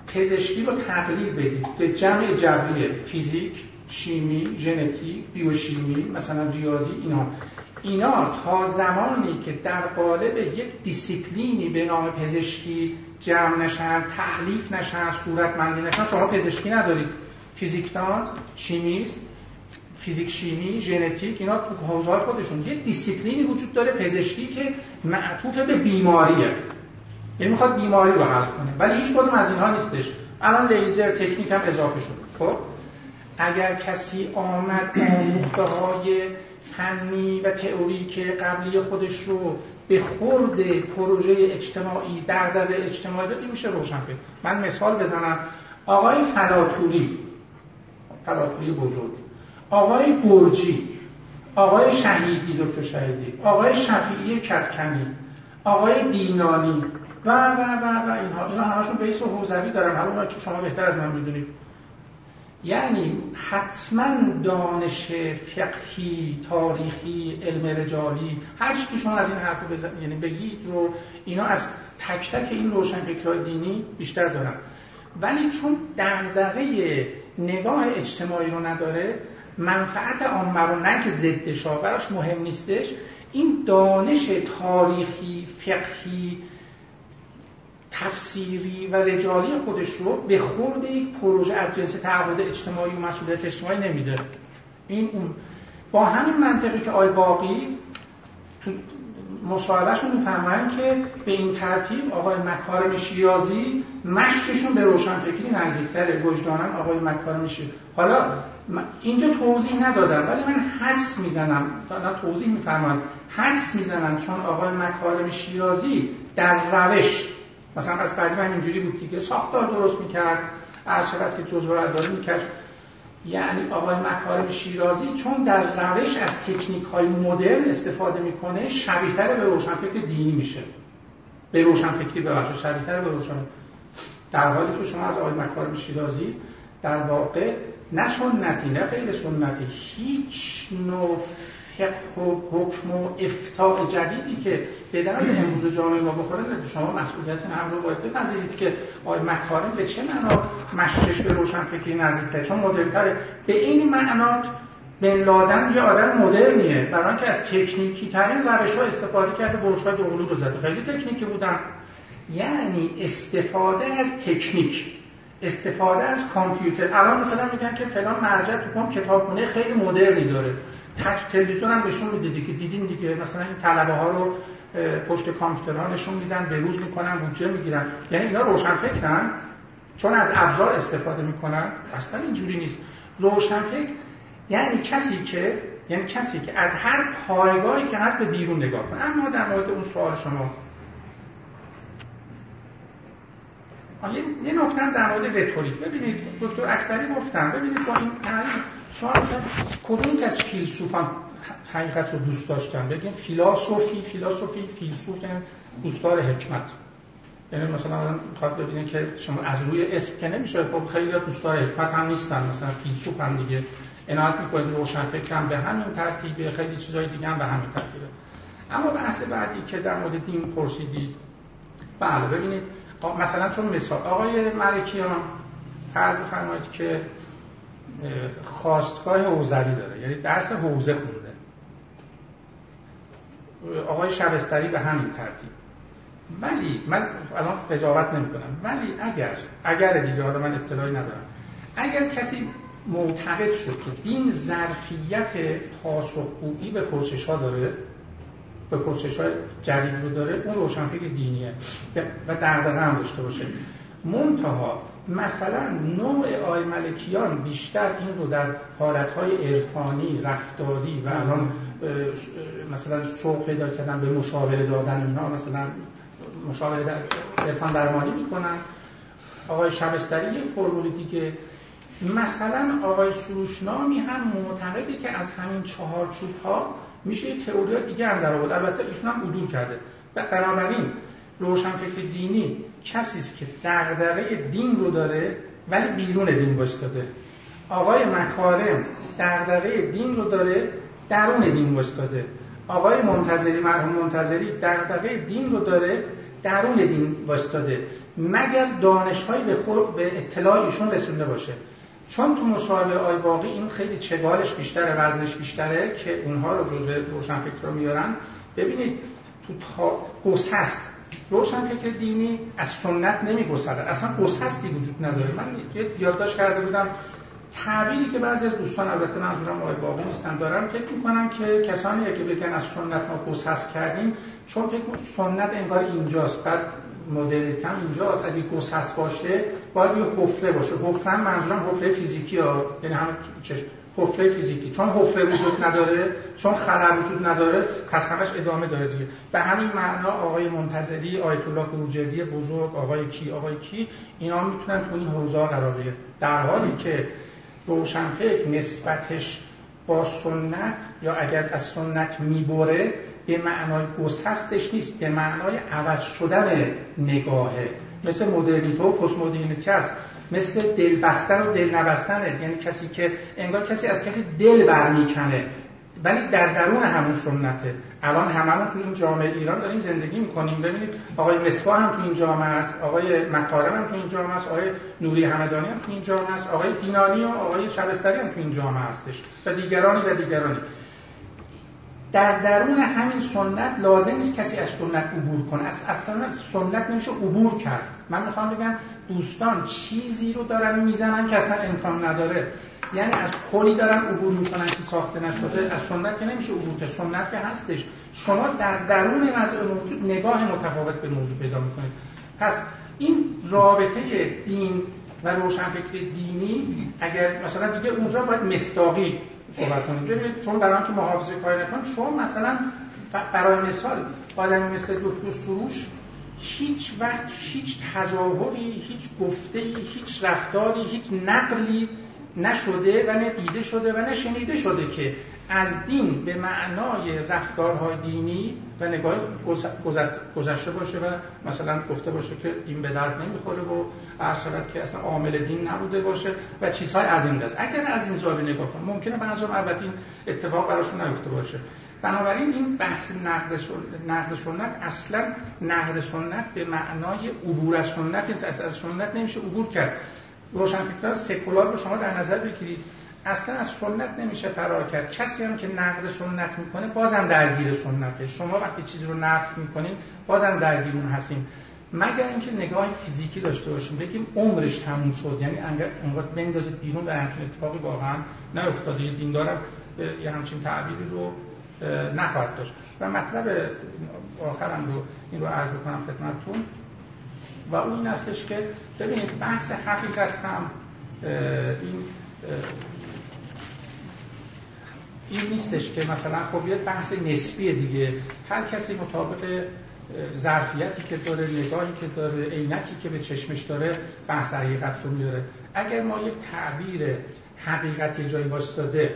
پزشکی رو تقلیل بدید به جمع جبری فیزیک شیمی ژنتیک بیوشیمی مثلا ریاضی اینا اینا تا زمانی که در قالب یک دیسیپلینی به نام پزشکی جمع نشن تألیف نشن صورتمندی نشن شما پزشکی ندارید. فیزیکدان شیمیست فیزیک شیمی ژنتیک اینا تو حوزه خودشون. یه دیسیپلینی وجود داره پزشکی که معطوف به بیماریه. یعنی می‌خواد بیماری رو حل کنه. ولی هیچ کدوم از اینها نیستش. الان لیزر تکنیک هم اضافه شد. خب؟ اگر کسی آمد های فنی و که قبلی خودش رو به خورد پروژه اجتماعی در اجتماعی دادی میشه روشن فکر. من مثال بزنم. آقای فلاتوری فلاتوری بزرگ. آقای برجی آقای شهیدی دکتر شهیدی. آقای شفیعی کتکنی. آقای دینانی. و و و و اینها. اینا همشون بیس حوزوی دارن. حالا که شما بهتر از من می‌دونید. یعنی حتما دانش فقهی تاریخی علم رجالی هر چی که شما از این حرف بزن... یعنی بگید رو اینا از تک تک این روشن فکرهای دینی بیشتر دارن. ولی چون دغدغه نگاه اجتماعی رو نداره منفعت عامه رو نه که ضدش براش مهم نیستش این دانش تاریخی فقهی تفسیری و رجالی خودش رو به خورد یک پروژه از جنس تعهد اجتماعی و مسئولیت اجتماعی نمیده. این اون. با همین منطقی که آی باقی تو مصاحبهشون می‌فهمن که به این ترتیب آقای مکارم شیرازی مشکشون به روشنفکری نزدیکتره. وجدانن آقای مکارم شیرازی. حالا اینجا توضیح ندادم ولی من حدس می‌زنم. تا توضیح میفرمان حدس می‌زنم چون آقای مکارم شیرازی در روش مثلا از قدیم هم اینجوری بود دیگه ساختار درست می‌کرد از شبت که جزوه داری می‌کرد. یعنی آقای مکارم شیرازی چون در روش از تکنیک های مدرن استفاده می‌کنه شبیهتر به روشنفکر دینی میشه. به روشنفکری ببخشید شبیهتر به روشن در حالی که شما از آقای مکارم شیرازی در واقع نه سنتی نه غیر سنتی هیچ نوع فقه و حکم و افتاع جدیدی که به درد امروز جامعه ما بخوره شما مسئولیت این رو باید بپذیرید که آقای مکارم به چه معنا مشکش به روشن فکری نزدیکتره چون مدرنتره به این معنات بن لادن یه آدم مدرنیه. برای که از تکنیکی ترین روش ها استفاده کرده برج های دوقلو رو زده. خیلی تکنیکی بودن. یعنی استفاده از تکنیک. استفاده از کامپیوتر. الان مثلا میگن که فلان مرجع تو کتابخونه خیلی مدرنی داره. تلویزیون هم نشون میده که دیدین دیگه. مثلا این طلبه ها رو پشت کامپیوترها نشون میدن به روز می‌کنن بودجه می‌گیرن. یعنی اینا روشن فکرن چون از ابزار استفاده می‌کنن. اصلا اینجوری نیست. روشن فکر یعنی کسی که یعنی کسی که از هر پایگاهی که هست به بیرون نگاه کنه. اما در مورد اون سوال شما. یه نکته در مورد رتوریک ببینید دکتر اکبری گفتم ببینید با این شما مثلا کدوم از فیلسوفان حقیقت رو دوست داشتن؟ بگیم فیلاسوفی فیلاسوفی فیلسوف یعنی دوستدار حکمت. یعنی مثلا می‌خواد ببینه که شما از روی اسم که نمیشه خب خیلی دوستدار حکمت هم نیستن مثلا فیلسوف هم دیگه عنایت می‌کنید روشن فکرم به همین ترتیبه خیلی چیزای دیگه هم به همین ترتیبه. اما بحث بعدی که در مورد دین پرسیدید بله ببینید مثلا چون مثال آقای ملکیان فرض بفرمایید که خواستگاه حوزوی داره. یعنی درس حوزه خونده. آقای شبستری به همین ترتیب. ولی من الان قضاوت نمی کنم ولی اگر اگر دیگه حالا من اطلاعی ندارم. اگر کسی معتقد شد که دین ظرفیت پاسخگویی به پرسش ها داره به پرسش های جدید رو داره اون روشنفکر دینیه. و دردقه هم داشته باشه. منتها مثلا نوع آی ملکیان بیشتر این رو در حالتهای عرفانی رفتاری و الان مثلا سوق پیدا کردن به مشاوره دادن اینا مثلا مشاوره در عرفان درمانی می‌کنن. آقای شبستری یه فرمولی دیگه. مثلا آقای سروشنامی هم معتقده که از همین چهار چوب ها میشه یه تئوری دیگه هم در آورد. البته ایشون هم عدول کرده. بنابراین روشنفکر دینی کسی است که دغدغه دین رو داره ولی بیرون دین وایستاده آقای مکارم دغدغه دین رو داره درون دین وایستاده آقای منتظری مرحوم منتظری دغدغه دین رو داره درون دین وایستاده مگر دانشهایی به خود به اطلاع ایشون رسونده باشه؟ چون تو مصاحبه آی باقی این خیلی چگالش بیشتره وزنش بیشتره که اونها رو جزء روشنفکر رو میارن. ببینید تو تا گسست روشنفکر دینی از سنت نمیگسره اصلا گسستی وجود نداره. من یادداشت کرده بودم تعبیری که بعضی از دوستان البته منظورم آقای باقی نیستن دارم فکر می‌کنم که کسانی که بگن از سنت ما گسست کردیم چون فکر سنت انگار اینجاست. بعد مدرنیت هم اینجاست. اگه گسست باشه باید یه حفره باشه. حفره منظورم حفره فیزیکی ها. یعنی هم حفره فیزیکی. چون حفره وجود نداره چون خلل وجود نداره پس همش ادامه داره دیگه. به همین معنا آقای منتظری آیت الله بروجردی بزرگ آقای کی آقای کی اینا می‌تونن تو این حوزه قرار بگیرن. در حالی که روشنفکر نسبتش با سنت یا اگر از سنت می‌بره به معنای گسستش نیست به معنای عوض شدن نگاهه. مثل مدرنیته و پست مدرنیته است مثل دل بستن و دل نبستنه. یعنی کسی که انگار کسی از کسی دل برمیکنه. ولی در درون همون سنته. الان هممون تو این جامعه ایران داریم زندگی می‌کنیم. ببینید آقای مصباح هم تو این جامعه است. آقای مکارم هم تو این جامعه است. آقای نوری همدانی هم تو این جامعه است. آقای دینانی و آقای شبستری هم تو این جامعه هستش. و دیگرانی و دیگرانی. در درون همین سنت لازم نیست کسی از سنت عبور کنه. از اصلا سنت نمیشه عبور کرد. من می‌خوام بگم دوستان چیزی رو دارن می‌زنن که اصلا امکان نداره. یعنی از کلی دارن عبور می‌کنن که ساخته نشده. از سنت که نمیشه عبور که سنت که هستش. شما در درون وضع موجود نگاه متفاوت به موضوع پیدا می‌کنید. پس این رابطه دین و روشنفکر دینی اگر مثلا دیگه اونجا باید مستاقی صحبت ببینید چون برای که محافظه کاری نکن شما مثلا برای مثال آدمی مثل دکتر سروش هیچ وقت هیچ تظاهری هیچ گفته هیچ رفتاری هیچ نقلی نشده و نه دیده شده و نه شنیده شده که از دین به معنای رفتارهای دینی و نگاه گذشته باشه و مثلا گفته باشه که این به درد نمی‌خوره و عرض که اصلا عامل دین نبوده باشه و چیزهای از این دست. اگر از این زاویه نگاه کنم ممکنه بعضا البته این اتفاق براشون نیفته باشه. بنابراین این بحث نقد نقد سنت اصلا نقد سنت به معنای عبور از سنت از سنت نمیشه عبور کرد. روشنفکران سکولار رو شما در نظر بگیرید. اصلا از سنت نمیشه فرار کرد. کسی هم که نقد سنت می‌کنه بازم درگیر سنته. شما وقتی چیزی رو نقد می‌کنین بازم درگیر اون هستین. مگر اینکه نگاه فیزیکی داشته باشیم بگیم عمرش تموم شد. یعنی انقدر بندازید بیرون و همچین اتفاقی واقعا نیفتاده. یه دیندارم یه همچین تعبیری رو نخواهد داشت. و مطلب آخرم رو این رو عرض بکنم خدمتتون. و اون این استش که ببینید بحث حقیقت هم این این نیستش که مثلا خب یه بحث نسبی دیگه. هر کسی مطابق ظرفیتی که داره نگاهی که داره عینکی که به چشمش داره بحث حقیقت رو میاره اگر ما یک تعبیر حقیقت جایی واسطاده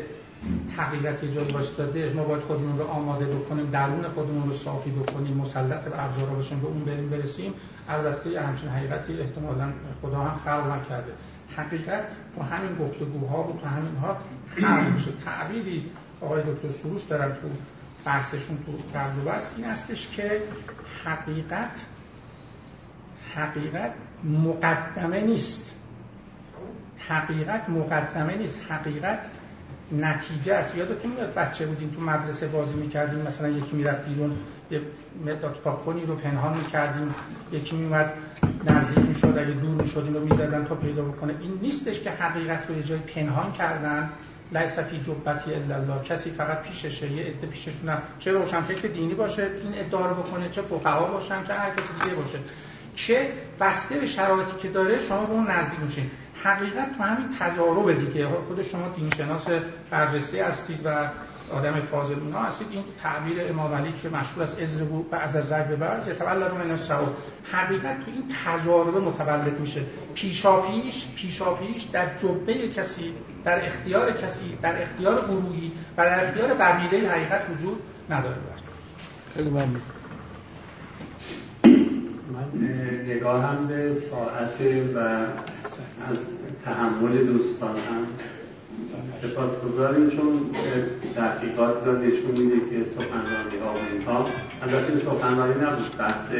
حقیقت یه جایی واسطاده ما باید خودمون رو آماده بکنیم درون خودمون رو صافی بکنیم مسلط به ابزارا باشیم به اون بریم برسیم. البته همچین حقیقتی احتمالا خدا هم خلق نکرده. حقیقت تو همین گفتگوها و تو همین ها خلق میشه. تعبیری آقای دکتر سروش دارن تو بحثشون تو رمز و بست این استش که حقیقت حقیقت مقدمه نیست. حقیقت مقدمه نیست. حقیقت نتیجه است. یادتون میاد بچه بودیم تو مدرسه بازی می‌کردیم مثلا یکی می‌رفت بیرون یه مداد پاپکونی رو پنهان می‌کردیم یکی میومد نزدیک می‌شد اگه دور می‌شد رو می‌زدن تا پیدا بکنه. این نیستش که حقیقت رو یه جای پنهان کردن. لیس فی جبتی الله. کسی فقط پیششه یه عده پیششون چه روشنفکر دینی باشه این ادعا رو بکنه چه فقها باشن چه هر کسی دیگه باشه. که بسته به شرایطی که داره شما به اون نزدیک میشین. حقیقت تو همین تجارب دیگه. خود شما دینشناس برجسته هستید و آدم فاضل اونا هستید. این تعبیر امام علی که مشهور از ازربو و از الرگ به بعض یتولد من الشهوات حقیقت تو این تجارب متولد میشه. پیشاپیش پیشاپیش در جبه کسی در اختیار کسی در اختیار گروهی و در اختیار قبیله حقیقت وجود نداره. خیلی ممنون. من نگاهم به ساعت و از تحمل دوستان هم. سپاس گذاریم چون تحقیقات را نشون میده که سخنرانی ها و اینها. البته سخنرانی نبود بحث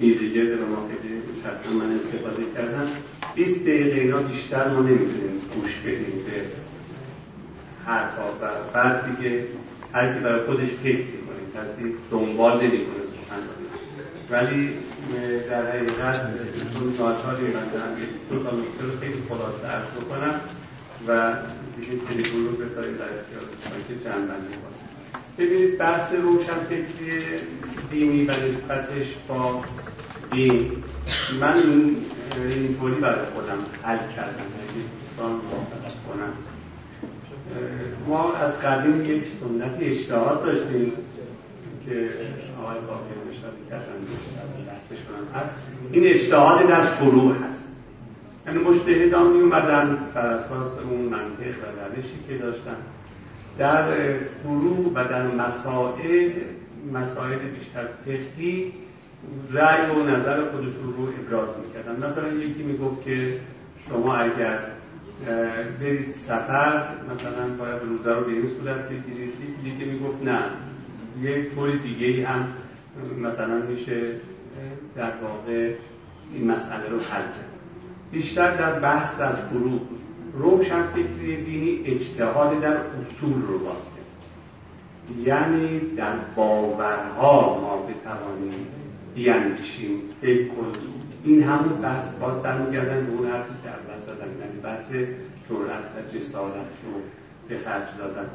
میزیگرد رو ما خیلی هستم من استفاده کردم. 20 دقیقه اینا بیشتر ما نمی‌تونیم گوش بدیم به حرفا. و بعد دیگه هر کی برای خودش فکر می‌کنه کسی دنبال نمی‌کنه سخنرانی. ولی در حقیقت چون ناچاری من دارم دو تا نکته رو خیلی خلاصه عرض بکنم و دیگه تلفن رو بسایید در اختیار که چند کنم. ببینید بحث روشن فکری دینی و نسبتش با دین. من این اینطوری برای خودم حل کردم. اگه دوستان موافقت کنم. ما از قدیم یک سنت اشتهاد داشتیم. که آقای باقی اشاره کردن هست این اشتهاد در شروع هست. یعنی مجتهدان می اومدن بر اساس اون منطق و روشی که داشتن. در فروع و در مسائل مسائل بیشتر فقهی رأی و نظر خودشون رو ابراز می‌کردن. مثلا یکی می‌گفت که شما اگر برید سفر مثلا باید روزه رو به این صورت بگیرید. یکی دیگه می‌گفت نه. یک طور دیگه هم مثلا میشه در واقع این مسئله رو حل کرد. بیشتر در بحث در فروع روشن فکری دینی اجتهاد در اصول رو باز یعنی در باورها ما بتوانیم بیاندیشیم فکر کنیم. این همون بحث باز در میگردن به اون حرفی که اول زدن یعنی بحث جرأت و جسارت رو به خرج دادن.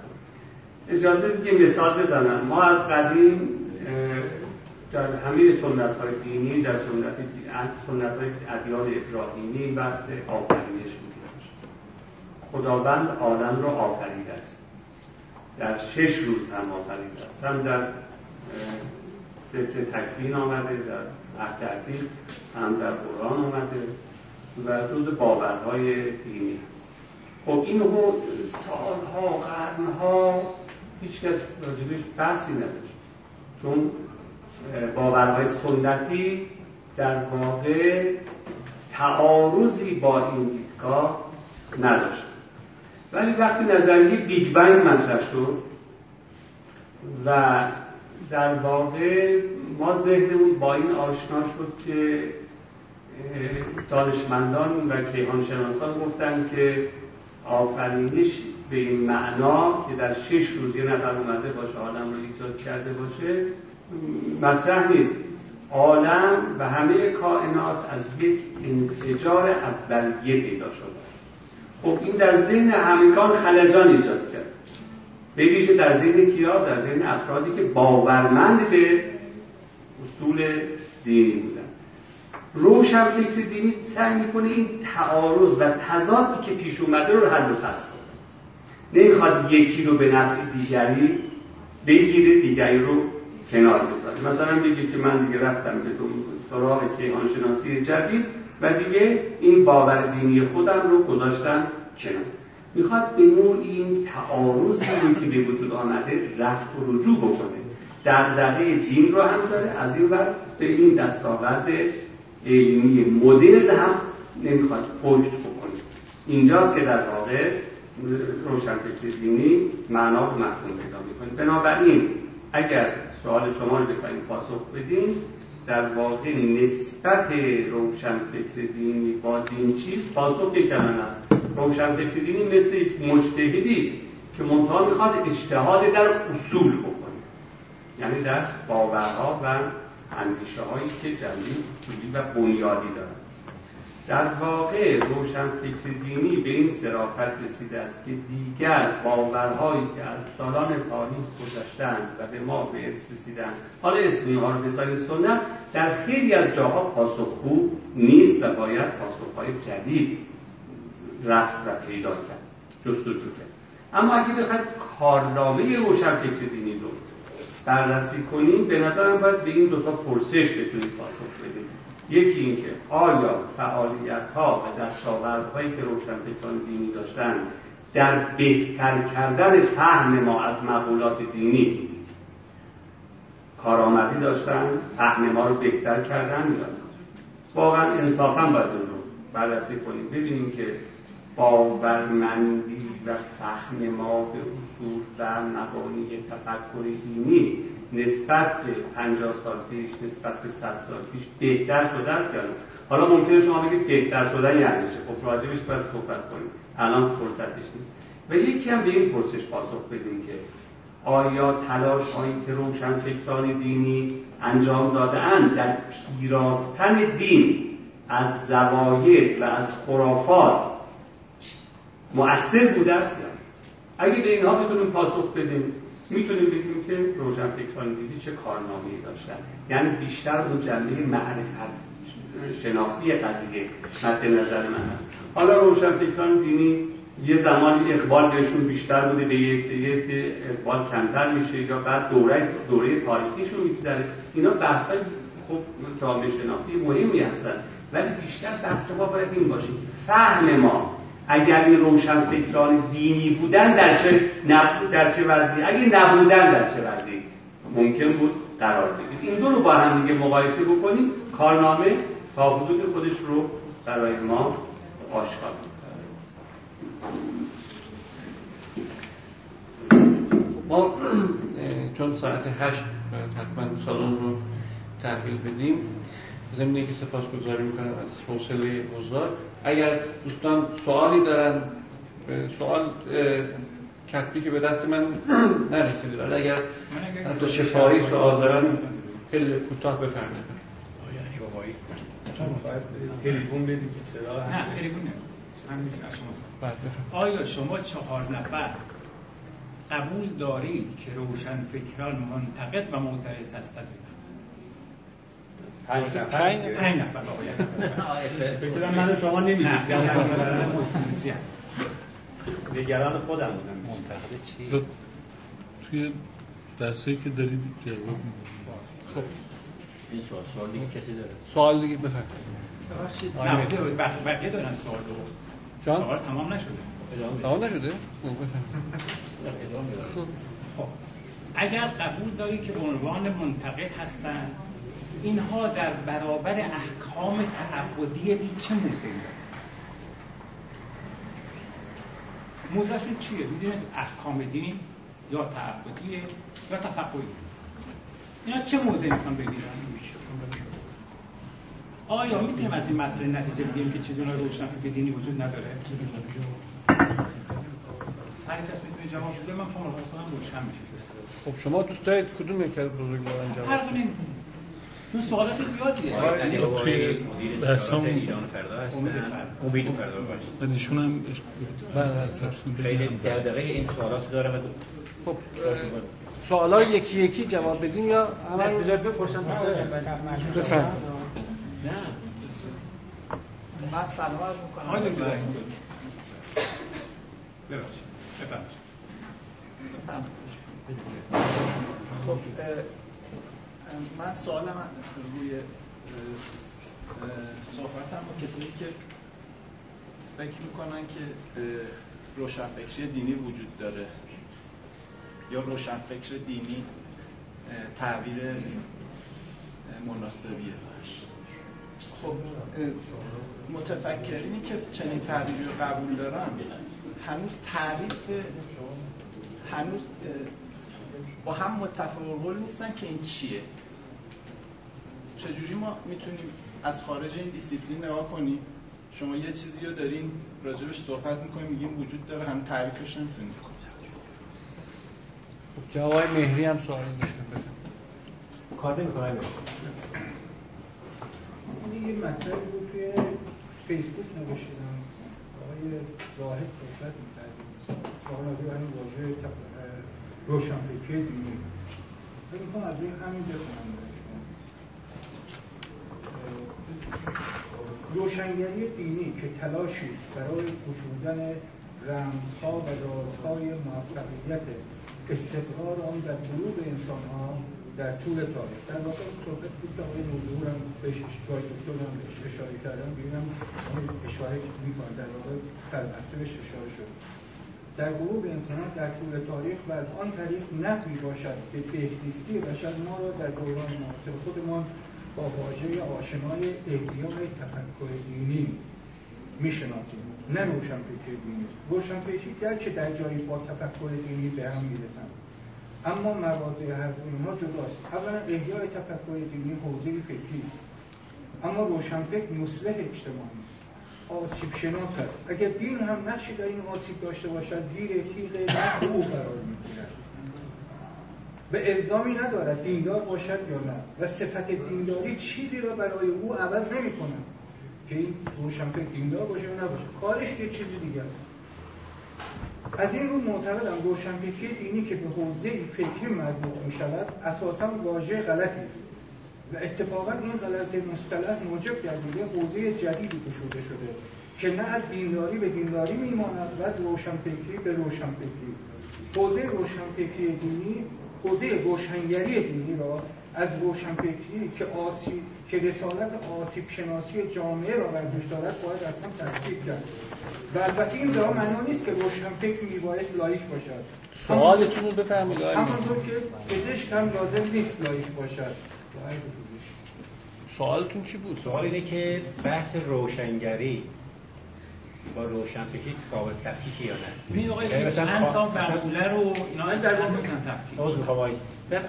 اجازه دیگه مثال بزنم ما از قدیم در همه سنت های دینی در سنت, سنت های ادیان ابراهیمی بحث آفرینش وجود داشت. خداوند عالم را آفریده است. در شش روز هم آفریده است. هم در سفر تکوین آمده در عهد هم در قرآن آمده و جزء باورهای دینی هست. خب این سالها قرنها هیچ کس راجع بهش بحثی نداشت. چون باورهای سنتی در واقع تعارضی با این دیدگاه نداشت. ولی وقتی نظریه Big Bang مطرح شد و در واقع ما ذهنمون با این آشنا شد که دانشمندان و کیهانشناسان گفتن که آفرینش به این معنا که در شش روز یه نفر اومده باشه عالم رو ایجاد کرده باشه مطرح نیست. عالم و همه کائنات از یک انفجار اولیه پیدا شده. خب این در ذهن همگان خلجان ایجاد کرد. ویژه در ذهن کیا؟ در ذهن افرادی که باورمند به اصول دینی بودن. روشن فکر دینی سعی می‌کنه این تعارض و تضادی که پیش اومده رو حل و فصل نمی‌خواد یکی رو به نفع دیگری بگیره دیگری رو کنار بذاره. مثلا بگی که من دیگه رفتم به سراغ کیهانشناسی جدید و دیگه این باور دینی خودم رو گذاشتم کنار. می‌خواد به نوع این تعارضی رو که به وجود آمده رفت و رجوع بکنه. دغدغه دین رو هم داره از این ور به این دستاورد علمی مدرن هم نمی‌خواد پشت بکنه. اینجاست که در واقع روشنفکر دینی معنا و مفهوم پیدا می‌کنه بنابراین اگر سوال شما رو بخوایم پاسخ بدیم در واقع نسبت روشن فکر دینی با دین چیز پاسخ یک است روشنفکر دینی مثل یک مجتهدی است که منتها می‌خواد اجتهاد در اصول بکنه. یعنی در باورها و اندیشه هایی که جنبه اصولی و بنیادی دارن. در واقع روشن فکر دینی به این صرافت رسیده است که دیگر باورهایی که از سالان تاریخ گذشتند و به ما به ارث رسیدند. حالا اسمی ها رو بذاریم سنت در خیلی از جاها پاسخگو نیست و باید پاسخهای جدید رفت و پیدا کرد جستجو کرد. اما اگه بخواید کارنامه روشن فکر دینی رو بررسی کنیم به نظرم باید به این دوتا پرسش بتونیم پاسخ بدیم. یکی اینکه آیا فعالیت ها و دستاوردهایی که روشنفکران دینی داشتن در بهتر کردن فهم ما از مقولات دینی کارآمدی داشتن فهم ما رو بهتر کردن یا واقعا انصافا باید اون رو بررسی کنیم. ببینیم که باورمندی و فهم ما به اصول و مبانی تفکر دینی نسبت به 50 سال پیش نسبت به 100 سال پیش بهتر شده است یا نه؟ حالا ممکنه شما بگید بهتر شدن یعنی چه؟ خب راجبش باید صحبت کنیم. الان فرصتش نیست. و یکی هم به این پرسش پاسخ بدیم که آیا تلاش هایی که روشن فکران دینی انجام داده اند در پیراستن دین از زواید و از خرافات مؤثر بوده است یا اگه به اینها بتونیم پاسخ بدیم می‌تونیم بگیم که روشن فکران دیدی چه کارنامه‌ای داشتن. یعنی بیشتر اون جنبه معرفت شناختی قضیه مد نظر من هست. حالا روشن فکران دینی یه زمانی اقبال بهشون بیشتر بوده به یک اقبال کمتر میشه یا بعد دوره دوره تاریخیشون میگذره. اینا بحث خب جامعه شناختی مهمی هستن. ولی بیشتر بحث ما باید این باشه که فهم ما اگر این روشن فکران دینی بودن در چه نب... در چه وضعی؟ اگه نبودن در چه وضعی؟ ممکن بود قرار بگیرید این دو رو با هم دیگه مقایسه بکنیم. کارنامه تا حدود خودش رو برای ما آشکار ما چون ساعت هشت حتما سالن رو تحویل بدیم زمینه که سپاس گذاری می‌کنم از حوصله گذار اگر دوستان سوالی دارن سوال کتبی که به دست من [clears throat] نرسیده. دارن اگر حتی شفایی سوال دارن خیلی کوتاه بفرمایید. تلفن بدید صدا نه تلفن آیا شما چهار نفر قبول دارید که روشن فکران منتقد و معترض هستند؟ پنج نفر. پنج نفر. فکر من و شما نمی‌دید نگران خودم بودم. منتقد چی؟ توی درسایی که دارید جواب خب. این سوال سوال دیگه کسی داره؟ سوال دیگه بفرمایید. ببخشید. بقیه دارن سوال رو. جان؟ سوال تمام نشده. تمام نشده؟ خب. اگر قبول داری که به عنوان منتقد هستن اینها در برابر احکام تعبدی دین چه موضعی دارن؟ موضعشون چیه؟ می‌دونید احکام دین یا تعبدیه یا تفقهی اینا چه موضعی می‌خوان بگیرن آیا می‌تونیم از این مسئله نتیجه بگیریم که چیزی روشن فکر دینی وجود نداره؟ هر کس می‌تونه جواب بده من فهم کنم روشن میشه خب شما دوست دارید کدوم یک بزرگواران جواب نمی‌کنه. تو سوالات زیادیه. یعنی توی بحثام ایران فردا هستن. امید فردا. باشه. ایشون هم خیلی دغدغه این سوالات داره و خب سوالا یکی یکی جواب بدین یا همه بذار بپرسم. بفرم نه من سلام عرض می‌کنم. ببخشید. بفرمایید. خب من سوالم روی صحبتم با کسانی که فکر می‌کنن که روشنفکری دینی وجود داره یا روشنفکر دینی تعبیر مناسبیه خب متفکرینی که چنین تعبیری رو قبول دارن هنوز تعریف هنوز با هم متفاوت نیستن که این چیه. چجوری ما می‌تونیم از خارج این دیسیپلین نگاه کنیم؟ شما یه چیزی رو دارین راجبش صحبت می‌کنیم میگیم وجود داره هم تعریفش نمی‌تونید خب جوای مهری هم سوالی داشتن بزن کار نمی‌کنم این یه مطلبی بود توی فیسبوک نوشتم آقای زاهد صحبت می‌کردیم. آقای به همین واژه روشنفکری دینی. فکر می‌کنم از روی همین بخونم. روشنگری دینی که تلاشی برای گشودن رمزها و رازهای موفقیت استقرار آن در قلوب انسانها در طول تاریخ. در واقع صحبت بود که آقای نوزور هم بهش اشتباه دکتر هم بهش اشاره کردم. ببینم اشاره می‌کنم در واقع بهش اشاره شد. در غروب انسان در طول تاریخ و از آن طریق نفی باشد که بهزیستی بشر ما را در دوران معاصر خودمان با واژه آشنای احیای تفکر دینی می‌شناسیم. نه روشنفکر دینی. روشنفکری گرچه در جایی با تفکر دینی به هم می‌رسند اما مواضع هر دو اینها جداست. اولا احیای تفکر دینی حوزه فکری است. اما روشنفکر مصلح اجتماعی است. آسیب شناس است. اگر دین هم نقشی در این آسیب داشته باشد زیر تیغ او قرار می‌گیرد. به الزامی ندارد دیندار باشد یا نه. و صفت دینداری چیزی را برای او عوض نمی کند که این روشنفکر دیندار باشه یا نباشه. کارش یه چیزی دیگه است. از این رو معتقدم روشنفکری دینی که به حوزه فکری مربوط می شود اساسا واژه غلطی است. و اتفاقا این غلط مصطلح موجب گردیده حوزه جدیدی گشوده شده که نه از دینداری به دینداری میماند و از روشنفکری به روشنفکری حوزه روشنفکری دینی حوزه روشنگری دینی را از روشنفکری که آسیب که رسالت آسیب شناسی جامعه را برداشت دارد باید اصلا تفکیک کرد. و البته این دارا معنا نیست که روشنفکر میبایست لایک باشد. سوالتون رو بفهمید همونطور که پزشک هم لازم نیست لایک باشد. سوالتون چی بود؟ سوال اینه که بحث روشنگری با روشنفکری قابل تفکیک یا نه؟ ببین آقای یعنی چند تا مقوله رو اینا در واقع می‌تونن تفکیک. عذر می‌خوام آقای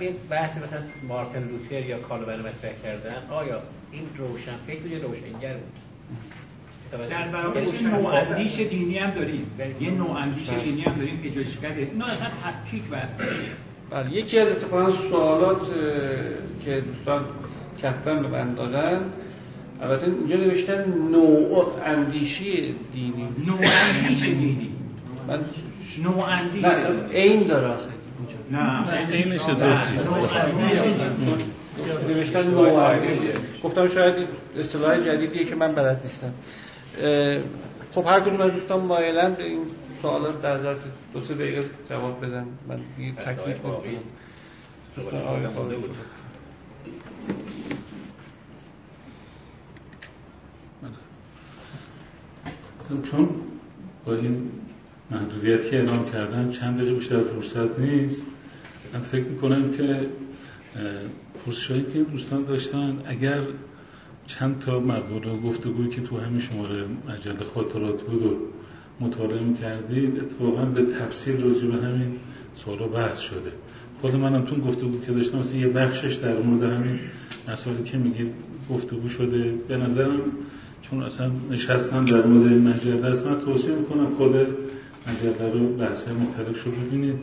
این بحث مثلا مارتن لوتر یا کالوین مطرح کردن آیا این روشنفکر یا روشنگر بود؟ در برابرش نوعندیش دینی هم داریم. یه نوعندیش دینی هم داریم پژوهشگر اینا اصلا تفکیک باید بله یکی از اتفاقا سوالات که دوستان کتبن به من دادن البته اینجا نوشتن نوع اندیشی دینی. نوع اندیش [laughs] دینی. من نوع اندیش این داره نه. اینش نوشتن نوع اندیشی. گفتم شاید اصطلاح جدیدیه که من بلد نیستم. خب هر کدوم از دوستان مایلن این سوالات در ظرف دو سه دقیقه جواب بدن. من دیگه تکلیف نمی‌کنم دوستان آقای خواهده بود چون با این محدودیت که اعلام کردم چند دقیقه بیشتر فرصت نیست. من فکر می‌کنم که پرسشایی که دوستان داشتن اگر چند تا مقوله و گفتگویی که تو همین شماره مجله خاطرات بود و مطالعه می‌کردید اتفاقا به تفصیل راجع به همین سوالا بحث شده. خود منم تون گفتگو که داشتم مثلا یه بخشش در مورد همین مسائلی که میگید گفتگو شده. به نظرم چون اصلا نشستم در مورد مجله است من توصیه می‌کنم خود مجله رو بحث مختلف شو ببینید.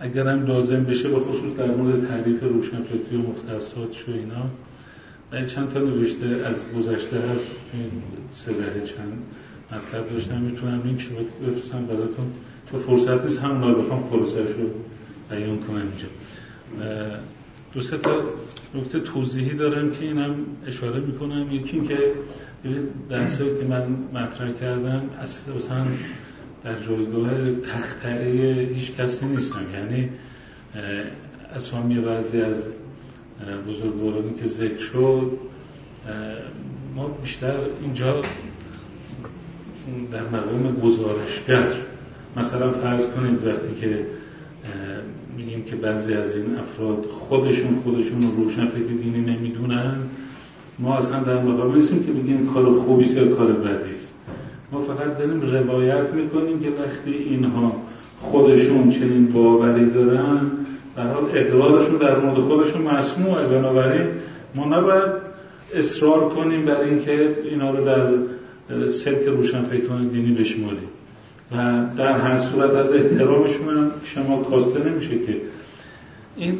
اگر هم لازم بشه به خصوص در مورد تعریف روشنفکری و مختصات و اینا. چند تا نوشته از گذشته هست. این سه چند مطلب داشتم. می‌تونم این که بفرستم براتون. تو فرصت نیست هم رو بخوام پروسش رو بیان کنم اینجا. دو سه تا نکته توضیحی دارم که اینم اشاره می‌کنم. یکی که بحثایی که من مطرح کردم اساسا در جایگاه تختعه هیچ کسی نیستم. یعنی اسامی بعضی از بزرگوارانی که ذکر شد ما بیشتر اینجا در مقام گزارشگر. مثلا فرض کنید وقتی که میگیم که بعضی از این افراد خودشون خودشون رو روشن فکر دینی نمی‌دونن. ما اصلا در مقام نیستیم که بگیم کار خوبی یا کار بدی ما فقط داریم روایت می‌کنیم که وقتی اینها خودشون چنین باوری دارن در حال اقرارشون در مورد خودشون مسموعه. بنابراین ما نباید اصرار کنیم بر اینکه اینا رو در سلک روشنفکران دینی بشماریم. و در هر صورت از احترامشون هم شما کاسته نمیشه که این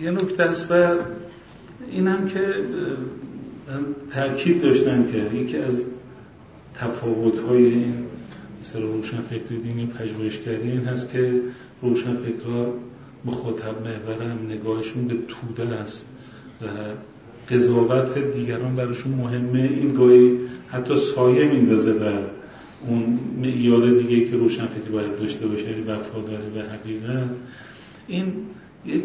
یه نکته است و این هم که تاکید داشتن که یکی از تفاوت های این مثل روشنفکر دینی پژوهشگری این هست که روشنفکرها مخاطب محورم نگاهشون به توده است و قضاوت دیگران براشون مهمه. این گاهی حتی سایه میندازه بر اون معیار دیگه که روشنفکر باید داشته باشه یعنی وفاداری به حقیقت. این یک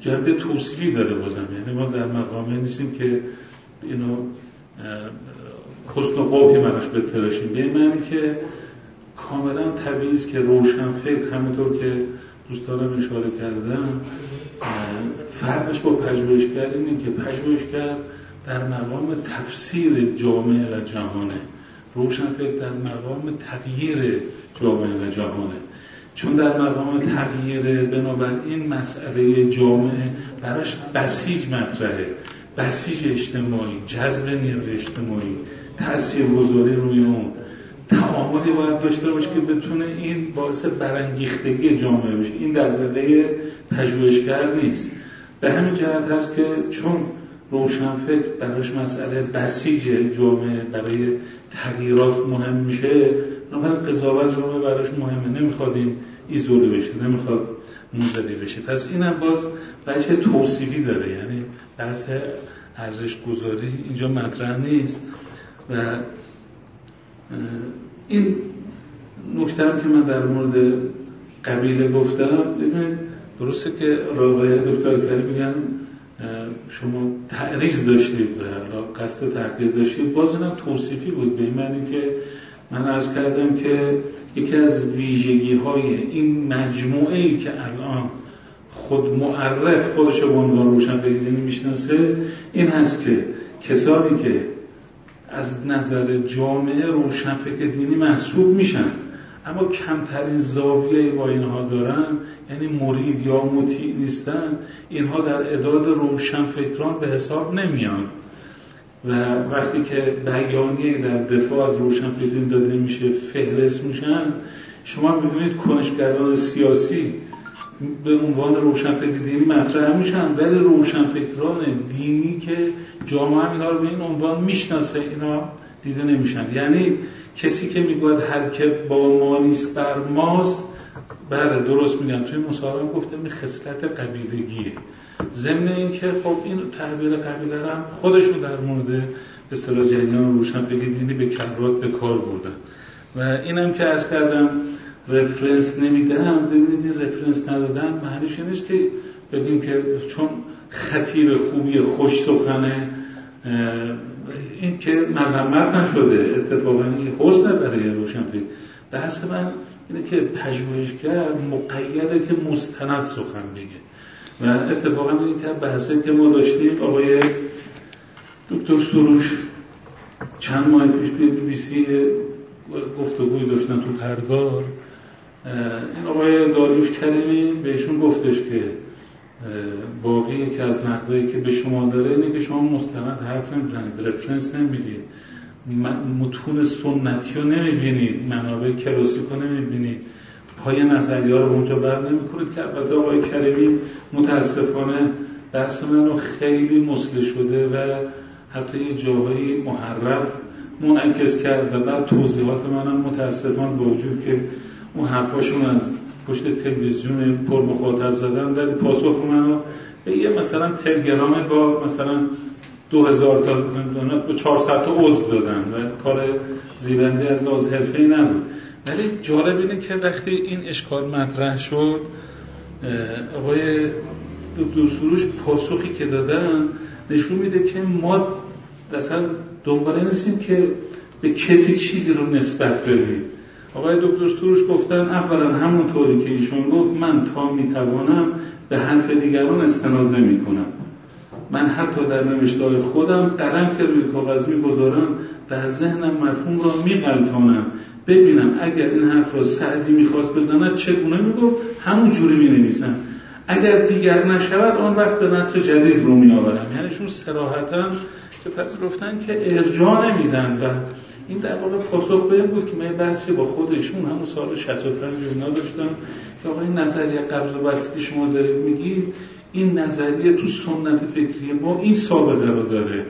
جنبه توصیفی داره بازم. یعنی ما در مقامه نیستیم که اینو حسن و قوحی منش بتراشیم به معنی که کاملا طبیعی است که روشنفکر همونطور که دوستانم اشاره کردم فرقش با پژوهشگر اینه که پژوهشگر در مقام تفسیر جامعه و جهانه. روشنفکر در مقام تغییر جامعه و جهانه. چون در مقام تغییر بنابراین مسئله جامعه براش بسیج مطرحه. بسیج اجتماعی جذب نیروی اجتماعی تأثیر گذاری روی اون. تعاملی باید داشته باشه که بتونه این باعث برانگیختگی جامعه بشه. این در پژوهشگر نیست. به همین جهت هست که چون روشنفکر براش مسئله بسیج جامعه برای تغییرات مهم میشه. بنابراین قضاوت جامعه براش مهمه نمی‌خواد این ایزوله بشه نمی‌خواد موزدی بشه. پس اینم باز بچه توصیفی داره یعنی بحث ارزش گذاری اینجا مطرح نیست. و این نکته که من در مورد قبیله گفتم ببینید درسته که راقای دکتر کلی میگن شما تعریض داشتید و قصد تحقیق داشتید. باز اینم توصیفی بود به این معنی که من ارز کردم که یکی از ویژگی های این مجموعه ای که الان خود معرف خودش به عنوان روشن دینی می‌شناسه این هست که کسانی که از نظر جامعه روشنفکر دینی محسوب میشن. اما کمترین زاویه با اینها دارن یعنی مرید یا مطیع نیستن اینها در اداد روشنفکران به حساب نمیان. و وقتی که بیانیه در دفاع از روشنفکرین داده میشه فهرست میشن شما می‌بینید کنشگران سیاسی به عنوان روشنفکر دینی مطرح میشن ولی روشنفکران دینی که جامعه اینا رو به این عنوان می‌شناسه اینا دیده نمیشن. یعنی کسی که می‌گوید هر که با ما نیست بر ماست بله درست میگن. توی مصاحبه گفتم این خصلت قبیلگیه. ضمن اینکه خب این تعبیر قبیله هم خودشون در مورد اصطلاح جریان روشنفکر دینی به کرات به کار بردن. و اینم که از کردم رفرنس نمیدم ببینید این رفرنس ندادن معنیش نیست که بگیم که چون خطیب خوبی خوش سخنه این که مذمت نشده اتفاقا این حسن برای روشنفکر. بحث من اینه که پژوهشگر مقیده که مستند سخن بگه و اتفاقا این که بحثه که ما داشتیم آقای دکتر سروش چند ماه پیش بی بی سی گفتگوی داشتن تو پرگار این آقای داریوش کریمی بهشون گفتش که باقی که از نقدایی که به شما داره اینه که شما مستند حرف نمی‌زنید رفرنس نمی‌دید متون سنتی رو نمی‌بینید منابع کلاسیک رو نمی‌بینید. پای نظری ها رو اونجا بر نمی‌کنید که البته آقای کریمی متاسفانه بحث من رو خیلی مسله شده و حتی یه جاهایی محرف منعکس کرد و بعد توضیحات منم متاسفانه با وجود که اون حرفاشون از پشت تلویزیون پر مخاطب زدن ولی پاسخ منو به یه مثلا تلگرام با مثلا دو هزار تا به 400 تا عضو دادن و کار زیبنده از لحاظ حرفه‌ای نبود. ولی جالب اینه که وقتی این اشکال مطرح شد آقای دکتر پاسخی که دادن نشون میده که ما مثلا دنباله نیستیم که به کسی چیزی رو نسبت بدیم. آقای دکتر سروش گفتن اولا همون طوری که ایشون گفت من تا می‌توانم به حرف دیگران استناد نمی کنم من حتی در نوشته خودم قلم که روی کاغذ می‌گذارم در ذهنم مفهوم را میغلطانم. ببینم اگر این حرف را سعدی می‌خواست بزند چگونه می‌گفت؟ همون جوری می‌نویسم. اگر دیگر نشود آن وقت به نصر جدید رو می آورم یعنی شون سراحتا که پذیرفتن که ارجاع نمیدن و این در واقع پاسخ به بود که من بحثی با خودشون همون سال 65 اینا داشتم که آقا این نظریه قبض و که شما دارید میگید این نظریه تو سنت فکری ما این سابقه رو داره.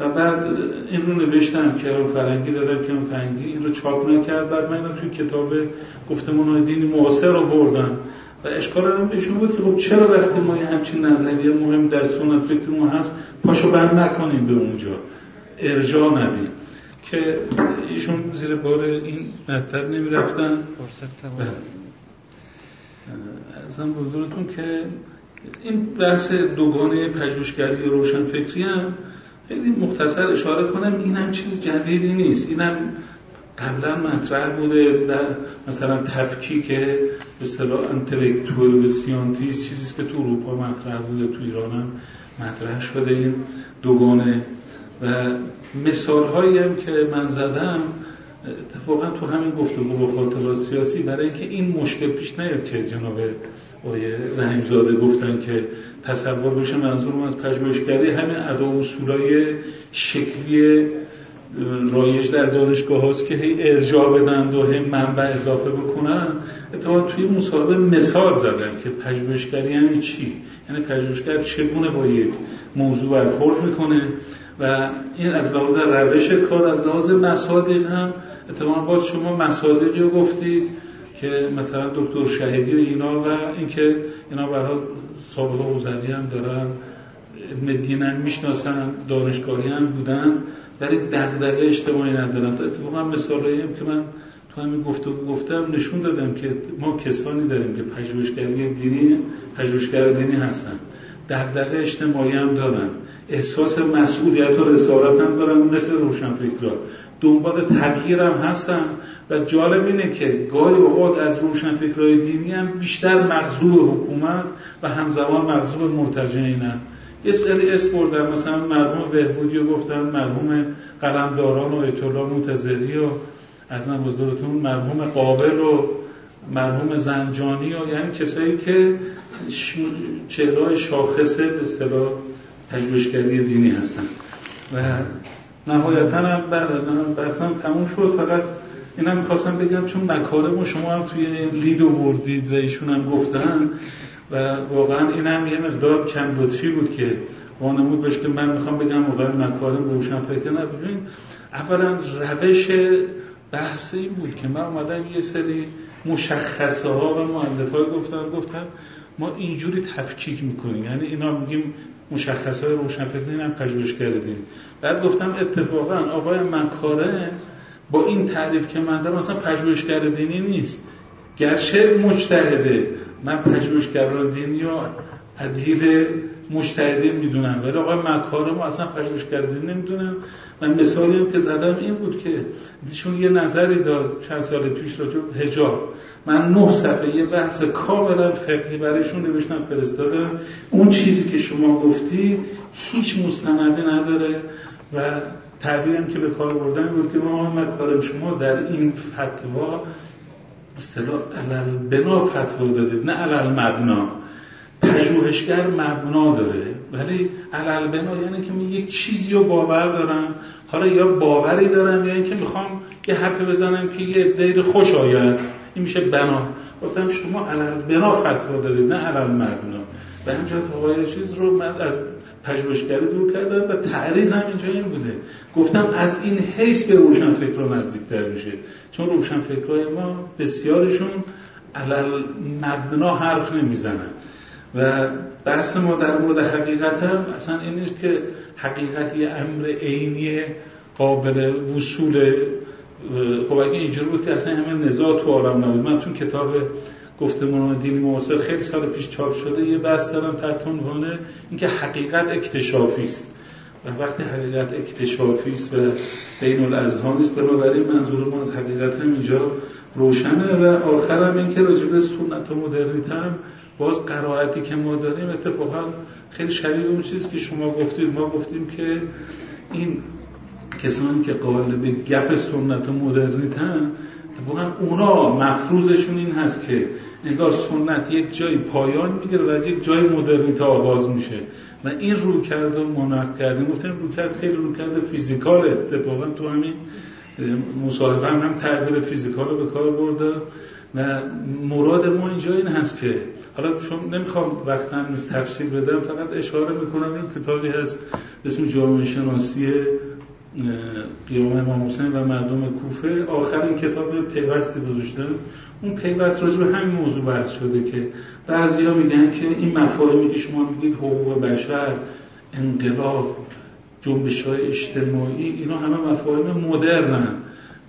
و بعد این رو نوشتم که فرنگی دادم که فرنگی این رو چاپ نکرد. بعد من توی کتاب گفتمان دینی معاصر رو بردم. و اشکال هم بهشون بود که خب چرا وقتی ما یه همچین نظریه مهم در سنت فکر ما هست پاشو بند نکنیم به اونجا. ارجاع ندیم که ایشون زیر بار این مطلب نمی رفتن ازم بزرگتون که این بحث دوگانه پژوهشگری روشن فکری هم خیلی مختصر اشاره کنم این هم چیز جدیدی نیست. این هم قبلا مطرح بوده در مثلا تفکیک به اصطلاح انتلکتوال و سیانتیست چیزی که تو اروپا مطرح بوده تو ایران هم مطرح شده. این دوگانه و مثال هایی هم که من زدم اتفاقا تو همین گفتگو با خاطرات سیاسی برای اینکه این مشکل پیش نیاد که جناب آقای رحیمزاده گفتن که تصور بشه منظورم از پژوهشگری همین ادا و اصولای شکلی رایج در دانشگاه هاست که هی ارجاع بدن و هم منبع اضافه بکنن. اتفاقا توی مصاحبه مثال زدن که پژوهشگری یعنی چی؟ یعنی پژوهشگر چگونه با یک موضوع برخورد می‌کنه؟ و این از لحاظ روش کار از لحاظ مصادیق هم اتفاقا باز شما مصادیقی رو گفتید که مثلا دکتر شهیدی و اینا و اینکه اینا برای سابقه اوزدی هم دارن علم دین هم می‌شناسن دانشگاهی هم بودن ولی دغدغه اجتماعی ندارن. اتفاقا مثالایی هم که من تو همین گفته گفتم نشون دادم که ما کسانی داریم که پژوهشگری دینی پژوهشگر دینی هستن. دغدغه اجتماعی هم دارن. احساس مسئولیت و رسالت هم دارن مثل روشنفکرا دنبال تغییر هم هستن و جالب اینه که گاهی اوقات از روشنفکرای دینی هم بیشتر مغزوب حکومت و همزمان مغزوب مرتجعینن یه سری اس بردن مثلا مرحوم بهبودی رو گفتن مرحوم قلمداران و ایت الله و از من بزرگتون مرحوم قابل و مرحوم زنجانی و یعنی کسایی که چهره شاخصه به اصطلاح. پژوهشگری دینی هستن. و نهایتا هم بعد بحثم تموم شد. فقط اینم می‌خواستم بگم چون مکارم شما هم توی لید وردید و ایشون هم گفتن و واقعا این هم یه مقدار کم لطفی بود که وانمود بشه که من می‌خوام بگم واقعا مکارم روشن فکر نبودیم. اولا روش بحث این بود که من اومدم یه سری مشخصه ها و معلف های گفتم گفتم ما اینجوری تفکیک می‌کنیم. یعنی اینا میگیم مشخص های روشنفکری هم پژوهش کردیم. بعد گفتم اتفاقا آقای مکاره با این تعریف که من دارم مثلا پژوهشگر دینی نیست. گرچه مجتهده من پژوهشگران دینی و عدیل مجتهدین می‌دونم ولی آقای مکاره ما اصلا پژوهشگر دینی نمی‌دونم من مثالی هم که زدم این بود که ایشون یه نظری داد چند سال پیش راجع حجاب. من نه صفحه یه بحث کاملا فقهی برایشون نوشتم فرستادم. اون چیزی که شما گفتی هیچ مستندی نداره و تعبیرم که به کار بردن بود که ما کار شما در این فتوا اصطلاح علل بنا فتوا دادید نه علل مبنا. پژوهشگر مبنا داره. ولی علل بنا یعنی که من یک چیزی رو باور دارم. حالا یا باوری دارم یا اینکه می‌خوام یه حرف بزنم که یه دیر خوش آید. این میشه بنا. گفتم شما علل بنا فتوا دارید نه علل مبنا و همجا آقای چیز رو من از پژوهشگری دور کردم و تعریض هم اینجا این بوده. گفتم از این حیث به روشن فکر نزدیکتر میشه. چون روشن فکرهای ما بسیارشون علل مبنا حرف نمی‌زنن. و بحث ما در مورد حقیقت هم اصلا این نیست که حقیقتی امر عینی قابل وصول خب اگه اینجور بود که اصلا همه نزاع تو عالم نبود. من تو کتاب گفتمان دینی معاصر خیلی سال پیش چاپ شده یه بحث دارم تحت عنوان اینکه حقیقت اکتشافی است. و وقتی حقیقت اکتشافی است و بین الاذهان است بنابراین منظور ما از حقیقت هم اینجا روشنه. و آخرم این که راجب سنت و مدرنیته هم باز قرائتی که ما داریم اتفاقا خیلی شبیه اون چیزی که شما گفتید. ما گفتیم که این کسانی که قائل به گپ سنت و مدرنیته اتفاقا اونا مفروضشون این هست که انگار سنت یک جایی پایان می‌گیره و از یک جای مدرنیته آغاز میشه. و این رو کرد و منعقد کردیم. گفتم رو کرد خیلی رو کرد فیزیکال اتفاقا تو همین مصاحبه هم, هم تعبیر فیزیکال رو به کار برده. و مراد ما اینجا این هست که حالا چون نمی‌خوام وقتا نیست تفسیر بدم فقط اشاره می‌کنم این کتابی هست اسم جامعه شناسی قیام امام حسین و مردم کوفه. آخرین کتاب پیوستی گذاشته. اون پیوست راجع به همین موضوع بحث شده که بعضیا میگن که این مفاهیمی که شما میگید حقوق بشر انقلاب جنبش های اجتماعی اینا همه مفاهیم مدرنن.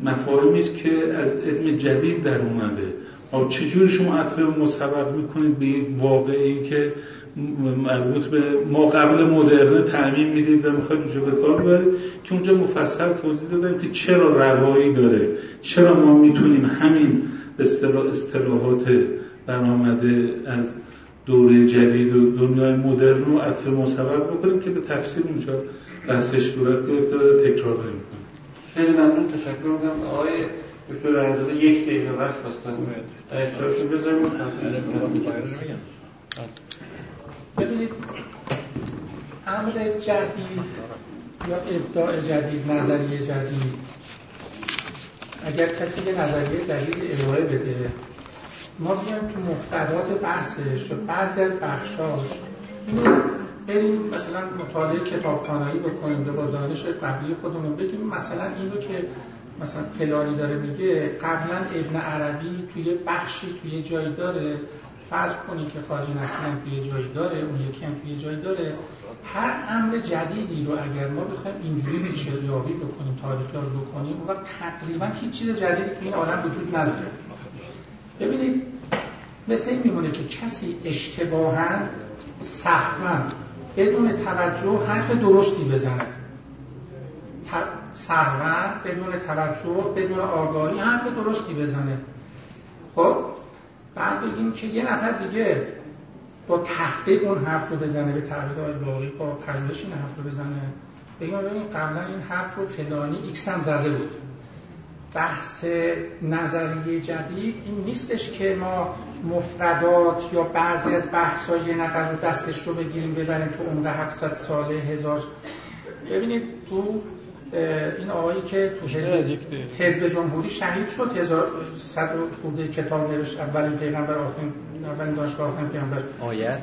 مفاهیمی است که از علم جدید در اومده. چجور شما عطف مسبب می‌کنید به یک واقعی که مربوط به ما قبل مدرنه تعمین می‌دید و می‌خواید اونجا به کار ببرید که اونجا مفصل توضیح دادم که چرا روایی داره. چرا ما می‌تونیم همین اصطلاح اصطلاحات برآمده از دوره جدید و دنیای مدرن رو عطف مسبب بکنیم که به تفسیر اونجا بحثش صورت گرفته و تکرار نمی‌کنیم خیلی ممنون. تشکر می‌کنم. آقای دکتر رنجزه یک دقیقه وقت خواستن اختیارشون بذاریم. ببینید امر جدید یا ابداع جدید نظریه جدید. اگر کسی یه نظریه جدید ارائه بده ما بیایم تو مفردات بحثش. و بعضی از بخشاش. اینو بریم مثلا مطالعه کتابخانه‌ای بکنیم با دانش قبلی خودمون. بگیم مثلا این رو که مثلا فلانی داره میگه قبلا ابن عربی توی بخشی توی جایی داره. فرض کنی که خارج نسلی هم توی جایی داره اون یکی هم توی جایی داره. هر امر جدیدی رو اگر ما بخوایم اینجوری ریشه یابی بکنیم تاریخ رو بکنیم اون وقت تقریبا هیچ چیز جدیدی توی این عالم وجود نداره. ببینید مثل این میمونه که کسی اشتباها سهوا بدون توجه حرف درستی بزنه. سهوا بدون توجه بدون آگاهی حرف درستی بزنه. خب بعد بگیم که یه نفر دیگه با تحقیق اون حرف رو بزنه به های باقی با پژوهش این حرف رو بزنه. بگیم ببین قبلا این حرف رو فلانی X هم زده بود. بحث نظریه جدید این نیستش که ما مفردات یا بعضی از بحث های نفر رو دستش رو بگیریم ببریم تو عمق 700 ساله هزار ببینید تو این آقایی که تو حزب, حزب جمهوری شهید شد هزار صد خورده کتاب نوشت اولین پیغمبر آخرین اولین دانشگاه آخرین پیغمبر. آیت؟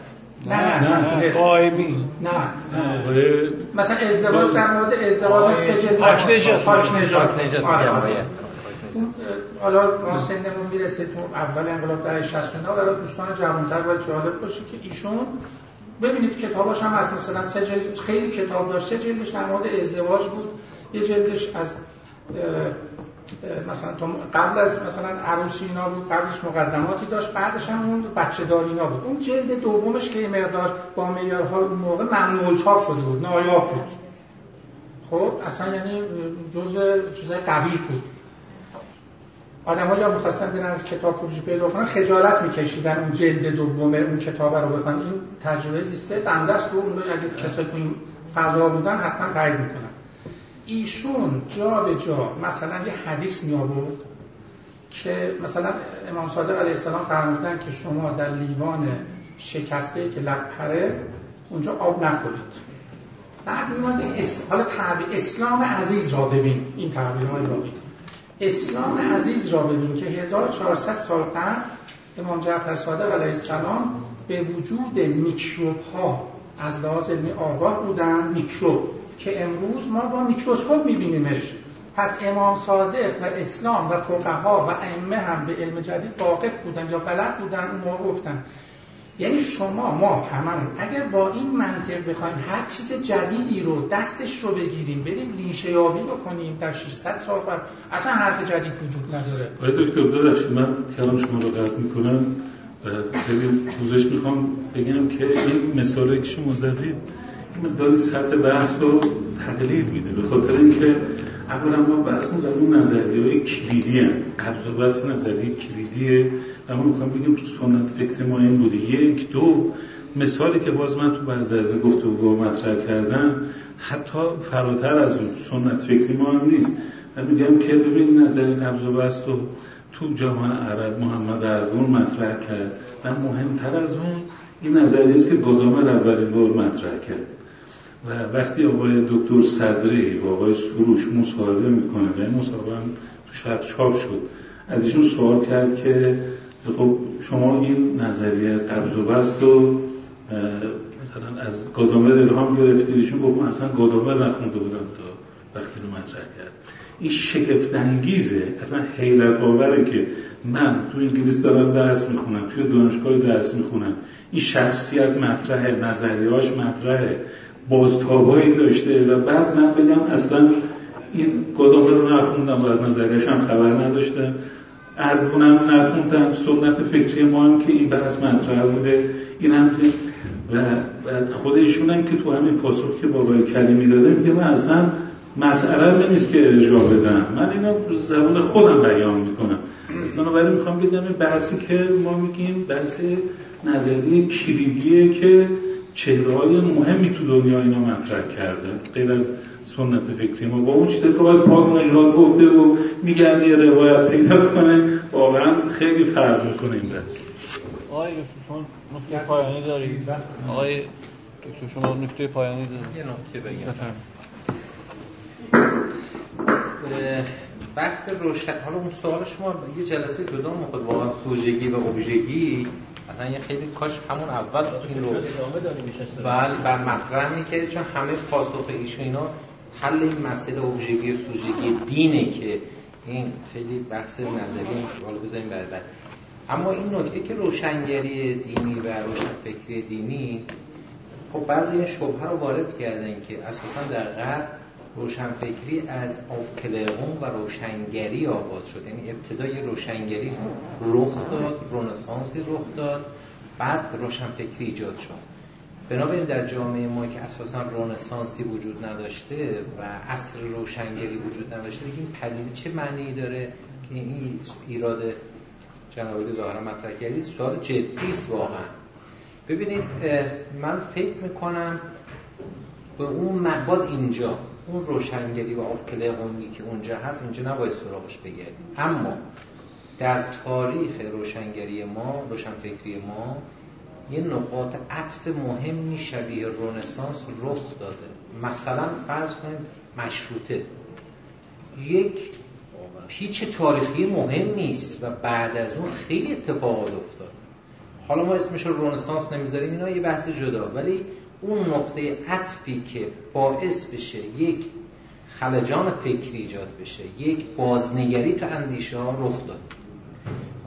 نه نه نه قائمی. نه مثلا ازدواج در مورد ازدواج هم سجل پاک نجات پاک نجات حالا ما سنمون می‌رسه تو اول انقلاب در 69 برای دوستان جوانتر باید جالب باشه که ایشون ببینید کتاباش هم از مثلا سه خیلی کتاب داشت. سه جلدش در مورد ازدواج بود. یه جلدش از مثلا قبل از مثلا عروسی اینا بود قبلش مقدماتی داشت بعدش هم اون بچه دارینا بود. اون جلد دومش که مقدار با معیارها اون موقع ممنوع چاپ شده بود نایاب بود. خب اصلا یعنی جزء چیزای قبیح بود. آدم ها یا می‌خواستن برن از کتاب فروشی پیدا کنن خجالت میکشیدن اون جلد دوم اون کتاب رو بخوان این تجربه زیسته بنده است و اون اگه کسایی این فضا بودن حتما تایید می‌کنن. ایشون جا به جا مثلا یه حدیث می آورد که مثلا امام صادق علیه السلام فرمودن که شما در لیوان شکسته که لپره اونجا آب نخورید. بعد میاد حالا تعبیر اسلام عزیز را ببین. این تعبیرهای باقی اسلام عزیز را ببین که 1400 سال قبل امام جعفر صادق علیه السلام به وجود میکروب ها از لحاظ علمی آگاه بودن میکروب. که امروز ما با میکروسکوپ میبینیمش. پس امام صادق و اسلام و فقها و ائمه هم به علم جدید واقف بودن یا بلد بودن اون موقع گفتن. یعنی شما ما هممون اگر با این منطق بخوایم هر چیز جدیدی رو دستش رو بگیریم بریم ریشه یابی بکنیم در 600 سال بعد اصلا حرف جدید وجود نداره. آقای دکتر ببخشید من کلام شما رو قطع می‌کنم. خیلی پوزش می‌خوام بگم که این مثالی که شما زدید مقدار سطح بحث رو تقلیل میده به خاطر اینکه اولا ما بحث در اون نظریه های کلیدی هم قبض و بحث نظریه کلیدیه. و ما می‌خوام بگیم تو سنت فکر ما این بوده. یک دو مثالی که باز من تو بعضی از گفتگو مطرح کردم حتی فراتر از اون سنت فکری ما هم نیست. من میگم که ببین نظری قبض و بست و تو جامعه عرب محمد ارگون مطرح کرد. و مهمتر از اون این نظریه است که گدامر اولین بار مطرح کرد. و وقتی آقای دکتر صدری و آقای سروش مصاحبه می‌کنه و این مصاحبه هم تو شب چاپ شد از ایشون سوال کرد که خب شما این نظریه قبض و بست و مثلا از گدامر الهام گرفتید ایشون گفت من اصلا گدامر نخونده بودم تا وقتی رو مطرح کرد. این شگفت انگیزه اصلا حیرت آوره که من تو انگلیس دارم درس می‌خونم توی دانشگاه درس می‌خونم این شخصیت مطرحه نظریهاش مطرحه. بازتابایی داشته و بعد من بگم اصلا این گدامه رو نخوندم و از نظریش هم خبر نداشتم ارگونم نخوندم. سنت فکری ما هم که این بحث مطرح بوده این هم و خود هم که تو همین پاسخ که بابای کلیمی داده میگه من اصلا مسئله نیست که اجرا بدم. من اینو زبان خودم بیان می‌کنم. از بنابراین می‌خوام بگم بحثی که ما میگیم بحث نظریه کلیدیه که چهرهای مهمی تو دنیا اینا مطرح کرده. غیر از سنت فکری ما. با اون چیزی که پاک نجات گفته و میگن یه روایت پیدا کنه واقعا خیلی فرق می‌کنه این بحث. آقای شما نکته پایانی دارید آقای دکتر شما نکته پایانی دارید یه نکته بگم. بحث روشن حالا اون سوال شما یه جلسه جدا می‌خواد واقعا سوژگی و ابژگی اصلا یه خیلی کاش همون اول این رو بله بر مطرح می‌کرد چون همه پاسخ ایشون اینا حل این مسئله ابژگی و سوژگی دینه که این خیلی بحث نظری حالا بذاریم بعد بعد. اما این نکته که روشنگری دینی و روشنفکری دینی خب بعضی این شبهه رو وارد کردن که اساسا در غرب روشنفکری از آفکلرون و روشنگری آغاز شد. یعنی ابتدای روشنگری رخ داد رنسانسی رخ داد بعد روشنفکری ایجاد شد. بنابراین در جامعه ما که اساسا رنسانسی وجود نداشته و عصر روشنگری وجود نداشته دیگه این پدیده چه معنی داره که این ایراد جناب ظاهرا مطرح کردید سوال جدی است واقعا. ببینید من فکر می‌کنم به اون باز اینجا اون روشنگری و آفکلرونی که اونجا هست اینجا نباید سراغش بگردیم. اما در تاریخ روشنگری ما روشنفکری ما یه نقاط عطف مهمی شبیه رونسانس رخ داده. مثلا فرض کنید مشروطه. یک پیچ تاریخی مهم نیست و بعد از اون خیلی اتفاقات افتاد. حالا ما اسمش رو رونسانس نمی‌ذاریم اینا یه بحث جدا. ولی اون نقطه عطفی که باعث بشه یک خلجان فکری ایجاد بشه یک بازنگری تو اندیشه ها رخ داد.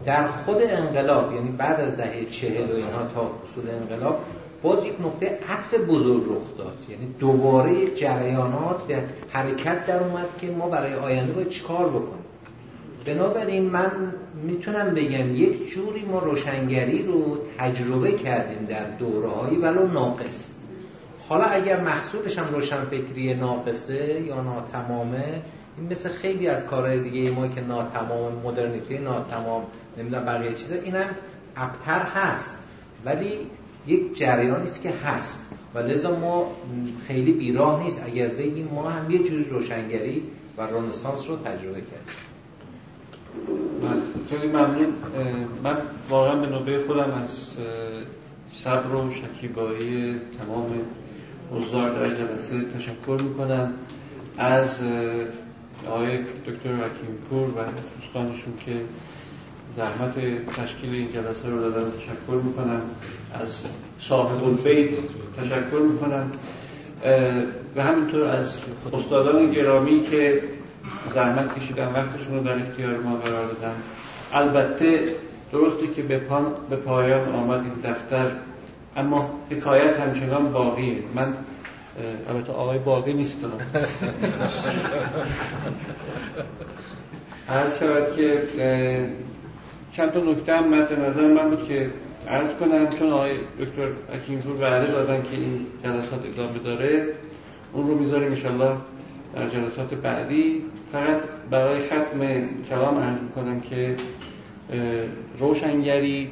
در خود انقلاب یعنی بعد از دهه چهل و اینها تا اصول انقلاب باز یک نقطه عطف بزرگ رخ داد. یعنی دوباره جریانات به حرکت در اومد که ما برای آینده باید چیکار بکنیم. بنابراین من می‌تونم بگم یک جوری ما روشنگری رو تجربه کردیم در دوره هایی ولو ناقص. حالا اگر محصولش هم روشنفکری ناقصه یا ناتمامه این مثل خیلی از کارهای دیگه ما که ناتمام مدرنیته ناتمام نمی‌دونم بقیه چیزا اینم ابتر هست. ولی یک جریانی است که هست. و لذا ما خیلی بیراه نیست. اگر بگیم ما هم یه جوری روشنگری و رنسانس رو تجربه کردیم. خیلی ممنون. من واقعا به نوبه خودم از صبر و شکیبایی تمام حضار در جلسه تشکر می‌کنم. از آقای دکتر حکیمپور و دوستانشون که زحمت تشکیل این جلسه رو دادن تشکر می‌کنم. از صاحب البیت تشکر می‌کنم. و همینطور از استادان گرامی که زحمت کشیدن وقتشون رو در اختیار ما قرار دادن. البته درسته که به, به پایان آمد این دفتر. اما حکایت همچنان باقیه. من البته آقای باقی نیستم. عرض شود که چند تا نکته هم مد نظر من بود که عرض کنم چون آقای دکتر حکیمپور وعده دادن که این جلسات ادامه داره اون رو می‌ذاریم انشالله در جلسات بعدی. فقط برای ختم کلام عرض می‌کنم که روشنگری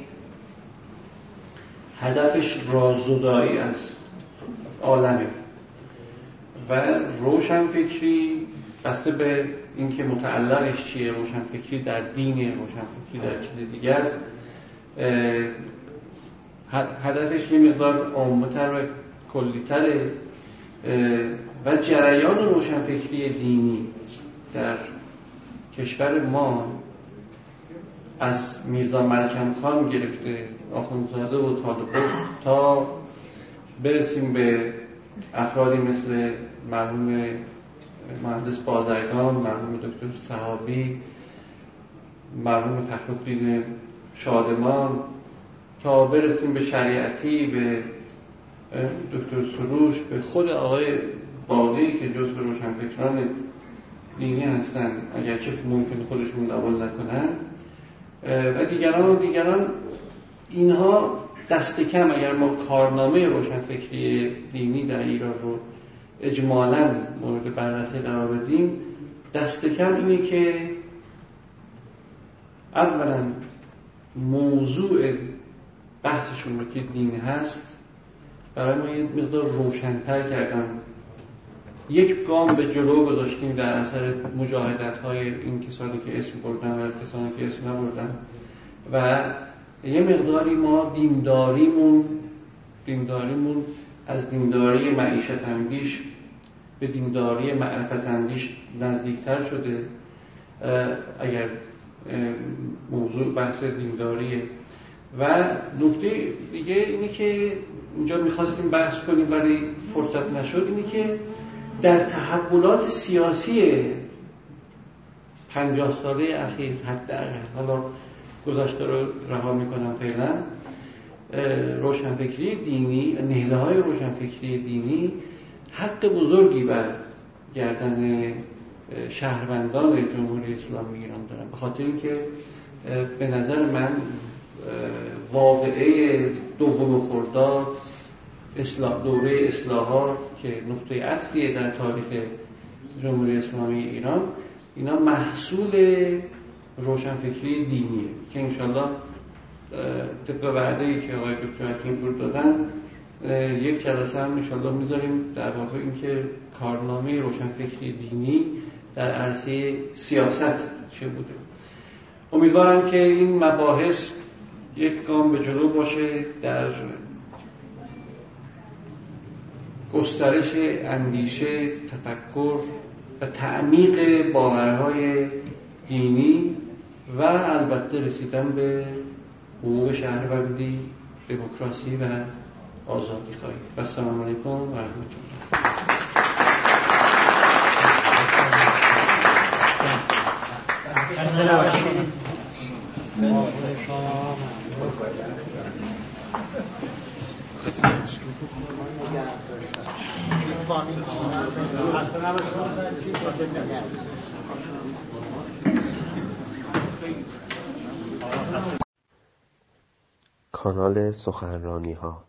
هدفش رازدایی از عالمه. و روشن فکری بسته به اینکه متعلقش چیه روشنفکری در دین روشنفکری در چیز دیگه است هدفش یه مقدار عامتر و کلیتره و جریان روشنفکری دینی در کشور ما از میرزا ملکم خان گرفته. آخوندزاده و طالبان تا برسیم به افرادی مثل مرحوم مهندس بازرگان مرحوم دکتر صحابی مرحوم فخرالدین شادمان تا برسیم به شریعتی به دکتر سروش به خود آقای باقی که جزو روشنفکران دینی هستن اگرچه ممکن خودشون قبول نکنن. و دیگران و دیگران اینها دست کم اگر ما کارنامه روشنفکری دینی در ایران رو اجمالا مورد بررسی قرار بدیم دست کم اینه که اولا موضوع بحثشون رو که دین هست برای ما یه مقدار روشنتر کردم یک گام به جلو گذاشتیم در اثر مجاهدت های این کسانی که اسم بردن و کسانی که اسم نبردن و یه مقداری ما دینداریمون دینداریمون از دینداری معیشت اندیش به دینداری معرفت اندیش نزدیکتر شده. اگر موضوع بحث دینداریه. و نکته دیگه اینه که اینجا می‌خواستیم بحث کنیم ولی فرصت نشد اینه که در تحولات سیاسی پنجاه ساله اخیر حداقل حالا گذشته رو رها می‌کنم فعلا. روشنفکری دینی نهله های روشنفکری دینی حق بزرگی بر گردن شهروندان جمهوری اسلامی ایران دارن. به خاطر اینکه به نظر من واقعه دوم خرداد اصلاح دوره اصلاحات که نقطه عطفیه در تاریخ جمهوری اسلامی ایران اینا محصول روشنفکری دینیه که انشالله طبق وعده ای که آقای دکتر حکیم دادن یک جلسه هم انشالله می‌ذاریم در واقع اینکه کارنامه روشنفکری دینی در عرصه سیاست چه بوده. امیدوارم که این مباحث یک گام به جلو باشه در گسترش اندیشه تفکر و تعمیق باورهای دینی. و البته رسیدن به حقوق شهروندی دموکراسی و آزادی خواهی. و السلام علیکم. و رحمت کانال سخنرانی ها